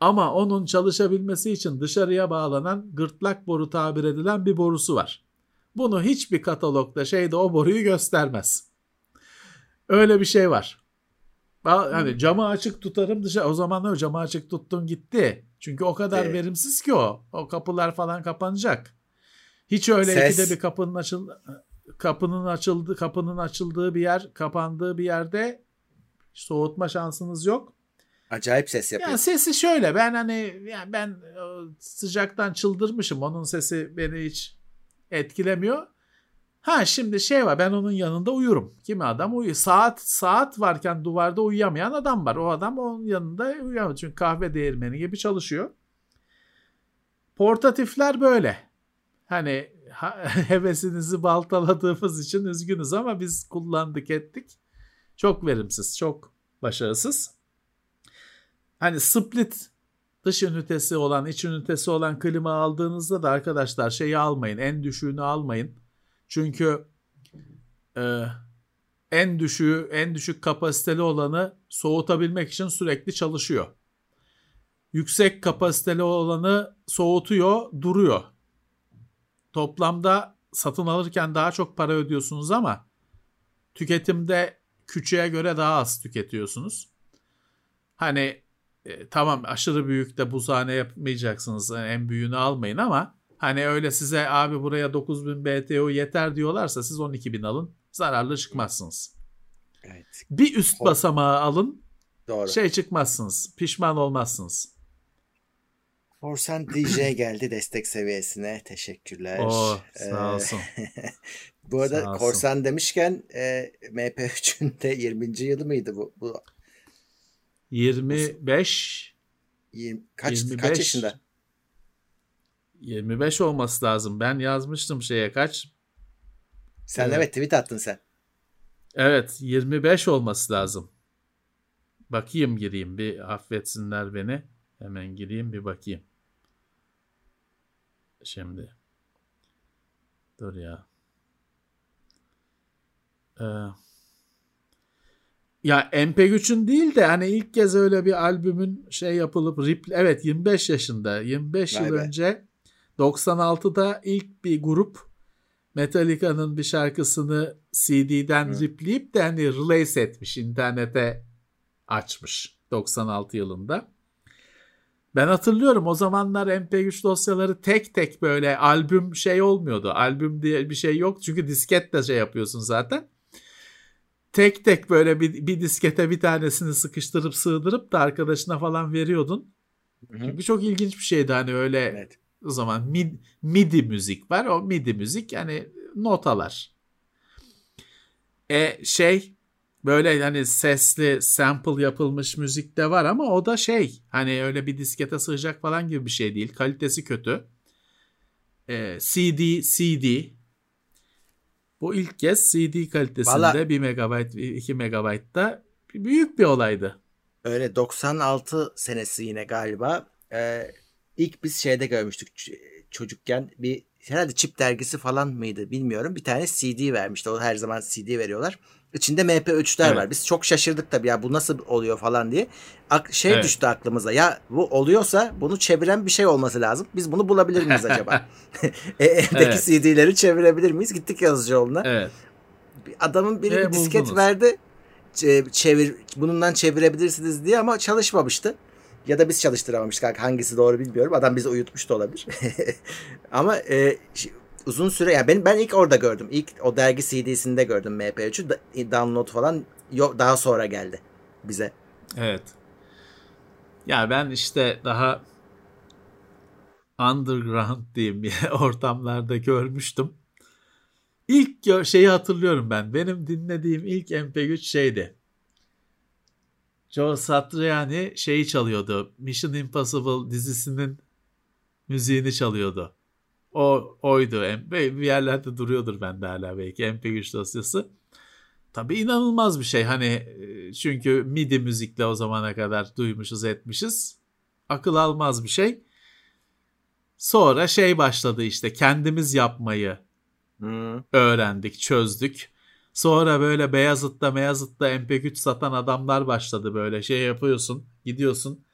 Ama onun çalışabilmesi için dışarıya bağlanan gırtlak boru tabir edilen bir borusu var. Bunu hiçbir katalogda şeyde o boruyu göstermez. Öyle bir şey var. Hani hmm. camı açık tutarım dışarı. O zaman o camı açık tuttun gitti. Çünkü o kadar evet. verimsiz ki o. O kapılar falan kapanacak. Hiç öyle Ses. ikide bir kapının açıl kapının açıldı kapının açıldığı bir yer, kapandığı bir yerde soğutma şansınız yok. Acayip ses yapıyor. Yani sesi şöyle ben hani yani ben sıcaktan çıldırmışım. Onun sesi beni hiç etkilemiyor. Ha şimdi şey var ben onun yanında uyurum. Kimi adam uyuyor. Saat saat varken duvarda uyuyamayan adam var. O adam onun yanında uyuyamıyor. Çünkü kahve değirmeni gibi çalışıyor. Portatifler böyle. Hani hevesinizi baltaladığımız için üzgünüz ama biz kullandık ettik. Çok verimsiz, çok başarısız. Hani split dış ünitesi olan, iç ünitesi olan klima aldığınızda da arkadaşlar şeyi almayın. En düşüğünü almayın. Çünkü e, en düşüğü, en düşük kapasiteli olanı soğutabilmek için sürekli çalışıyor. Yüksek kapasiteli olanı soğutuyor, duruyor. Toplamda satın alırken daha çok para ödüyorsunuz ama tüketimde küçüğe göre daha az tüketiyorsunuz. Hani e, tamam aşırı büyük de buzhane yapmayacaksınız. Yani en büyüğünü almayın ama hani öyle size abi buraya 9000 BTU yeter diyorlarsa siz 12000 alın. Zararlı çıkmazsınız. Evet. Bir üst basamağı alın. Doğru. Şey çıkmazsınız. Pişman olmazsınız. Korsan DJ geldi destek seviyesine. Teşekkürler. Oo, sağ olsun. bu arada Korsan demişken e, MP3'ün de 20. yılı mıydı bu? bu 25 20, kaç, 25, kaç yaşında? 25 olması lazım. Ben yazmıştım şeye kaç? Sen evet, evet tweet attın sen. Evet 25 olması lazım. Bakayım gireyim bir affetsinler beni. Hemen gireyim bir bakayım. Şimdi. Dur ya. Ee, ya MP3'ün değil de hani ilk kez öyle bir albümün şey yapılıp rip, evet 25 yaşında 25 Vay yıl be. önce 96'da ilk bir grup Metallica'nın bir şarkısını CD'den Hı. ripleyip de hani release etmiş internete açmış 96 yılında. Ben hatırlıyorum o zamanlar MP3 dosyaları tek tek böyle albüm şey olmuyordu. Albüm diye bir şey yok çünkü disketle şey yapıyorsun zaten. Tek tek böyle bir, bir diskete bir tanesini sıkıştırıp sığdırıp da arkadaşına falan veriyordun. Hı hı. Bu çok ilginç bir şeydi hani öyle Evet. O zaman mid, MIDI müzik var. O MIDI müzik yani notalar. E şey böyle hani sesli sample yapılmış müzik de var ama o da şey hani öyle bir diskete sığacak falan gibi bir şey değil. Kalitesi kötü. E, CD CD bu ilk kez CD kalitesinde Valla- 1 megabayt 2 megabaytta büyük bir olaydı. Öyle 96 senesi yine galiba. Ee, ilk biz şeyde görmüştük ç- çocukken bir herhalde Chip dergisi falan mıydı bilmiyorum. Bir tane CD vermişti. O her zaman CD veriyorlar. İçinde MP3'ler Evet. var. Biz çok şaşırdık tabii ya bu nasıl oluyor falan diye. Ak- şey Evet. düştü aklımıza. Ya bu oluyorsa bunu çeviren bir şey olması lazım. Biz bunu bulabilir miyiz acaba? e, evdeki Evet. CD'leri çevirebilir miyiz? Gittik Yazıcıoğlu'na. Evet. Adamın biri bir disket buldunuz. verdi. Çevir, bunundan çevirebilirsiniz diye ama çalışmamıştı. Ya da biz çalıştıramamıştık. Hangisi doğru bilmiyorum. Adam bizi uyutmuş da olabilir. ama e, uzun süre yani ben ben ilk orada gördüm. İlk o dergi CD'sinde gördüm MP3'ü. Da- Download falan yok daha sonra geldi bize. Evet. Ya ben işte daha underground diyeyim bir ortamlarda görmüştüm. İlk şeyi hatırlıyorum ben. Benim dinlediğim ilk MP3 şeydi. Joe Satriani şeyi çalıyordu. Mission Impossible dizisinin müziğini çalıyordu. O oydu. Bir yerlerde duruyordur bende hala belki MP3 dosyası. Tabii inanılmaz bir şey. Hani e, çünkü MIDI müzikle o zamana kadar duymuşuz etmişiz. Akıl almaz bir şey. Sonra şey başladı işte kendimiz yapmayı Hmm. öğrendik, çözdük. Sonra böyle Beyazıt'ta Beyazıt'ta MP3 satan adamlar başladı böyle şey yapıyorsun, gidiyorsun.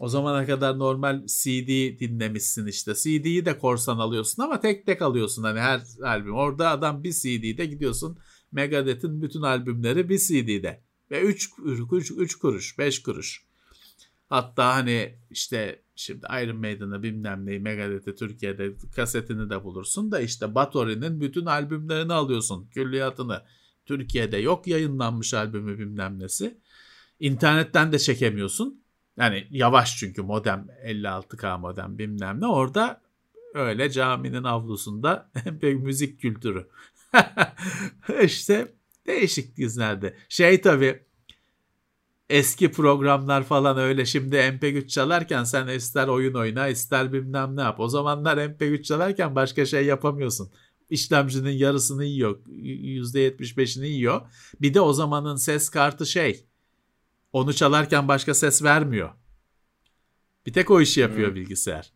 O zamana kadar normal CD dinlemişsin işte. CD'yi de korsan alıyorsun ama tek tek alıyorsun hani her albüm. Orada adam bir CD'de gidiyorsun. Megadeth'in bütün albümleri bir CD'de. Ve 3 3 3 kuruş, 5 kuruş. Hatta hani işte şimdi Iron Maiden'ı bilmem neyi Megadeth'i Türkiye'de kasetini de bulursun da işte Bathory'nin bütün albümlerini alıyorsun. Külliyatını. Türkiye'de yok yayınlanmış albümü bilmem nesi. İnternetten de çekemiyorsun. Yani yavaş çünkü modem 56K modem bilmem ne. Orada öyle caminin avlusunda bir müzik kültürü. işte değişik dizilerde. Şey tabii eski programlar falan öyle şimdi MP3 çalarken sen ister oyun oyna ister bilmem ne yap. O zamanlar MP3 çalarken başka şey yapamıyorsun. İşlemcinin yarısını yiyor. %75'ini yiyor. Bir de o zamanın ses kartı şey. Onu çalarken başka ses vermiyor. Bir tek o işi yapıyor Hmm. bilgisayar.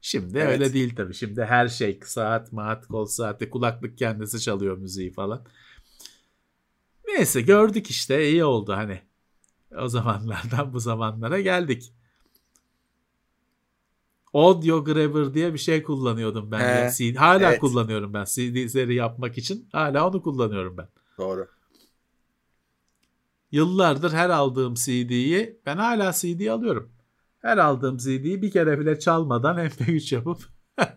Şimdi Evet. öyle değil tabii. Şimdi her şey saat, maat, kol saati, kulaklık kendisi çalıyor müziği falan. Neyse gördük işte iyi oldu hani. O zamanlardan bu zamanlara geldik. Audio Grabber diye bir şey kullanıyordum ben. He. CD hala evet. kullanıyorum ben. CD'leri yapmak için hala onu kullanıyorum ben. Doğru. Yıllardır her aldığım CD'yi ben hala CD alıyorum. Her aldığım CD'yi bir kere bile çalmadan MP3 yapıp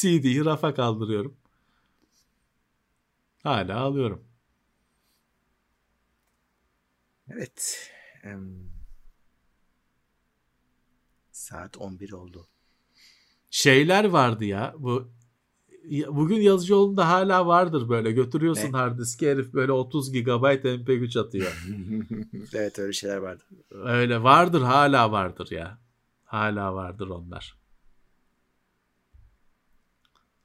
CD'yi rafa kaldırıyorum. Hala alıyorum. Evet. Em, saat 11 oldu. Şeyler vardı ya bu bugün Yazıcıoğlu'nda hala vardır böyle götürüyorsun Ne? hard diski herif böyle 30 GB MP3 atıyor. evet öyle şeyler vardı. Öyle vardır hala vardır ya. Hala vardır onlar.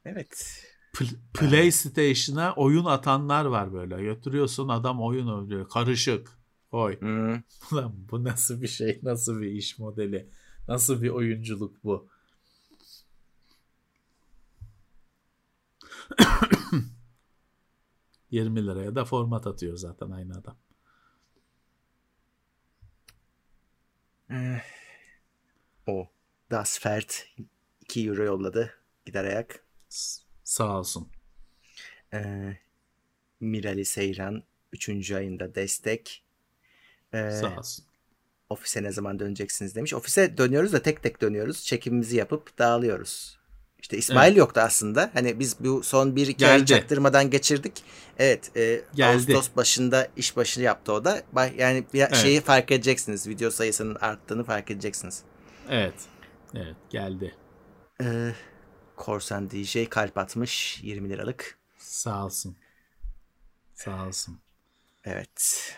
Evet. Pl- PlayStation'a oyun atanlar var böyle. Götürüyorsun adam oyun oynuyor. Karışık. Oy. Hmm. Ulan bu nasıl bir şey? Nasıl bir iş modeli? Nasıl bir oyunculuk bu? 20 liraya da format atıyor zaten aynı adam. O. Dasfert 2 euro yolladı. Gider ayak. S- sağ olsun. Ee, Mirali Seyran 3. ayında destek. Ee, Sağ olsun. ofise ne zaman döneceksiniz demiş. Ofise dönüyoruz da tek tek dönüyoruz. Çekimimizi yapıp dağılıyoruz. İşte İsmail Evet. yoktu aslında. Hani biz bu son bir iki ay çaktırmadan geçirdik. Evet. E, Geldi. Ağustos başında iş başını yaptı o da. Yani bir Evet. şeyi fark edeceksiniz. Video sayısının arttığını fark edeceksiniz. Evet. Evet geldi. Ee, Korsan DJ kalp atmış 20 liralık. Sağ olsun. Sağ olsun. Evet.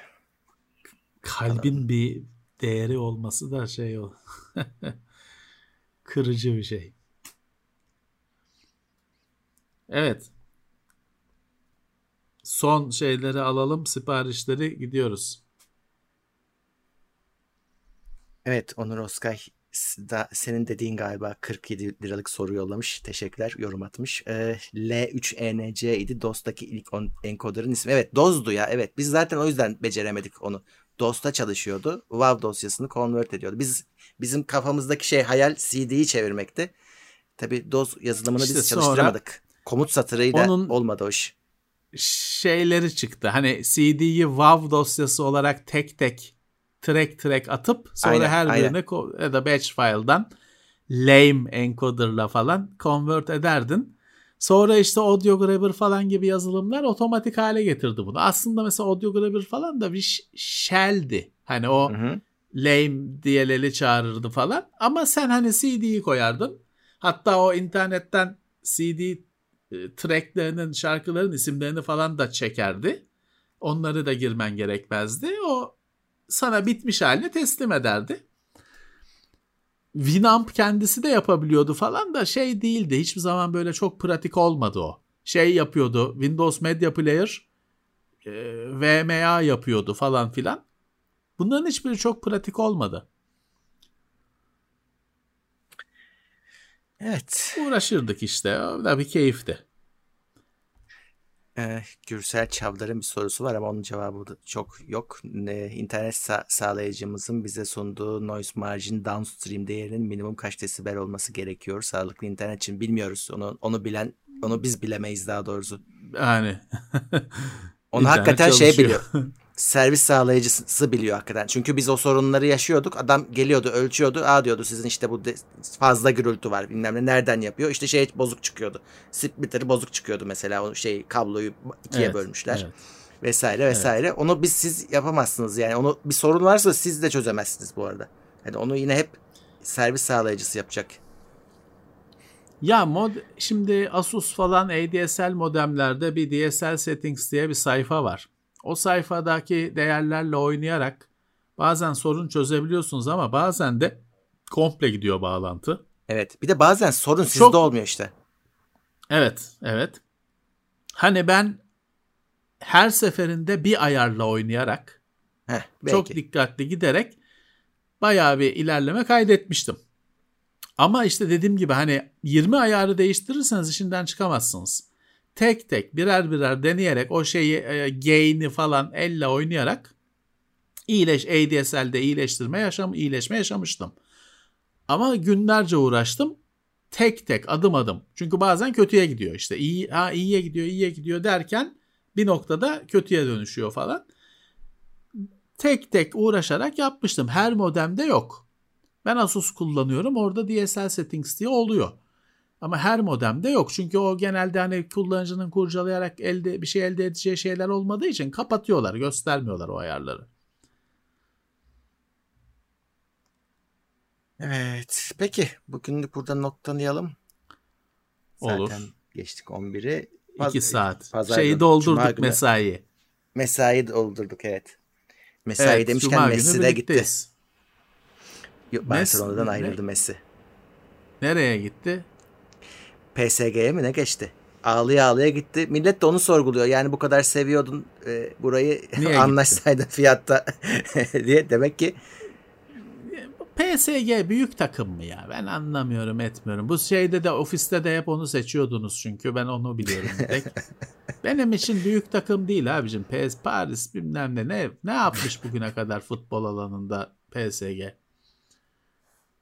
Kalbin bir değeri olması da şey o. Kırıcı bir şey. Evet. Son şeyleri alalım, siparişleri gidiyoruz. Evet Onur Oskay da senin dediğin galiba 47 liralık soru yollamış. Teşekkürler. Yorum atmış. Ee, L3ENC idi. DOS'taki ilk on- encoder'ın ismi. Evet DOS'du ya. Evet biz zaten o yüzden beceremedik onu. DOS'ta çalışıyordu. WAV dosyasını convert ediyordu. Biz bizim kafamızdaki şey hayal CD'yi çevirmekti. Tabi DOS yazılımını İşte biz çalıştıramadık. Komut satırıyla onun- olmadı o iş. Şeyleri çıktı. Hani CD'yi WAV dosyası olarak tek tek track track atıp sonra Aynen, her aynen. birine ya da batch file'dan lame encoder'la falan convert ederdin. Sonra işte audio grabber falan gibi yazılımlar otomatik hale getirdi bunu. Aslında mesela audio grabber falan da bir sh- shell'di. Hani o Hı hı. lame DLL'i çağırırdı falan. Ama sen hani CD'yi koyardın. Hatta o internetten CD e, tracklerinin, şarkıların isimlerini falan da çekerdi. Onları da girmen gerekmezdi. O sana bitmiş halini teslim ederdi. Winamp kendisi de yapabiliyordu falan da şey değildi. Hiçbir zaman böyle çok pratik olmadı o. Şey yapıyordu. Windows Media Player e, VMA yapıyordu falan filan. Bunların hiçbiri çok pratik olmadı. Evet. Uğraşırdık işte. O da bir keyifti. Ee, Gürsel Çavdar'ın bir sorusu var ama onun cevabı da çok yok. Ee, internet sa- sağlayıcımızın bize sunduğu noise margin downstream değerinin minimum kaç desibel olması gerekiyor sağlıklı internet için bilmiyoruz. Onu onu bilen onu biz bilemeyiz daha doğrusu. Yani. Onu İnternet hakikaten şey çalışıyor. biliyor. Servis sağlayıcısı biliyor hakikaten. Çünkü biz o sorunları yaşıyorduk. Adam geliyordu, ölçüyordu. Aa diyordu sizin işte bu fazla gürültü var bilmem ne. Nereden yapıyor? İşte şey bozuk çıkıyordu. Splitter'ı bozuk çıkıyordu mesela. O şey kabloyu ikiye Evet, bölmüşler. evet. vesaire vesaire. Onu biz siz yapamazsınız yani. Onu bir sorun varsa siz de çözemezsiniz bu arada. Yani onu yine hep servis sağlayıcısı yapacak. Ya mod şimdi Asus falan ADSL modemlerde bir DSL settings diye bir sayfa var. O sayfadaki değerlerle oynayarak bazen sorun çözebiliyorsunuz ama bazen de komple gidiyor bağlantı. Evet. Bir de bazen sorun sizde Çok- olmuyor işte. Evet, evet. Hani ben her seferinde bir ayarla oynayarak Heh, çok dikkatli giderek bayağı bir ilerleme kaydetmiştim. Ama işte dediğim gibi hani 20 ayarı değiştirirseniz işinden çıkamazsınız. Tek tek birer birer deneyerek o şeyi e, gain'i falan elle oynayarak iyileş ADSL'de iyileştirme yaşam iyileşme yaşamıştım. Ama günlerce uğraştım. Tek tek adım adım. Çünkü bazen kötüye gidiyor işte. İyi, ha iyiye gidiyor, iyiye gidiyor derken bir noktada kötüye dönüşüyor falan tek tek uğraşarak yapmıştım. Her modemde yok. Ben Asus kullanıyorum. Orada DSL settings diye oluyor. Ama her modemde yok. Çünkü o genelde hani kullanıcının kurcalayarak elde bir şey elde edeceği şeyler olmadığı için kapatıyorlar, göstermiyorlar o ayarları. Evet. Peki. Bugünlük burada noktalayalım. Zaten Olur. geçtik 11'i. 2 saat. Pazar Şeyi doldurduk mesai. Mesai doldurduk evet. Mesai Evet, demişken Cuma Messi de gitti. Yok, Barcelona'dan ne? ayrıldı Messi. Nereye gitti? PSG'ye mi ne geçti? Ağlıya ağlıya gitti. Millet de onu sorguluyor. Yani bu kadar seviyordun e, burayı Niye anlaşsaydın fiyatta diye. Demek ki PSG büyük takım mı ya? Ben anlamıyorum etmiyorum. Bu şeyde de ofiste de hep onu seçiyordunuz çünkü ben onu biliyorum tek. Benim için büyük takım değil abicim. PS Paris bilmem ne ne ne yapmış bugüne kadar futbol alanında PSG.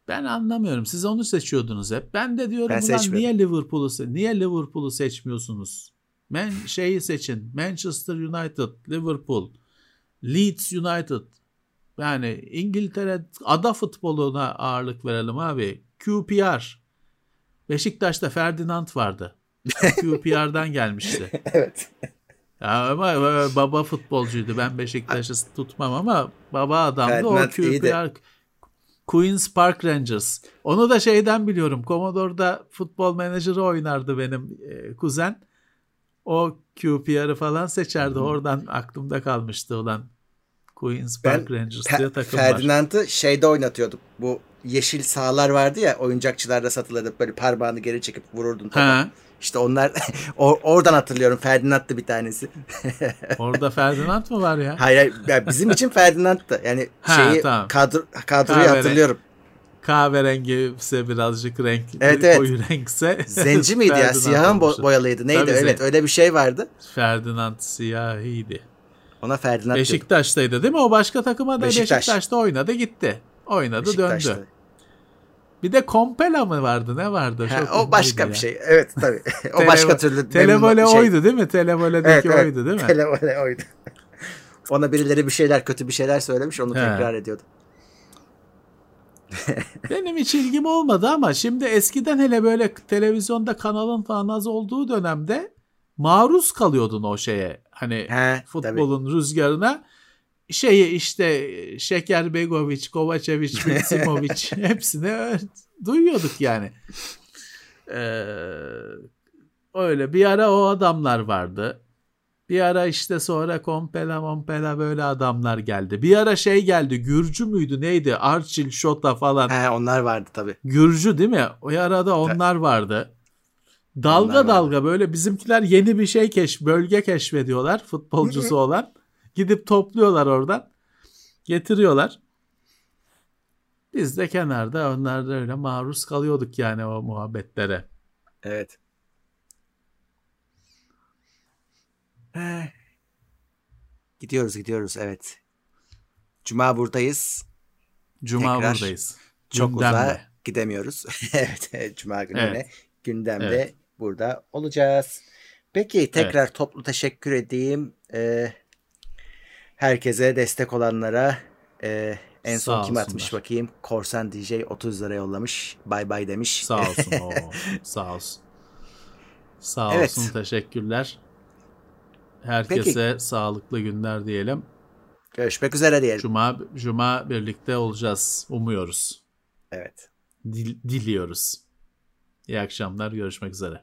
Ben anlamıyorum. Siz onu seçiyordunuz hep. Ben de diyorum Ben ulan niye Liverpool'u niye Liverpool'u seçmiyorsunuz? Men şeyi seçin. Manchester United, Liverpool, Leeds United. Yani İngiltere ada futboluna ağırlık verelim abi. QPR. Beşiktaş'ta Ferdinand vardı. QPR'dan gelmişti. evet. Ya ama baba futbolcuydu. Ben Beşiktaş'ı tutmam ama baba adamdı. Ferdinand o. QPR Queen's Park Rangers. Onu da şeyden biliyorum. Commodore'da futbol menajeri oynardı benim e, kuzen. O QPR'ı falan seçerdi. Oradan aklımda kalmıştı olan Queen's Ben Park Rangers Fe- diye takım var. Ferdinand'ı şeyde oynatıyorduk. Bu yeşil sahalar vardı ya oyuncakçılarda satılırdı. Böyle parmağını geri çekip vururdun. topa. İşte onlar or- oradan hatırlıyorum. Ferdinand'dı bir tanesi. orada Ferdinand mı var ya? Hayır, hayır ya bizim için Ferdinand'dı. Yani Ha, şeyi tamam. kadro, kadroyu Kahverengi. hatırlıyorum. Kahverengiyse birazcık renk Evet, evet. koyu renkse Zenci miydi ya? Siyahın bo- boyalıydı. Neydi? Tabii, evet zen- öyle bir şey vardı. Ferdinand siyahiydi. Ona Ferdinand. Beşiktaş'taydı değil mi? O başka takıma da Beşiktaş. Beşiktaş'ta oynadı gitti. Oynadı Beşiktaş'ta. döndü. Bir de Kompela mı vardı? Ne vardı? Ha, o başka ünlüydü bir ya. şey. Evet tabii. o Tele- başka türlü. Televole şey- oydu değil mi? Televole'deki Evet, evet. oydu değil mi? Televole oydu. Ona birileri bir şeyler kötü bir şeyler söylemiş onu He. tekrar ediyordu. Benim hiç ilgim olmadı ama şimdi eskiden hele böyle televizyonda kanalın falan az olduğu dönemde maruz kalıyordun o şeye. Hani He, futbolun rüzgarına şeyi işte Şeker Begoviç, Kovačević, Miksimović hepsini ö- duyuyorduk yani. Ee, öyle bir ara o adamlar vardı. Bir ara işte sonra Kompela Mompela böyle adamlar geldi. Bir ara şey geldi Gürcü müydü neydi Arçil Şota falan. He, onlar vardı tabii. Gürcü değil mi? O arada onlar vardı. Dalga Onlar vardı. dalga böyle bizimkiler yeni bir şey keş, bölge keşfediyorlar futbolcusu olan. Gidip topluyorlar oradan. Getiriyorlar. Biz de kenarda onlarda öyle maruz kalıyorduk yani o muhabbetlere. Evet. He. Gidiyoruz gidiyoruz evet. Cuma buradayız. Cuma Tekrar buradayız. Çok Gündemle. uzağa gidemiyoruz. evet, evet, Cuma gününe Evet. gündemde Evet. burada olacağız. Peki tekrar toplu teşekkür edeyim. Ee, herkese destek olanlara e, en son kim atmış bakayım? Korsan DJ 30 lira yollamış. Bay bay demiş. Sağ olsun. Oo, sağ olsun. Sağ Evet. olsun. Teşekkürler. Herkese sağlıklı günler diyelim. Görüşmek üzere diyelim. Cuma Cuma birlikte olacağız. Umuyoruz. Evet. Dil- diliyoruz. İyi akşamlar. Görüşmek üzere.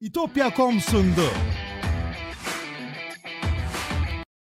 İtopya.com sundu.